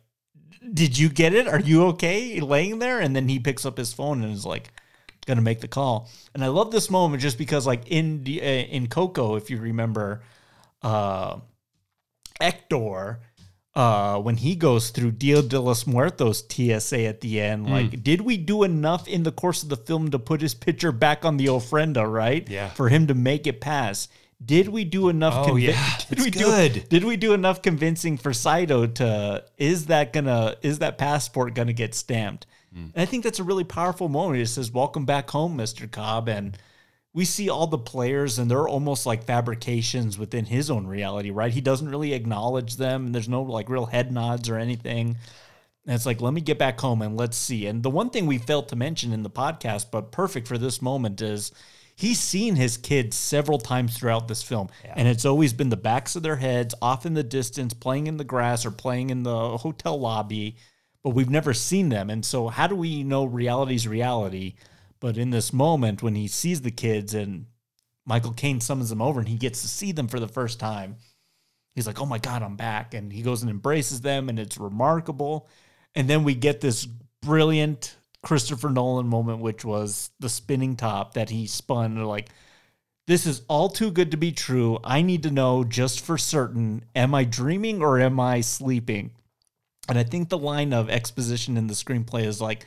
did you get it? Are you okay laying there? And then he picks up his phone and is like, gonna make the call. And I love this moment just because, like in the, uh, in Coco, if you remember, uh, Hector, uh, when he goes through Dia de los Muertos TSA at the end, like, did we do enough in the course of the film to put his picture back on the ofrenda, right? Yeah. For him to make it pass. Did we do enough? Oh, yeah. did It's we good. do? Did we do enough convincing for Saito to? Is that gonna? Is that passport gonna get stamped? Hmm. And I think that's a really powerful moment. It says, "Welcome back home, Mister Cobb," and we see all the players, and they're almost like fabrications within his own reality, right? He doesn't really acknowledge them, and there's no like real head nods or anything. And it's like, let me get back home and let's see. And the one thing we failed to mention in the podcast, but perfect for this moment, is he's seen his kids several times throughout this film. And it's always been the backs of their heads, off in the distance, playing in the grass or playing in the hotel lobby, but we've never seen them. And so, how do we know reality's reality? But in this moment, when he sees the kids and Michael Caine summons them over and he gets to see them for the first time, he's like, oh my God, I'm back. And he goes and embraces them, and it's remarkable. And then we get this brilliant Christopher Nolan moment, which was the spinning top that he spun. Like, this is all too good to be true. I need to know just for certain am I dreaming or am I sleeping? And I think the line of exposition in the screenplay is like,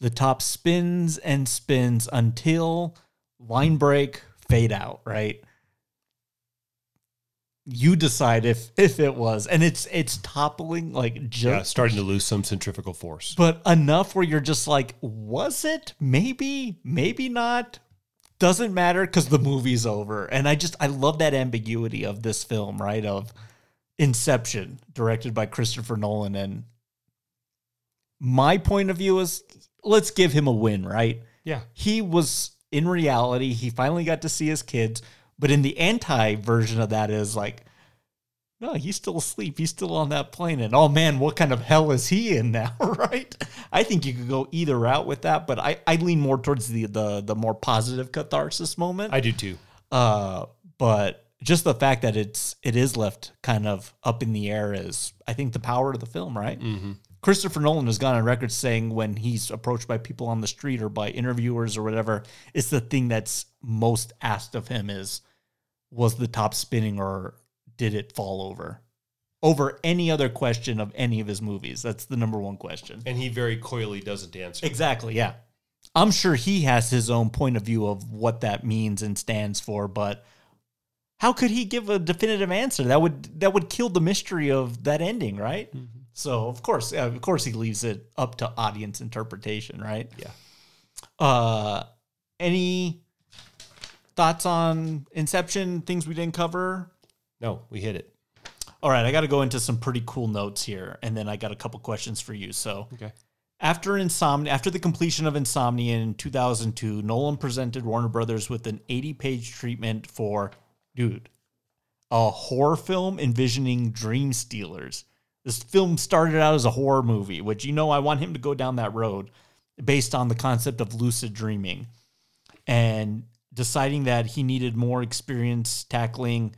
the top spins and spins until line break, fade out, right? You decide if if it was, and it's it's toppling like just Yeah, starting to lose some centrifugal force. but enough where you're just like, was it? Maybe, maybe not. Doesn't matter because the movie's over. And I just I love that ambiguity of this film, right? Of Inception, directed by Christopher Nolan. And my point of view is let's give him a win, right? Yeah. He was in reality, he finally got to see his kids. But in the anti version of that is like, no, he's still asleep. He's still on that plane. And oh man, what kind of hell is he in now, right? I think you could go either route with that, but I, I lean more towards the, the the more positive catharsis moment. I do too. Uh, but just the fact that it's it is left kind of up in the air is I think the power of the film, right? Mhm. Christopher Nolan has gone on record saying when he's approached by people on the street or by interviewers or whatever, it's the thing that's most asked of him is was the top spinning or did it fall over? Over any other question of any of his movies. That's the number one question. And he very coyly doesn't answer. Exactly, yeah. I'm sure he has his own point of view of what that means and stands for, but how could he give a definitive answer? That would that would kill the mystery of that ending, right? So of course, of course, he leaves it up to audience interpretation, right? Yeah. Uh, any thoughts on Inception? Things we didn't cover? No, we hit it. All right, I got to go into some pretty cool notes here, and then I got a couple questions for you. So, Okay. After Insomnia, after the completion of Insomnia in 2002, Nolan presented Warner Brothers with an 80-page treatment for, dude, a horror film envisioning dream stealers. This film started out as a horror movie, which you know I want him to go down that road based on the concept of lucid dreaming. And deciding that he needed more experience tackling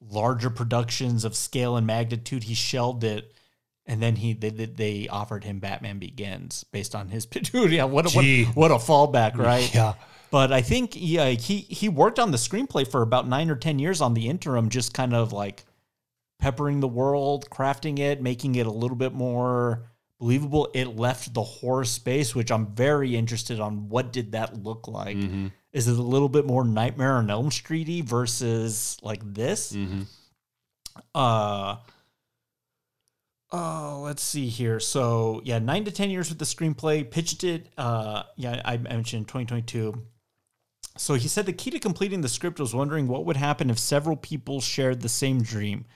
larger productions of scale and magnitude, he shelved it. And then he they, they- offered him Batman Begins based on his dude. Yeah, what a, what, what a fallback, right? Yeah. But I think yeah, he he worked on the screenplay for about nine or ten years on the interim, just kind of like peppering the world, crafting it, making it a little bit more believable. It left the horror space, which I'm very interested on. What did that look like? Is it a little bit more Nightmare on Elm Streety versus like this? Uh Oh, let's see here. So yeah, nine to ten years with the screenplay. Pitched it. Uh, yeah, I mentioned 2022. So he said the key to completing the script was wondering what would happen if several people shared the same dream.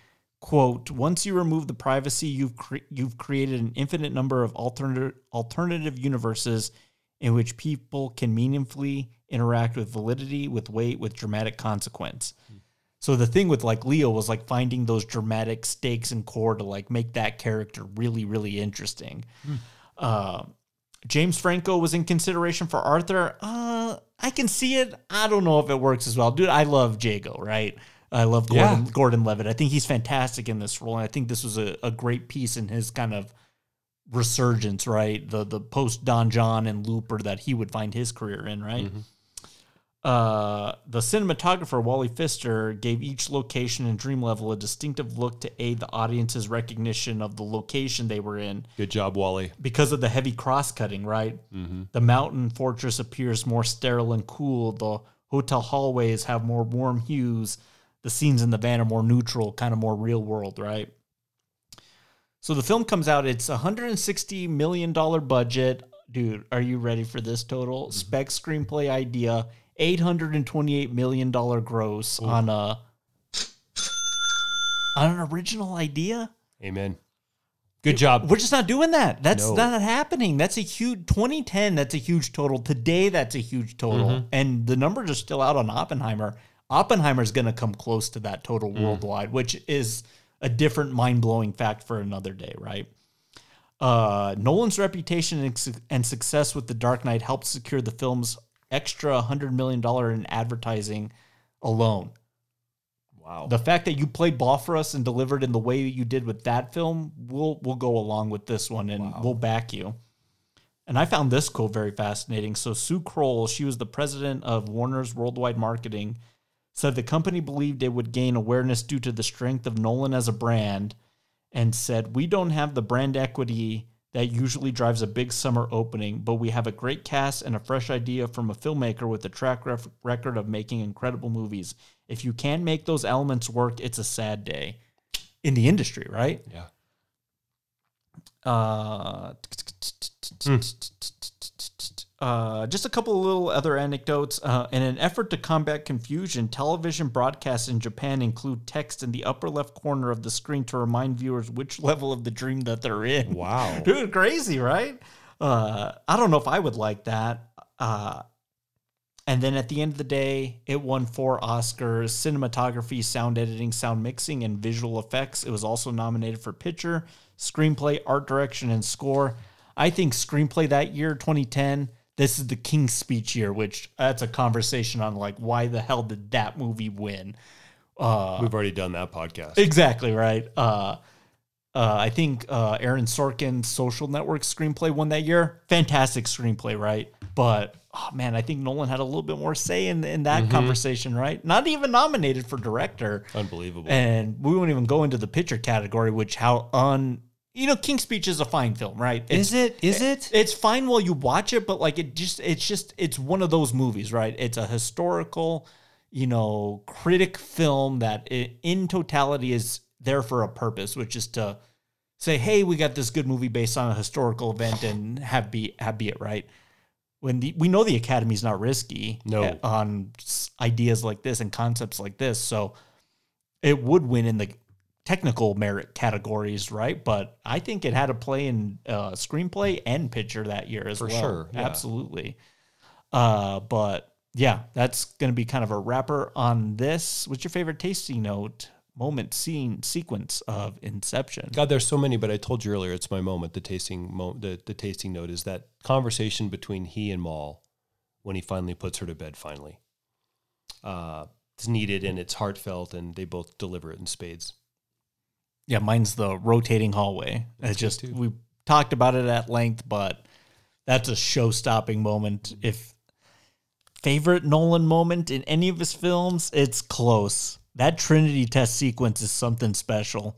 Quote: Once you remove the privacy, you've cre- you've created an infinite number of alternative alternative universes in which people can meaningfully interact with validity, with weight, with dramatic consequence. So the thing with like Leo was like finding those dramatic stakes and core to like make that character really, really interesting. Uh, James Franco was in consideration for Arthur. Uh, I can see it. I don't know if it works as well, dude. I love Jago, right? I love Gordon, Yeah. Gordon Levitt. I think he's fantastic in this role, and I think this was a, a great piece in his kind of resurgence, right? The the post Don John and Looper that he would find his career in, right? Uh, the cinematographer Wally Pfister gave each location and dream level a distinctive look to aid the audience's recognition of the location they were in Good job, Wally. because of the heavy cross cutting, right? Mhm. The mountain fortress appears more sterile and cool. The hotel hallways have more warm hues. The scenes in the van are more neutral, kind of more real world, right? So the film comes out, it's a $160 million budget. Dude, are you ready for this total? Spec screenplay idea, $828 million gross on a on an original idea? Amen. Good job. We're just not doing that. That's No. not happening. That's a huge 2010. That's a huge total. Today, that's a huge total. Mhm. And the numbers are still out on Oppenheimer. Oppenheimer is going to come close to that total Mm. worldwide, which is a different mind blowing fact for another day, right? Uh, Nolan's reputation and, su- and success with The Dark Knight helped secure the film's extra $100 million in advertising alone. Wow. The fact that you played ball for us and delivered in the way that you did with that film, we'll we'll go along with this one and we'll back you. And I found this quote very fascinating. So Sue Kroll, she was the president of Warner's worldwide marketing, said the company believed it would gain awareness due to the strength of Nolan as a brand, and said we don't have the brand equity that usually drives a big summer opening, but we have a great cast and a fresh idea from a filmmaker with a track ref- record of making incredible movies. If you can't make those elements work, it's a sad day in the industry, right? Yeah. Uh, uh, just a couple of little other anecdotes. Uh, in an effort to combat confusion, television broadcasts in Japan include text in the upper left corner of the screen to remind viewers which level of the dream that they're in. Wow. Dude, crazy, right? Uh, I don't know if I would like that. Uh, and then at the end of the day, it won four Oscars cinematography, sound editing, sound mixing, and visual effects. It was also nominated for picture, screenplay, art direction, and score. I think screenplay that year, 2010, this is the King's Speech year, which that's a conversation on like why the hell did that movie win? Uh, We've already done that podcast. Exactly right. Uh, uh, I think uh, Aaron Sorkin's Social Network screenplay won that year. Fantastic screenplay, right? But oh man, I think Nolan had a little bit more say in in that Mhm. conversation, right? Not even nominated for director. Unbelievable. And we won't even go into the picture category, which how un you know King's Speech is a fine film, right? Is it? Is it? It's fine while you watch it, but like it just it's just it's one of those movies, right? It's a historical, you know, critic film that i in totality is there for a purpose, which is to say, hey, we got this good movie based on a historical event and have be have be it right. When the, we know the Academy's not risky No. on ideas like this and concepts like this, so it would win in the technical merit categories, right? But I think it had a play in uh, screenplay and picture that year as For well. sure, yeah. absolutely. Uh, but yeah, that's going to be kind of a wrapper on this. What's your favorite tasting note, moment, scene, sequence of Inception? God, there's so many, but I told you earlier, it's my moment. The tasting, mo- the the tasting note is that conversation between he and Mal when he finally puts her to bed. Finally, uh, it's needed and it's heartfelt, and they both deliver it in spades. Yeah, mine's the rotating hallway. It's just we talked about it at length, but that's a show-stopping moment. If favorite Nolan moment in any of his films, it's close. That Trinity test sequence is something special.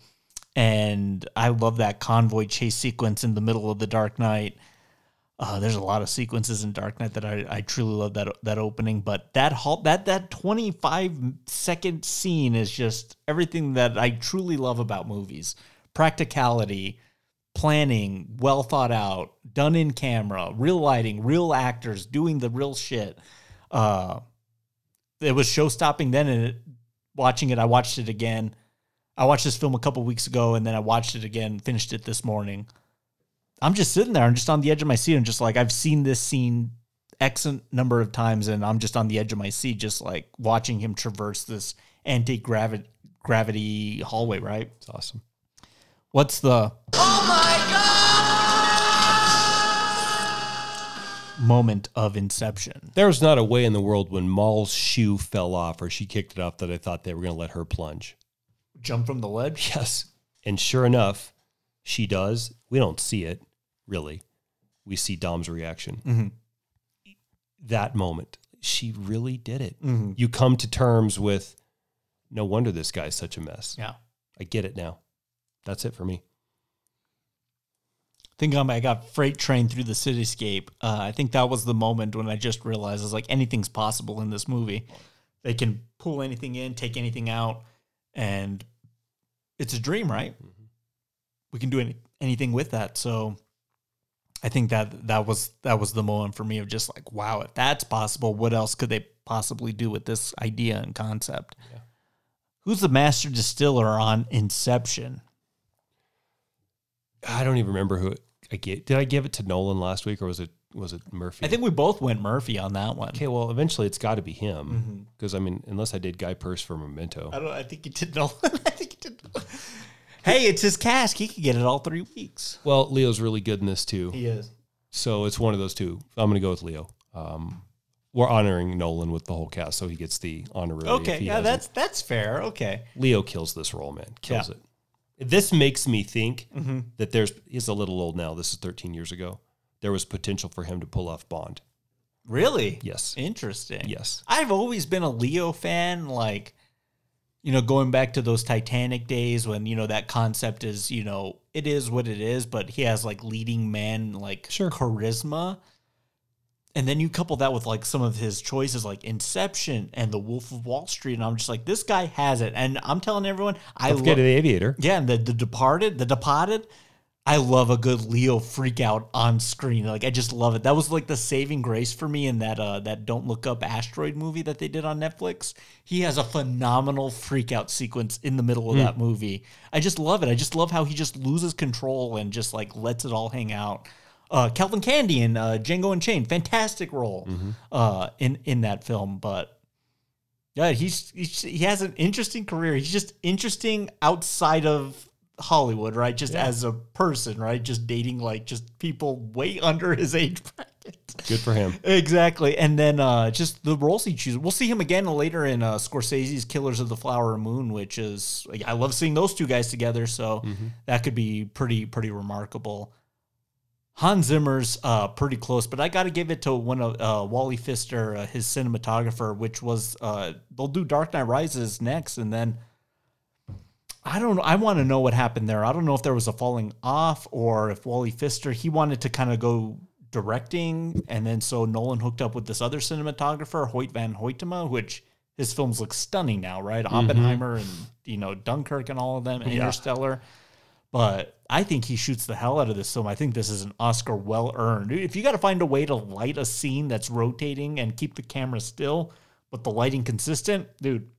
And I love that convoy chase sequence in the middle of the Dark Knight. Uh, there's a lot of sequences in Dark Knight that I, I truly love that that opening, but that halt that that 25 second scene is just everything that I truly love about movies. Practicality, planning, well thought out, done in camera, real lighting, real actors doing the real shit. Uh, it was show stopping then, and it, watching it, I watched it again. I watched this film a couple weeks ago, and then I watched it again, finished it this morning. I'm just sitting there, I'm just on the edge of my seat. I'm just like, I've seen this scene X number of times, and I'm just on the edge of my seat, just like watching him traverse this anti gravity gravity hallway. Right? It's awesome. What's the Oh my god! moment of inception? There was not a way in the world when Mal's shoe fell off or she kicked it off that I thought they were going to let her plunge. Jump from the ledge? Yes. And sure enough, she does. We don't see it, really. We see Dom's reaction. Mhm. That moment, she really did it. Mhm. You come to terms with, no wonder this guy's such a mess. Yeah. I get it now. That's it for me. think I'm, I got freight train through the cityscape. Uh, I think that was the moment when I just realized I was like, anything's possible in this movie. They can pull anything in, take anything out, and it's a dream, right? We can do any, anything with that. So I think that that was that was the moment for me of just like, wow, if that's possible, what else could they possibly do with this idea and concept? Who's the master distiller on Inception? I don't even remember who I get. Did I give it to Nolan last week or was it was it Murphy? I think we both went Murphy on that one. Okay, well, eventually it's got to be him mm-hmm. because I mean, unless I did Guy Pearce for Memento. I don't. I think he did know. I think. Hey, it's his cask. He could get it all three weeks. Well, Leo's really good in this too. He is. So it's one of those two. I'm going to go with Leo. Um, we're honoring Nolan with the whole cask, so he gets the honorary. if Okay, yeah, hasn't. that's that's fair. Okay, Leo kills this role, man. Kills Yeah. it. This makes me think Mhm. that there's. He's a little old now. This is 13 years ago. There was potential for him to pull off Bond. really. Yes. Interesting. Yes. I've always been a Leo fan. Like, you know, going back to those Titanic days when you know that concept is, you know, it is what it is, but he has like leading man like sure. charisma. And then you couple that with like some of his choices like Inception and The Wolf of Wall Street, and I'm just like, this guy has it. And I'm telling everyone, I Don't forget lo- the Aviator. Yeah, and the, the Departed, the Departed. I love a good Leo freak out on screen. Like I just love it. That was like the saving grace for me in that uh that Don't Look Up asteroid movie that they did on Netflix. He has a phenomenal freak out sequence in the middle of Hmm. that movie. I just love it. I just love how he just loses control and just like lets it all hang out. Uh, Calvin Candie in uh, Django Unchained, fantastic role uh, in in that film. But yeah, he's, he's he has an interesting career. He's just interesting outside of Hollywood, right? Just Yeah. as a person, right? Just dating like just people way under his age bracket. Good for him. Exactly. And then uh, just the roles he chooses. We'll see him again later in uh, Scorsese's Killers of the Flower Moon, which is like, I love seeing those two guys together. So Mm-hmm. that could be pretty pretty remarkable. Hans Zimmer's uh, pretty close, but I got to give it to one of uh, Wally Pfister, uh, his cinematographer, which was uh, they'll do Dark Knight Rises next, and then I don't. I want to know what happened there. I don't know if there was a falling off or if Wally Pfister he wanted to kind of go directing, and then so Nolan hooked up with this other cinematographer, Hoyte van Hoytema, which his films look stunning now, right? Mm-hmm. Oppenheimer and you know Dunkirk and all of them, and Yeah. Interstellar. But I think he shoots the hell out of this film. I think this is an Oscar well earned. If you got to find a way to light a scene that's rotating and keep the camera still, but the lighting consistent, dude,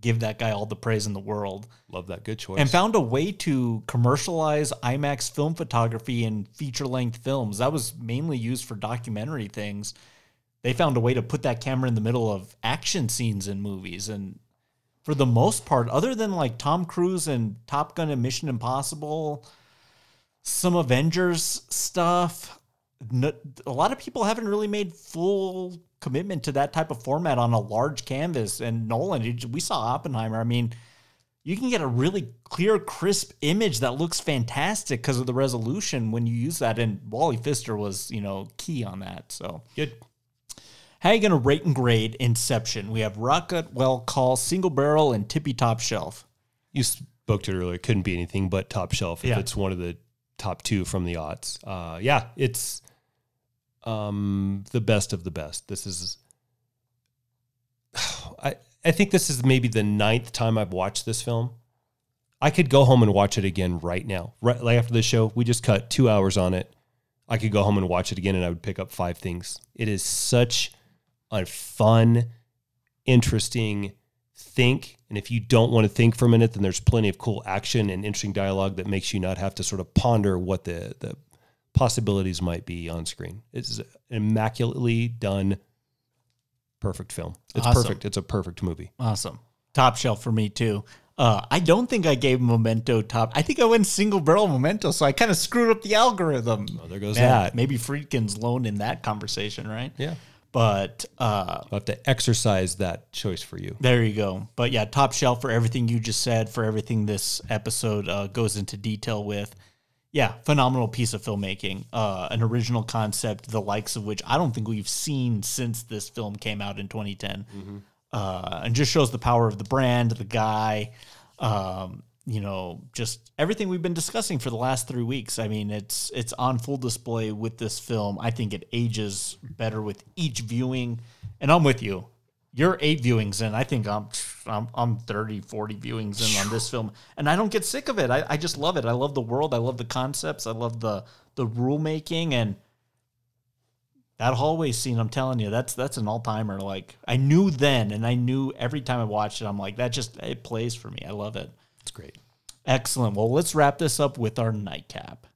give that guy all the praise in the world. Love that. Good choice. And found a way to commercialize IMAX film photography in feature length films. That was mainly used for documentary things. They found a way to put that camera in the middle of action scenes in movies. And for the most part, other than like Tom Cruise and Top Gun and Mission Impossible, some Avengers stuff, no, a lot of people haven't really made full commitment to that type of format on a large canvas. And Nolan, we saw Oppenheimer. I mean, you can get a really clear, crisp image that looks fantastic because of the resolution when you use that. And Wally Pfister was, you know, key on that. So good. How are you going to rate and grade Inception? We have Rocket Well Call, Single Barrel, and Tippy Top Shelf. You spoke to it earlier. It couldn't be anything but top shelf if Yeah. it's one of the top two from the odds. Uh, yeah, it's um, the best of the best. This is, I I think this is maybe the ninth time I've watched this film. I could go home and watch it again right now. Right like after the show, we just cut two hours on it. I could go home and watch it again, and I would pick up five things. It is such a fun, interesting think. And if you don't want to think for a minute, then there's plenty of cool action and interesting dialogue that makes you not have to sort of ponder what the the possibilities might be on screen. It's an immaculately done, perfect film. It's Awesome. perfect. It's a perfect movie. Awesome. Top shelf for me too. Uh, I don't think I gave Memento top. I think I went single barrel Memento, so I kind of screwed up the algorithm. Oh, there goes Man, that. Maybe Friedkin's lone in that conversation, right? Yeah. But uh, I'll have to exercise that choice for you. there you go. But yeah, top shelf for everything you just said, for everything this episode uh, goes into detail with. Yeah, phenomenal piece of filmmaking. Uh, an original concept, the likes of which I don't think we've seen since this film came out in 2010. Uh, and just shows the power of the brand, the guy, um, you know, just everything we've been discussing for the last three weeks. I mean, it's it's on full display with this film. I think it ages better with each viewing. And I'm with you. You're eight viewings in. I think I'm I'm, I'm 30, 40 viewings in on this film. And I don't get sick of it. I, I just love it. I love the world. I love the concepts. I love the the rule making and that hallway scene, I'm telling you, that's that's an all timer. Like I knew then, and I knew every time I watched it, I'm like, that just it plays for me. I love it. It's great. Excellent. Well, let's wrap this up with our nightcap.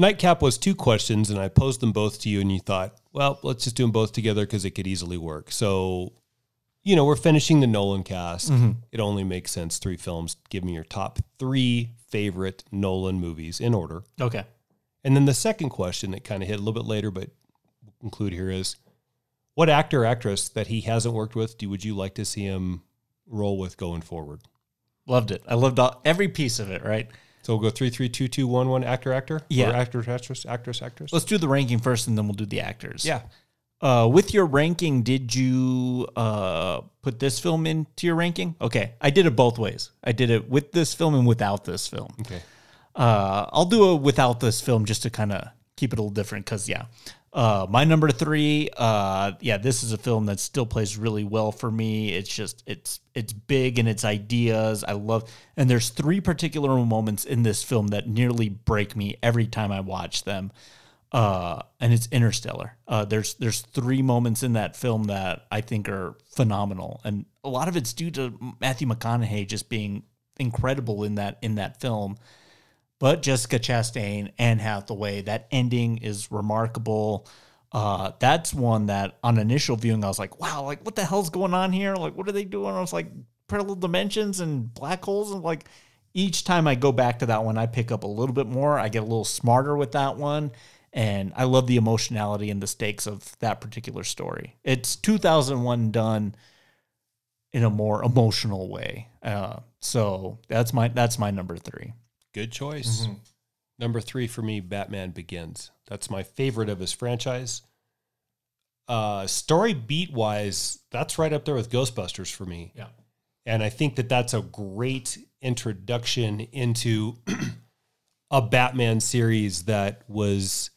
Nightcap was two questions, and I posed them both to you, and you thought, well, let's just do them both together because it could easily work. So, you know, we're finishing the Nolan cask. Mhm. It only makes sense. Three films. Give me your top three favorite Nolan movies in order. Okay. And then the second question that kind of hit a little bit later, but we'll conclude here is what actor or actress that he hasn't worked with do would you like to see him roll with going forward? Loved it. I loved all, every piece of it. Right. So we'll go three, three, two, two, one, one. Actor, actor. Yeah. Or actor, actress, actress, actress. Let's do the ranking first, and then we'll do the actors. Yeah. Uh, with your ranking, did you uh, put this film into your ranking? Okay, I did it both ways. I did it with this film and without this film. Okay. Uh, I'll do it without this film just to kind of keep it a little different because yeah, uh, my number three, uh, yeah, this is a film that still plays really well for me. It's just it's it's big and its ideas. I love, and there's three particular moments in this film that nearly break me every time I watch them. Uh, and it's Interstellar. Uh, there's there's three moments in that film that I think are phenomenal, and a lot of it's due to Matthew McConaughey just being incredible in that in that film. But Jessica Chastain, Anne Hathaway, that ending is remarkable. Uh, that's one that on initial viewing, I was like, wow, like what the hell's going on here? Like, what are they doing? I was like, parallel dimensions and black holes. And like each time I go back to that one, I pick up a little bit more. I get a little smarter with that one. And I love the emotionality and the stakes of that particular story. It's 2001 done in a more emotional way. Uh, so that's my that's my number three. Good choice. Mhm. Number three for me, Batman Begins. That's my favorite of his franchise. Uh, story beat wise, that's right up there with Ghostbusters for me. Yeah. And I think that that's a great introduction into a Batman series that was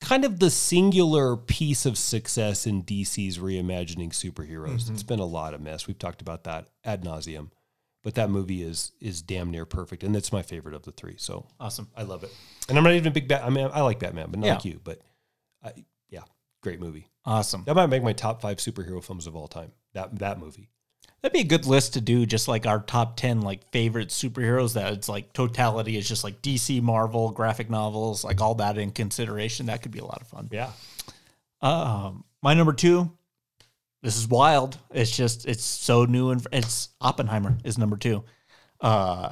kind of the singular piece of success in DC's reimagining superheroes. Mhm. It's been a lot of mess. We've talked about that ad nauseum, but that movie is is damn near perfect, and it's my favorite of the three. So Awesome. I love it. And I'm not even a big Bat. I mean, I like Batman, but not Yeah. like you. But I, yeah, great movie. Awesome. That might make my top five superhero films of all time. That that movie. That'd be a good list to do, just like our top ten like favorite superheroes. That it's like totality is just like DC, Marvel, graphic novels, like all that in consideration. That could be a lot of fun. Yeah. Um, my number two. This is wild. It's just it's so new and it's Oppenheimer is number two. Uh,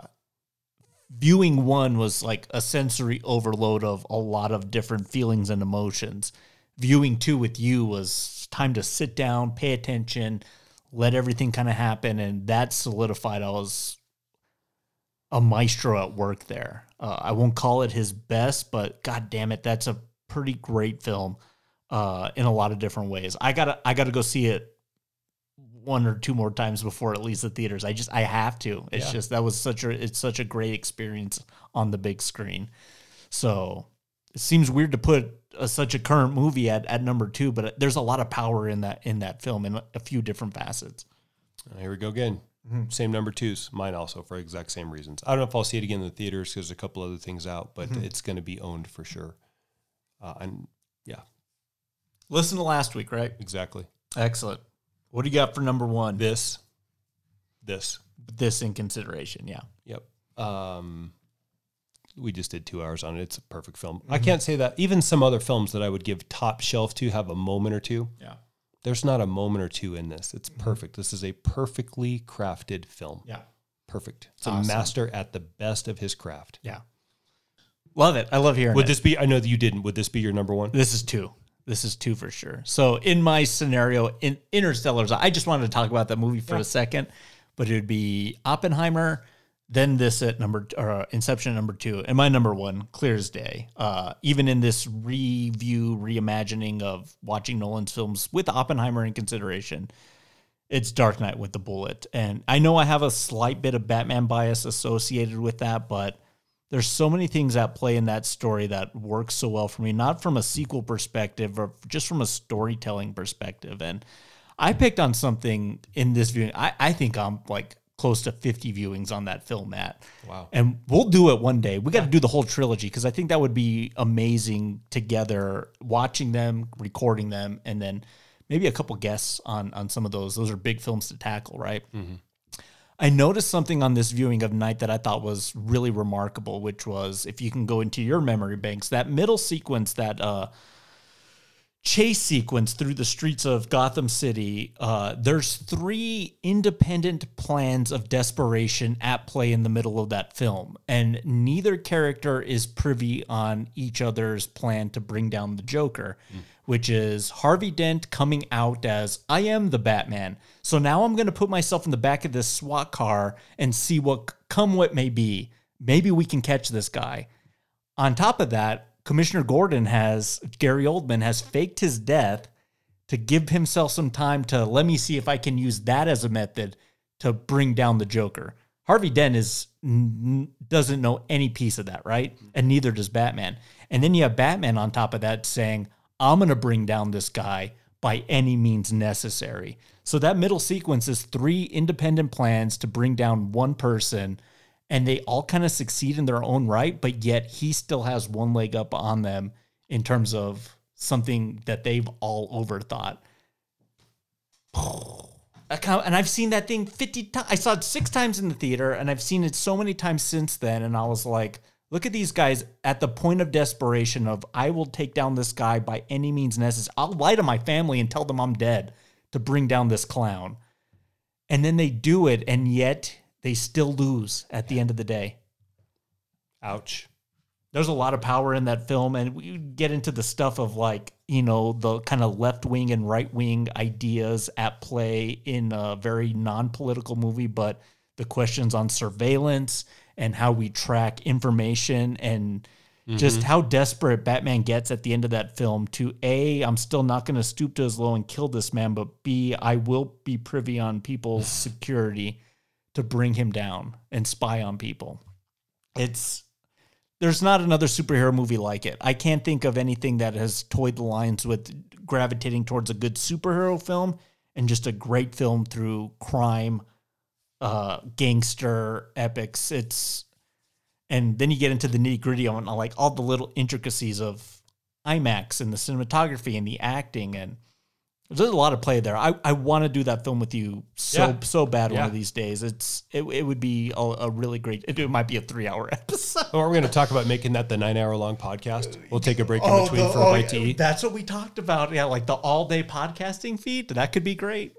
viewing one was like a sensory overload of a lot of different feelings and emotions. Viewing two with you was time to sit down, pay attention, let everything kind of happen, and that solidified I was a maestro at work there. Uh, I won't call it his best, but god damn it, that's a pretty great film uh, in a lot of different ways. I gotta I gotta go see it one or two more times before it leaves the theaters. I just I have to. It's Yeah. just that was such a it's such a great experience on the big screen. So it seems weird to put a, such a current movie at, at number two, but there's a lot of power in that in that film in a few different facets. Here we go again. Same number twos. Mine also for exact same reasons. I don't know if I'll see it again in the theaters because there's a couple other things out, but Mhm. it's going to be owned for sure. Uh, and yeah, Listen to last week, right? exactly. Excellent. What do you got for number one? This, this, This in consideration, yeah. Yep. Um, we just did two hours on it. It's a perfect film. I can't say that. Even some other films that I would give top shelf to have a moment or two. Yeah. There's not a moment or two in this. It's perfect. This is a perfectly crafted film. Yeah. Perfect. It's Awesome. a master at the best of his craft. Yeah. Love it. I love hearing Would it. this be? I know that you didn't. Would this be your number one? This is two. This is two for sure. So in my scenario, in Interstellar's, I just wanted to talk about that movie for Yeah. a second, but it would be Oppenheimer, then this at number or uh, Inception number two, and my number one, clear as day. Uh, even in this review, reimagining of watching Nolan's films with Oppenheimer in consideration, it's Dark Knight with the Bullet, and I know I have a slight bit of Batman bias associated with that, but there's so many things at play in that story that work so well for me, not from a sequel perspective or just from a storytelling perspective. And I picked on something in this viewing. I, I think I'm like close to 50 viewings on that film, Matt. Wow. And we'll do it one day. We got to do the whole trilogy because I think that would be amazing together, watching them, recording them, and then maybe a couple guests on on some of those. Those are big films to tackle, right? Mm-hmm. I noticed something on this viewing of Night that I thought was really remarkable, which was if you can go into your memory banks, that middle sequence, that uh, chase sequence through the streets of Gotham City, uh, there's three independent plans of desperation at play in the middle of that film. And neither character is privy on each other's plan to bring down the Joker, which is Harvey Dent coming out as I am the Batman. So now I'm going to put myself in the back of this SWAT car and see what come what may be. Maybe we can catch this guy. On top of that, Commissioner Gordon has Gary Oldman has faked his death to give himself some time to let me see if I can use that as a method to bring down the Joker. Harvey Dent is doesn't know any piece of that, right? And neither does Batman. And then you have Batman on top of that saying, "I'm going to bring down this guy by any means necessary." So that middle sequence is three independent plans to bring down one person and they all kind of succeed in their own right, but yet he still has one leg up on them in terms of something that they've all overthought. And I've seen that thing 50 times. I saw it six times in the theater, and I've seen it so many times since then. And I was like, look at these guys at the point of desperation of, I will take down this guy by any means necessary. I'll lie to my family and tell them I'm dead to bring down this clown. And then they do it, and yet they still lose at the end of the day. Ouch. There's a lot of power in that film, and we get into the stuff of like, you know, the kind of left wing and right wing ideas at play in a very non political movie, but the questions on surveillance and how we track information and Just Mhm. how desperate Batman gets at the end of that film to A, I'm still not going to stoop to as low and kill this man, but B, I will be privy on people's security to bring him down and spy on people. It's there's not another superhero movie like it. I can't think of anything that has toyed the lines with gravitating towards a good superhero film and just a great film through crime, uh, gangster epics. It's and then you get into the nitty gritty on like all the little intricacies of IMAX and the cinematography and the acting and there's a lot of play there. I, I want to do that film with you so Yeah. so bad one of these days. It's it, it would be a, a really great. It, might be a three hour episode. Or we're going to talk about making that the nine hour long podcast. We'll take a break in Oh, between the- for a oh, bite to eat. That's what we talked about. Yeah, like the all day podcasting feed. That could be great.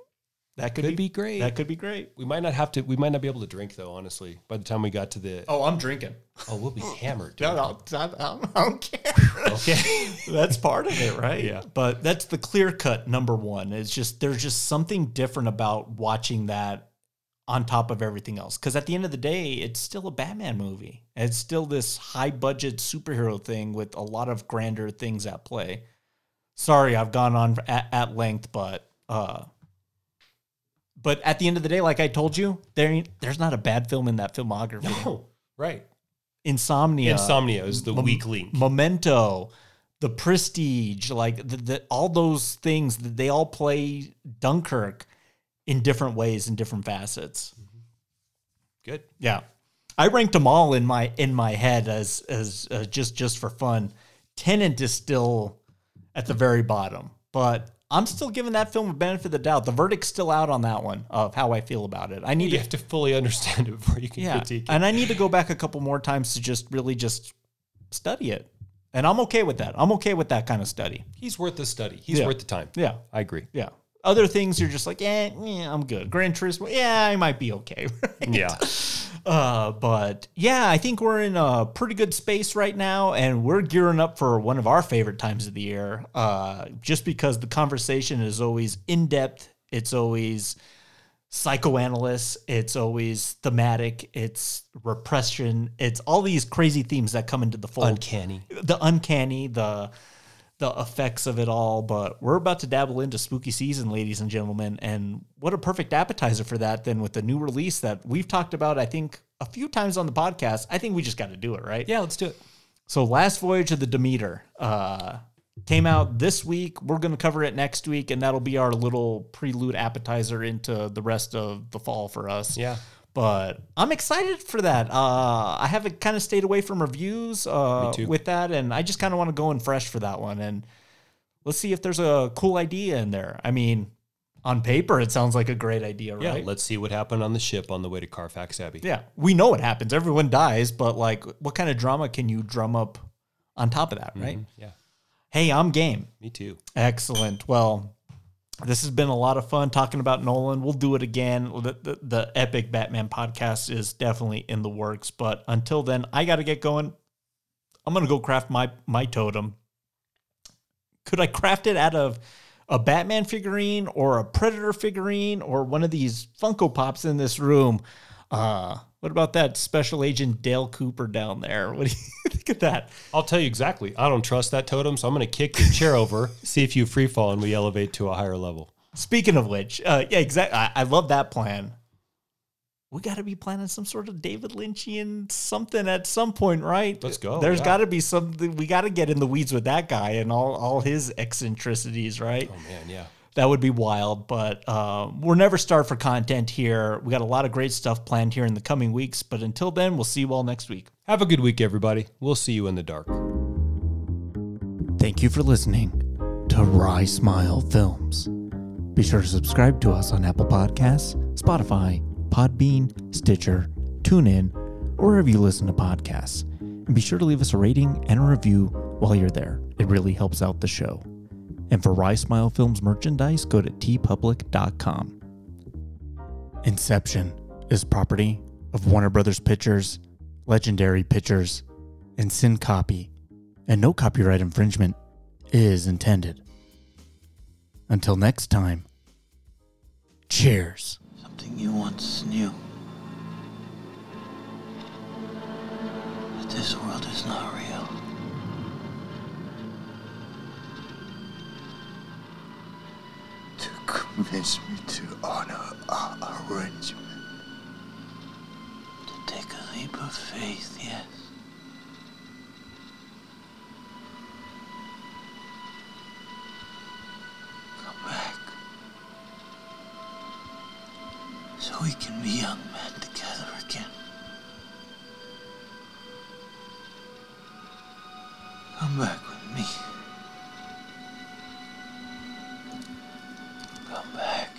That could, Could be, be great. That could be great. We might not have to. We might not be able to drink though. Honestly, by the time we got to the Oh, I'm drinking. oh, we'll be hammered. No, no, I, I, I don't care. Okay. that's part of it, right? Yeah. But that's the clear cut number one. It's just there's just something different about watching that on top of everything else. Because at the end of the day, it's still a Batman movie. It's still this high budget superhero thing with a lot of grander things at play. Sorry, I've gone on at, at length, but uh, but at the end of the day, like I told you, there ain't, there's not a bad film in that filmography. No, right. Insomnia. Insomnia is the Mem- weak link. Memento, The Prestige, like the, the, all those things, that they all play Dunkirk in different ways in different facets. Good. Yeah, I ranked them all in my in my head as as uh, just just for fun. Tenet is still at the very bottom, but I'm still giving that film a benefit of the doubt. The verdict's still out on that one of how I feel about it. I need you to have to fully understand it before you can yeah, critique it. and I need to go back a couple more times to just really just study it, and I'm okay with that. I'm okay with that kind of study. He's worth the study. He's Yeah. worth the time. Yeah, I agree. yeah. Other things you're just like, eh, yeah, I'm good. Gran Turismo, yeah, I might be okay. right? Yeah. Uh, but yeah, I think we're in a pretty good space right now, and we're gearing up for one of our favorite times of the year. Uh, just because the conversation is always in depth, it's always psychoanalyst, it's always thematic, it's repression, it's all these crazy themes that come into the fold. Uncanny. the uncanny, the the effects of it all. But we're about to dabble into spooky season, ladies and gentlemen, and what a perfect appetizer for that then with the new release that we've talked about. I think a few times on the podcast. I think we just got to do it, right? Yeah, let's do it. So, Last Voyage of the Demeter uh, came out this week. We're going to cover it next week, and that'll be our little prelude appetizer into the rest of the fall for us. Yeah. But I'm excited for that. Uh, I haven't kind of stayed away from reviews uh, with that, and I just kind of want to go in fresh for that one. And let's see if there's a cool idea in there. I mean, on paper, it sounds like a great idea, right? Yeah, let's see what happened on the ship on the way to Carfax Abbey. Yeah, we know what happens. Everyone dies, but like, what kind of drama can you drum up on top of that, right? Mhm, Yeah. Hey, I'm game. Me too. Excellent. Well, this has been a lot of fun talking about Nolan. We'll do it again. The, the, the epic Batman podcast is definitely in the works. But until then, I got to get going. I'm gonna go craft my my totem. Could I craft it out of a Batman figurine or a Predator figurine or one of these Funko Pops in this room? Uh, what about that Special Agent Dale Cooper down there? What do you think of that? I'll tell you exactly. I don't trust that totem, so I'm going to kick your chair over, see if you free fall, and we elevate to a higher level. Speaking of which, uh, yeah, exactly. I, I love that plan. We got to be planning some sort of David Lynchian something at some point, right? Let's go, There's yeah. got to be something. We got to get in the weeds with that guy and all all his eccentricities, right? Oh man, yeah. That would be wild, but um, we're never starved for content here. We got a lot of great stuff planned here in the coming weeks. But until then, we'll see you all next week. Have a good week, everybody. We'll see you in the dark. Thank you for listening to Rye Smile Films. Be sure to subscribe to us on Apple Podcasts, Spotify, Podbean, Stitcher, TuneIn, or wherever you listen to podcasts. And be sure to leave us a rating and a review while you're there. It really helps out the show. And for Rye Smile Films merchandise, go to teepublic.com. Inception is property of Warner Brothers Pictures, Legendary Pictures, and Syncopy, and no copyright infringement is intended. Until next time, cheers. Something you once knew. That this world is not real. Convince me to honor our arrangement. To take a leap of faith, yes. Come back. So we can be young men together again. Come back come back.